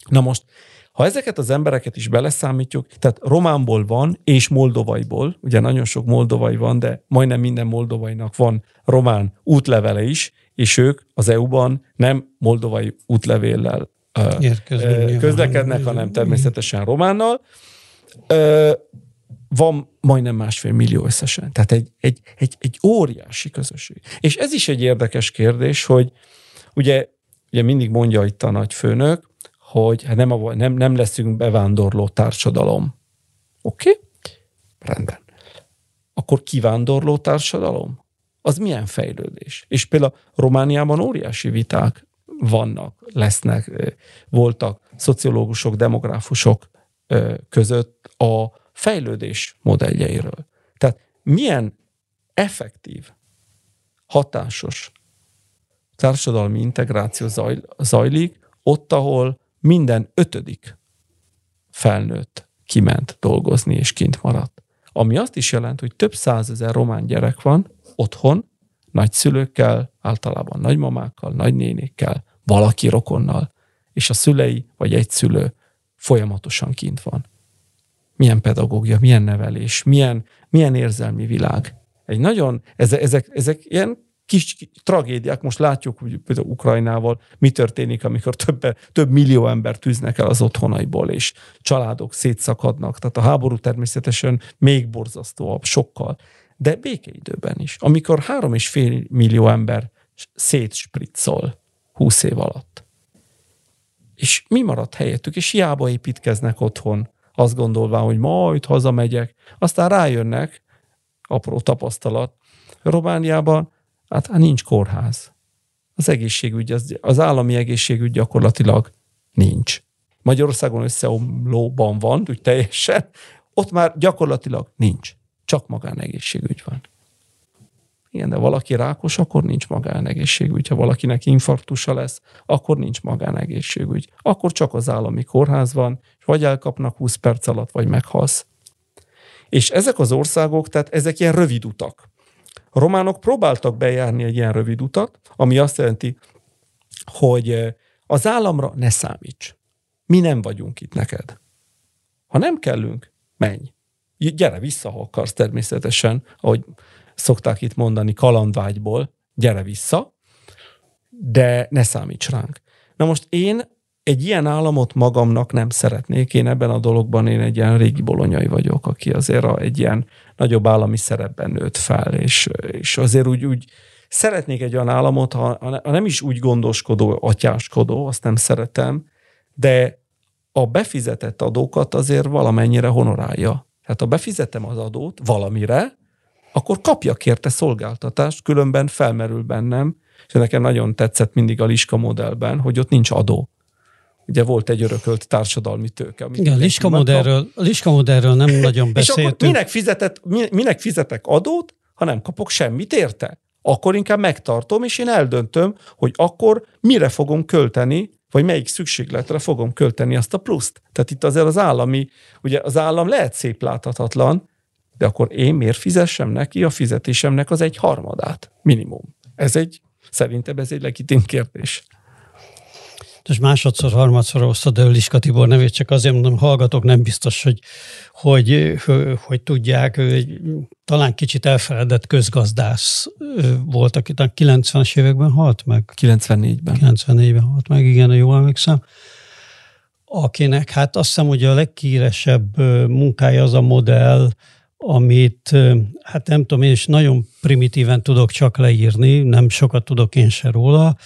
Na most ha ezeket az embereket is beleszámítjuk, tehát románból van, és moldovaiból, ugye nagyon sok moldovai van, de majdnem minden moldovainak van román útlevele is, és ők az EU-ban nem moldovai útlevéllel Érkezünk, közlekednek, hanem természetesen románnal. Van majdnem másfél millió összesen. Tehát egy, egy, egy, egy óriási közösség. És ez is egy érdekes kérdés, hogy ugye, ugye mindig mondja itt a nagyfőnök, hogy hát nem, a, nem, nem leszünk bevándorló társadalom. Oké? Okay? Rendben. Akkor kivándorló társadalom? Az milyen fejlődés? És például Romániában óriási viták vannak, lesznek, voltak szociológusok, demográfusok között a fejlődés modelljeiről. Tehát milyen effektív, hatásos társadalmi integráció zajlik ott, ahol minden ötödik felnőtt kiment dolgozni és kint maradt. Ami azt is jelent, hogy több százezer román gyerek van otthon, nagyszülőkkel, általában nagymamákkal, nagynénékkel, valaki rokonnal, és a szülei vagy egy szülő folyamatosan kint van. milyen pedagógia, milyen nevelés, milyen, milyen érzelmi világ. Egy nagyon, ezek, ezek, ezek ilyen kis tragédiák, most látjuk, hogy például Ukrajnával mi történik, amikor több, több millió ember tűznek el az otthonaiból, és családok szétszakadnak. Tehát a háború természetesen még borzasztóabb, sokkal. De békeidőben is, amikor három és fél millió ember szétspriccol húsz év alatt. És mi maradt helyettük? És hiába építkeznek otthon, azt gondolva, hogy majd hazamegyek. Aztán rájönnek, apró tapasztalat, Romániában Hát, hát nincs kórház. Az egészségügy, az, az állami egészségügy gyakorlatilag nincs. Magyarországon összeomlóban van, úgy teljesen, ott már gyakorlatilag nincs. Csak magánegészségügy van. Igen, de valaki rákos, akkor nincs magánegészségügy. Ha valakinek infarktusa lesz, akkor nincs magánegészségügy. Akkor csak az állami kórház van, és vagy elkapnak 20 perc alatt, vagy meghalsz. És ezek az országok, tehát ezek ilyen rövid utak. A románok próbáltak bejárni egy ilyen rövid utat, ami azt jelenti, hogy eh, az államra ne számíts. Mi nem vagyunk itt neked. Ha nem kellünk, menj. Gyere vissza, ha akarsz természetesen, ahogy szokták itt mondani, kalandvágyból, gyere vissza, de ne számíts ránk. Na most én egy ilyen államot magamnak nem szeretnék. Én ebben a dologban én egy ilyen régi bolonyai vagyok, aki azért egy ilyen nagyobb állami szerepben nőtt fel, és, és azért úgy, úgy szeretnék egy olyan államot, ha, ha nem is úgy gondoskodó, atyáskodó, azt nem szeretem, de a befizetett adókat azért valamennyire honorálja. Hát ha befizetem az adót valamire, akkor kapjak érte szolgáltatást, különben felmerül bennem, és nekem nagyon tetszett mindig a Liska modellben, hogy ott nincs adó ugye volt egy örökölt társadalmi tőke. Igen, a Liska, modellről, Liska modellről nem nagyon beszéltünk. És akkor minek, fizetett, minek fizetek adót, ha nem kapok semmit érte? Akkor inkább megtartom, és én eldöntöm, hogy akkor mire fogom költeni, vagy melyik szükségletre fogom költeni azt a pluszt. Tehát itt azért az állami, ugye az állam lehet szép láthatatlan, de akkor én miért fizessem neki a fizetésemnek az egy harmadát, minimum. Ez egy, szerintem ez egy legitim kérdés most másodszor, harmadszor hoztad el Liska Tibor nevét, csak azért mondom, hallgatok, nem biztos, hogy, hogy, hogy, hogy tudják, hogy talán kicsit elfeledett közgazdász volt, aki a 90-es években halt meg. 94-ben. 94-ben halt meg, igen, jól emlékszem akinek hát azt hiszem, hogy a legkíresebb munkája az a modell, amit hát nem tudom, én is nagyon primitíven tudok csak leírni, nem sokat tudok én se róla,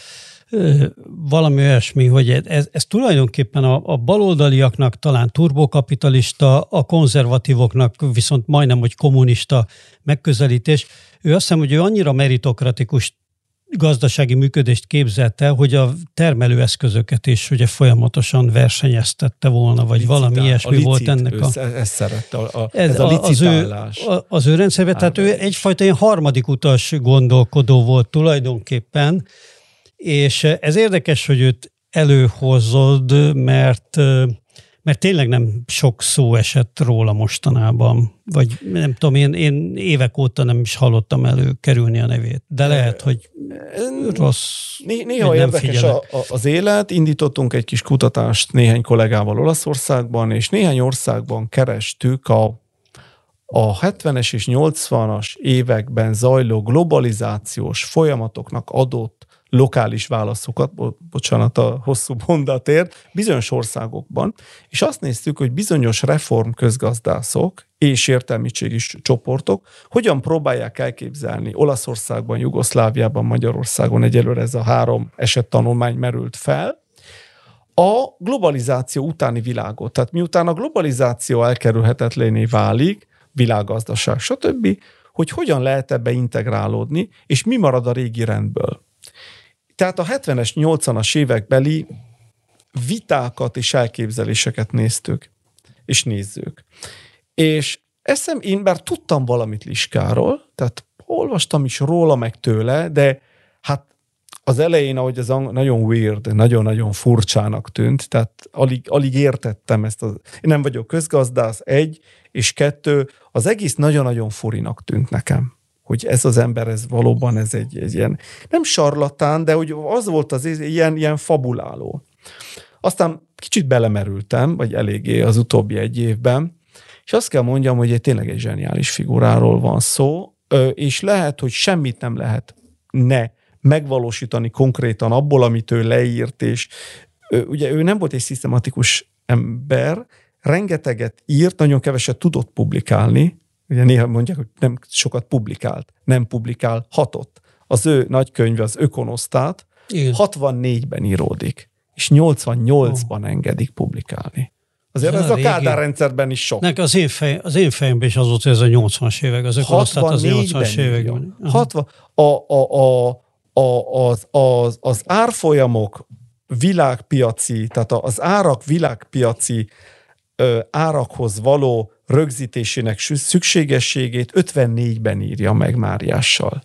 valami olyasmi, hogy ez, ez tulajdonképpen a, a baloldaliaknak talán turbokapitalista, a konzervatívoknak viszont majdnem, hogy kommunista megközelítés. Ő azt hiszem, hogy ő annyira meritokratikus gazdasági működést képzelte, hogy a termelőeszközöket is ugye folyamatosan versenyeztette volna, vagy licitál, valami ilyesmi licit, volt ennek a... Ezt szerette, a, a, ez, ez a licitálás. Az ő, az ő rendszerben, tehát ő egyfajta ilyen harmadik utas gondolkodó volt tulajdonképpen, és ez érdekes, hogy őt előhozod, mert mert tényleg nem sok szó esett róla mostanában, vagy nem tudom, én, én évek óta nem is hallottam előkerülni a nevét, de lehet, hogy rossz. Néha nem érdekes a, a, az élet, indítottunk egy kis kutatást néhány kollégával Olaszországban, és néhány országban kerestük a a 70-es és 80-as években zajló globalizációs folyamatoknak adott lokális válaszokat, bo- bocsánat a hosszú mondatért, bizonyos országokban, és azt néztük, hogy bizonyos reform közgazdászok és értelmiségi csoportok hogyan próbálják elképzelni Olaszországban, Jugoszláviában, Magyarországon egyelőre ez a három eset tanulmány merült fel, a globalizáció utáni világot. Tehát miután a globalizáció elkerülhetetlené válik, világgazdaság, stb., hogy hogyan lehet ebbe integrálódni, és mi marad a régi rendből. Tehát a 70-es, 80-as évekbeli vitákat és elképzeléseket néztük, és nézzük. És eszem én, bár tudtam valamit Liskáról, tehát olvastam is róla, meg tőle, de hát az elején, ahogy ez nagyon weird, nagyon-nagyon furcsának tűnt, tehát alig, alig értettem ezt. Az, én nem vagyok közgazdász, egy, és kettő, az egész nagyon-nagyon furinak tűnt nekem hogy ez az ember, ez valóban ez egy, egy ilyen, nem sarlatán, de hogy az volt az ilyen, ilyen fabuláló. Aztán kicsit belemerültem, vagy eléggé az utóbbi egy évben, És azt kell mondjam, hogy egy tényleg egy zseniális figuráról van szó, és lehet, hogy semmit nem lehet ne megvalósítani konkrétan abból, amit ő leírt, és ugye ő nem volt egy szisztematikus ember, rengeteget írt, nagyon keveset tudott publikálni, ugye néha mondják, hogy nem sokat publikált, nem publikál, hatott. Az ő nagykönyve, az Ökonosztát, 64-ben íródik, és 88-ban oh. engedik publikálni. Azért ez a, a Kádár rendszerben is sok. Nek az én, fej, az én fejemben is az volt, hogy ez a 80-as évek, az Ökonosztát az 80-as években. 60, a, a, a, a, az, az, az árfolyamok világpiaci, tehát az árak világpiaci ö, árakhoz való rögzítésének szükségességét 54-ben írja meg Máriással.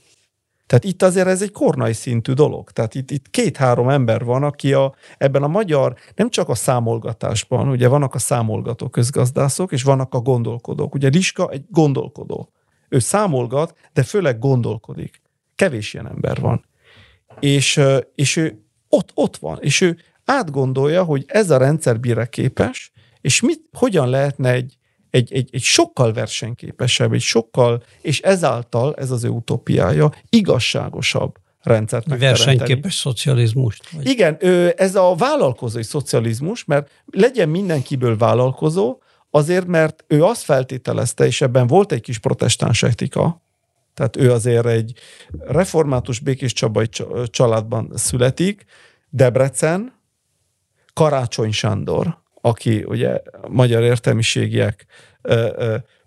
Tehát itt azért ez egy kornai szintű dolog. Tehát itt, itt két-három ember van, aki a, ebben a magyar, nem csak a számolgatásban, ugye vannak a számolgató közgazdászok, és vannak a gondolkodók. Ugye Liska egy gondolkodó. Ő számolgat, de főleg gondolkodik. Kevés ilyen ember van. És, és ő ott, ott van, és ő átgondolja, hogy ez a rendszer mire képes, és mit, hogyan lehetne egy, egy, egy, egy sokkal versenyképesebb, egy sokkal, és ezáltal ez az ő utópiája, igazságosabb rendszert megteremteni. Versenyképes szocializmus. Vagy? Igen, ez a vállalkozói szocializmus, mert legyen mindenkiből vállalkozó, azért, mert ő azt feltételezte, és ebben volt egy kis protestáns etika, tehát ő azért egy református békés csabai családban születik, Debrecen, Karácsony Sándor, aki ugye magyar értelmiségiek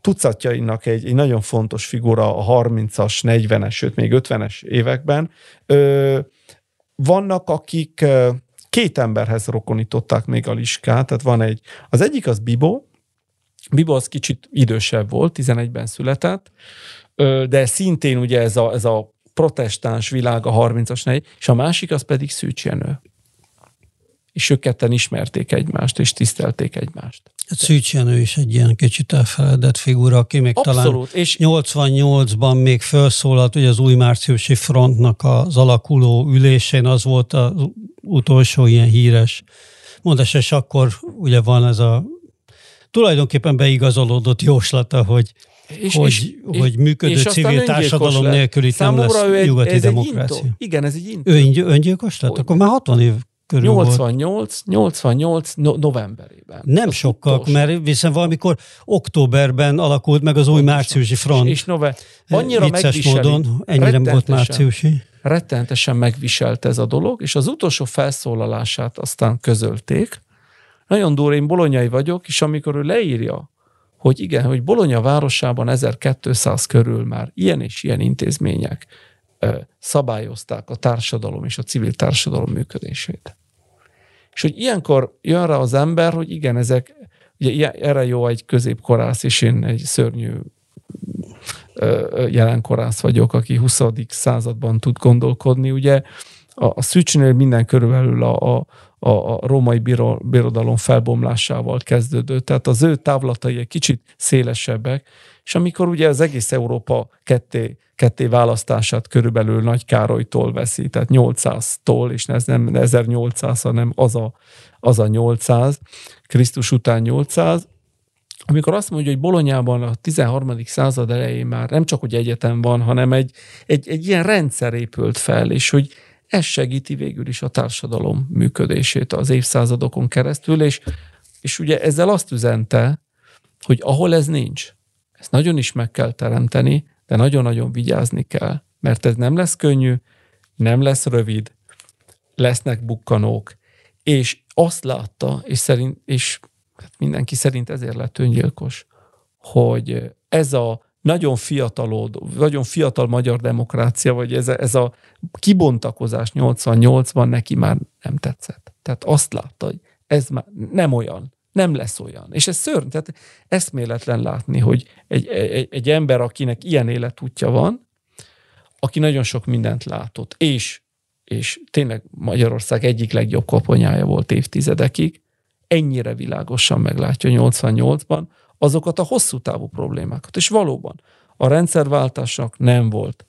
tucatjainak egy, egy nagyon fontos figura a 30-as, 40-es, sőt még 50-es években. Vannak, akik két emberhez rokonították még a liskát, tehát van egy, az egyik az Bibo, Bibo az kicsit idősebb volt, 11-ben született, de szintén ugye ez a, ez a protestáns világ a 30-as, és a másik az pedig Szűcs és ők ketten ismerték egymást, és tisztelték egymást. Hát Szűcs Jenő is egy ilyen kicsit elfeledett figura, aki még Abszolút, talán és 88-ban még felszólalt, hogy az új márciusi frontnak az alakuló ülésén az volt az utolsó ilyen híres mondás, és akkor ugye van ez a tulajdonképpen beigazolódott jóslata, hogy és, hogy, és, hogy működő és civil társadalom nélkül itt nem lesz egy, nyugati ez demokrácia. Egy Igen, ez egy intó. Ő öngyilkos lett? Akkor már 60 év körül 88, volt. 88 no- novemberében. Nem az sokkal, utolsó. mert viszont valamikor októberben alakult meg az új márciusi front. És nove, annyira Vicces módon, ennyire volt márciusi. Rettenetesen megviselt ez a dolog, és az utolsó felszólalását aztán közölték. Nagyon durva, én bolonyai vagyok, és amikor ő leírja, hogy igen, hogy Bolonya városában 1200 körül már ilyen és ilyen intézmények szabályozták a társadalom és a civil társadalom működését. És hogy ilyenkor jön rá az ember, hogy igen, ezek, ugye erre jó egy középkorász, és én egy szörnyű jelenkorász vagyok, aki 20. században tud gondolkodni. Ugye a, a Szűcsnél minden körülbelül a, a, a római biro, birodalom felbomlásával kezdődött, tehát az ő távlatai egy kicsit szélesebbek, és amikor ugye az egész Európa ketté ketté választását körülbelül Nagy Károlytól veszi, tehát 800-tól, és ez nem 1800, hanem az a, az a 800, Krisztus után 800, amikor azt mondja, hogy Bolonyában a 13. század elején már nem csak, hogy egyetem van, hanem egy, egy, egy ilyen rendszer épült fel, és hogy ez segíti végül is a társadalom működését az évszázadokon keresztül, és, és ugye ezzel azt üzente, hogy ahol ez nincs, ezt nagyon is meg kell teremteni, de nagyon-nagyon vigyázni kell, mert ez nem lesz könnyű, nem lesz rövid, lesznek bukkanók, és azt látta, és, szerint, és hát mindenki szerint ezért lett öngyilkos, hogy ez a nagyon fiatalod, nagyon fiatal magyar demokrácia, vagy ez a, ez a kibontakozás 88-ban neki már nem tetszett. Tehát azt látta, hogy ez már nem olyan nem lesz olyan. És ez szörny, tehát eszméletlen látni, hogy egy, egy, egy ember, akinek ilyen életútja van, aki nagyon sok mindent látott, és, és tényleg Magyarország egyik legjobb koponyája volt évtizedekig, ennyire világosan meglátja 88-ban azokat a hosszú távú problémákat. És valóban a rendszerváltásnak nem volt,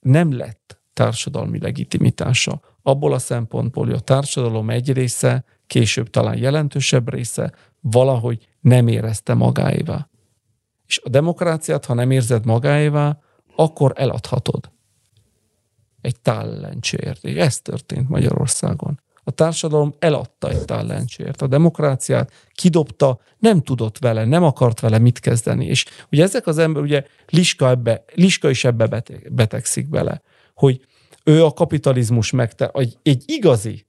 nem lett társadalmi legitimitása. Abból a szempontból, hogy a társadalom egy része később talán jelentősebb része valahogy nem érezte magáévá. És a demokráciát, ha nem érzed magáévá, akkor eladhatod. Egy tállencsért. És ez történt Magyarországon. A társadalom eladta egy tállencsért. A demokráciát kidobta, nem tudott vele, nem akart vele mit kezdeni. És ugye ezek az ember, ugye Liska, ebbe, Liska is ebbe betegszik bele, hogy ő a kapitalizmus megte, egy, egy igazi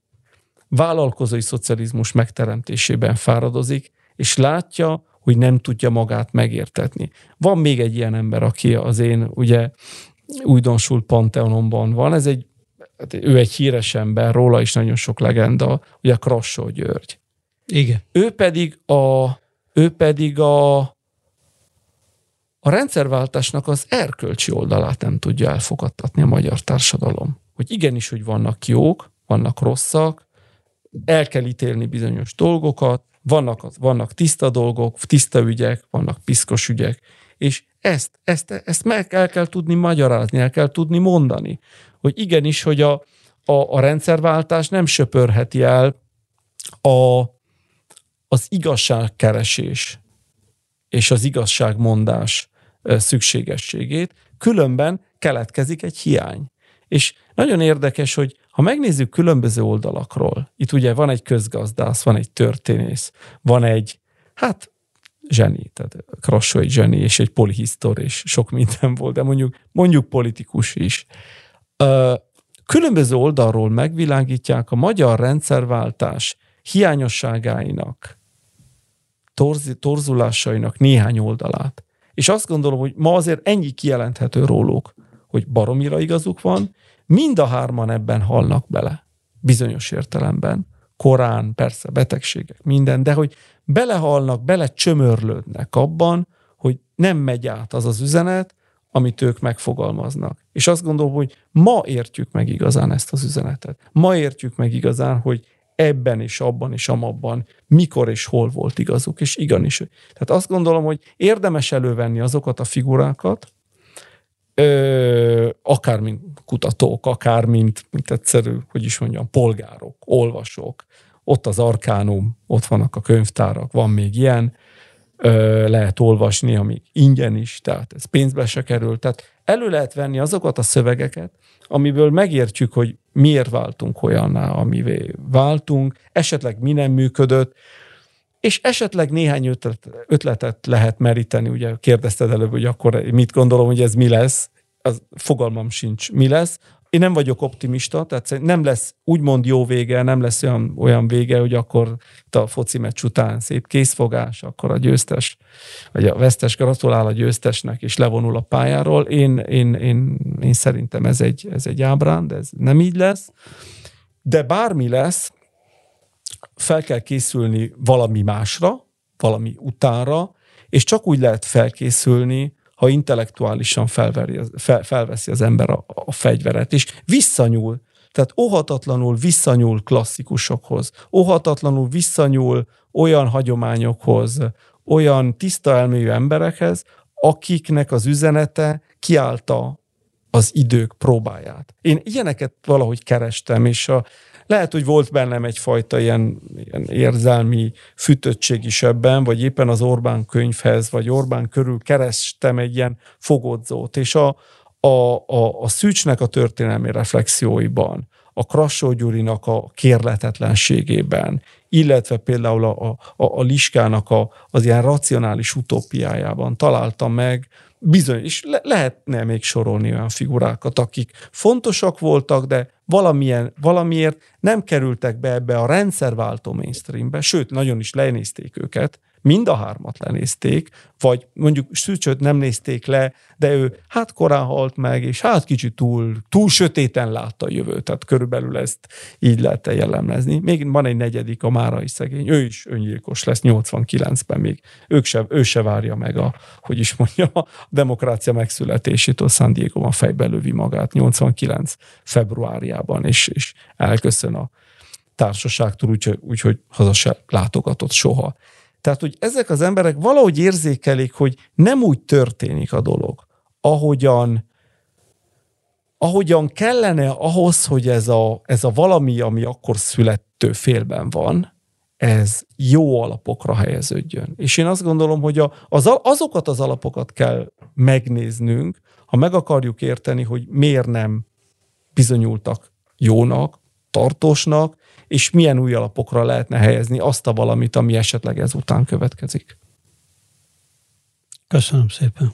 vállalkozói szocializmus megteremtésében fáradozik, és látja, hogy nem tudja magát megértetni. Van még egy ilyen ember, aki az én ugye újdonsult panteonomban van, ez egy, hát ő egy híres ember, róla is nagyon sok legenda, ugye Krassó György. Igen. Ő pedig a, ő pedig a, a rendszerváltásnak az erkölcsi oldalát nem tudja elfogadtatni a magyar társadalom. Hogy igenis, hogy vannak jók, vannak rosszak, el kell ítélni bizonyos dolgokat, vannak, vannak tiszta dolgok, tiszta ügyek, vannak piszkos ügyek, és ezt, ezt, ezt meg el kell tudni magyarázni, el kell tudni mondani, hogy igenis, hogy a, a, a rendszerváltás nem söpörheti el a, az igazságkeresés és az igazságmondás szükségességét, különben keletkezik egy hiány. És nagyon érdekes, hogy ha megnézzük különböző oldalakról, itt ugye van egy közgazdász, van egy történész, van egy, hát zseni, tehát Krassó egy zseni, és egy polihisztor, és sok minden volt, de mondjuk, mondjuk politikus is. Különböző oldalról megvilágítják a magyar rendszerváltás hiányosságáinak, torz, torzulásainak néhány oldalát. És azt gondolom, hogy ma azért ennyi kijelenthető róluk, hogy baromira igazuk van, mind a hárman ebben halnak bele, bizonyos értelemben. Korán, persze, betegségek, minden, de hogy belehalnak, belecsömörlődnek abban, hogy nem megy át az az üzenet, amit ők megfogalmaznak. És azt gondolom, hogy ma értjük meg igazán ezt az üzenetet. Ma értjük meg igazán, hogy ebben és abban és amabban mikor és hol volt igazuk, és igenis. Tehát azt gondolom, hogy érdemes elővenni azokat a figurákat, ö, akár mint kutatók, akár mint, mint egyszerű, hogy is mondjam, polgárok, olvasók. Ott az arkánum, ott vannak a könyvtárak, van még ilyen, ö, lehet olvasni, ami ingyen is, tehát ez pénzbe se kerül. Tehát elő lehet venni azokat a szövegeket, amiből megértjük, hogy miért váltunk olyanná, amivé váltunk, esetleg mi nem működött, és esetleg néhány ötlet, ötletet lehet meríteni, ugye kérdezted előbb, hogy akkor mit gondolom, hogy ez mi lesz, az fogalmam sincs, mi lesz. Én nem vagyok optimista, tehát nem lesz úgymond jó vége, nem lesz olyan, olyan vége, hogy akkor a foci meccs után szép készfogás, akkor a győztes, vagy a vesztes gratulál a győztesnek, és levonul a pályáról. Én, én, én, én szerintem ez egy, ez egy ábrán, de ez nem így lesz. De bármi lesz, fel kell készülni valami másra, valami utánra, és csak úgy lehet felkészülni, ha intellektuálisan felveri, fel, felveszi az ember a, a fegyveret, és visszanyúl, tehát óhatatlanul visszanyúl klasszikusokhoz, óhatatlanul visszanyúl olyan hagyományokhoz, olyan tiszta elmélyű emberekhez, akiknek az üzenete kiállta az idők próbáját. Én ilyeneket valahogy kerestem, és a lehet, hogy volt bennem egyfajta ilyen, ilyen érzelmi fütöttség is ebben, vagy éppen az Orbán könyvhez, vagy Orbán körül kerestem egy ilyen fogodzót, és a, a, a, a Szűcsnek a történelmi reflexióiban, a Krassó Gyurinak a kérletetlenségében, illetve például a, a, a Liskának a, az ilyen racionális utópiájában találtam meg bizony, és le, lehetne még sorolni olyan figurákat, akik fontosak voltak, de valamilyen, valamiért nem kerültek be ebbe a rendszerváltó mainstreambe, sőt, nagyon is lenézték őket, mind a hármat lenézték, vagy mondjuk Szűcsöt nem nézték le, de ő hát korán halt meg, és hát kicsit túl, túl sötéten látta a jövőt, tehát körülbelül ezt így lehet jellemezni. Még van egy negyedik, a Márai szegény, ő is öngyilkos lesz 89-ben még, ők se, ő se várja meg a, hogy is mondja, a demokrácia megszületésétől San Diego a fejbe lövi magát 89 februárjában, és, és elköszön a társaságtól, úgyhogy úgy, hogy haza se látogatott soha. Tehát, hogy ezek az emberek valahogy érzékelik, hogy nem úgy történik a dolog, ahogyan, ahogyan kellene ahhoz, hogy ez a, ez a valami, ami akkor születő félben van, ez jó alapokra helyeződjön. És én azt gondolom, hogy a, az, azokat az alapokat kell megnéznünk, ha meg akarjuk érteni, hogy miért nem bizonyultak jónak, tartósnak, és milyen új alapokra lehetne helyezni azt a valamit, ami esetleg ezután következik. Köszönöm szépen.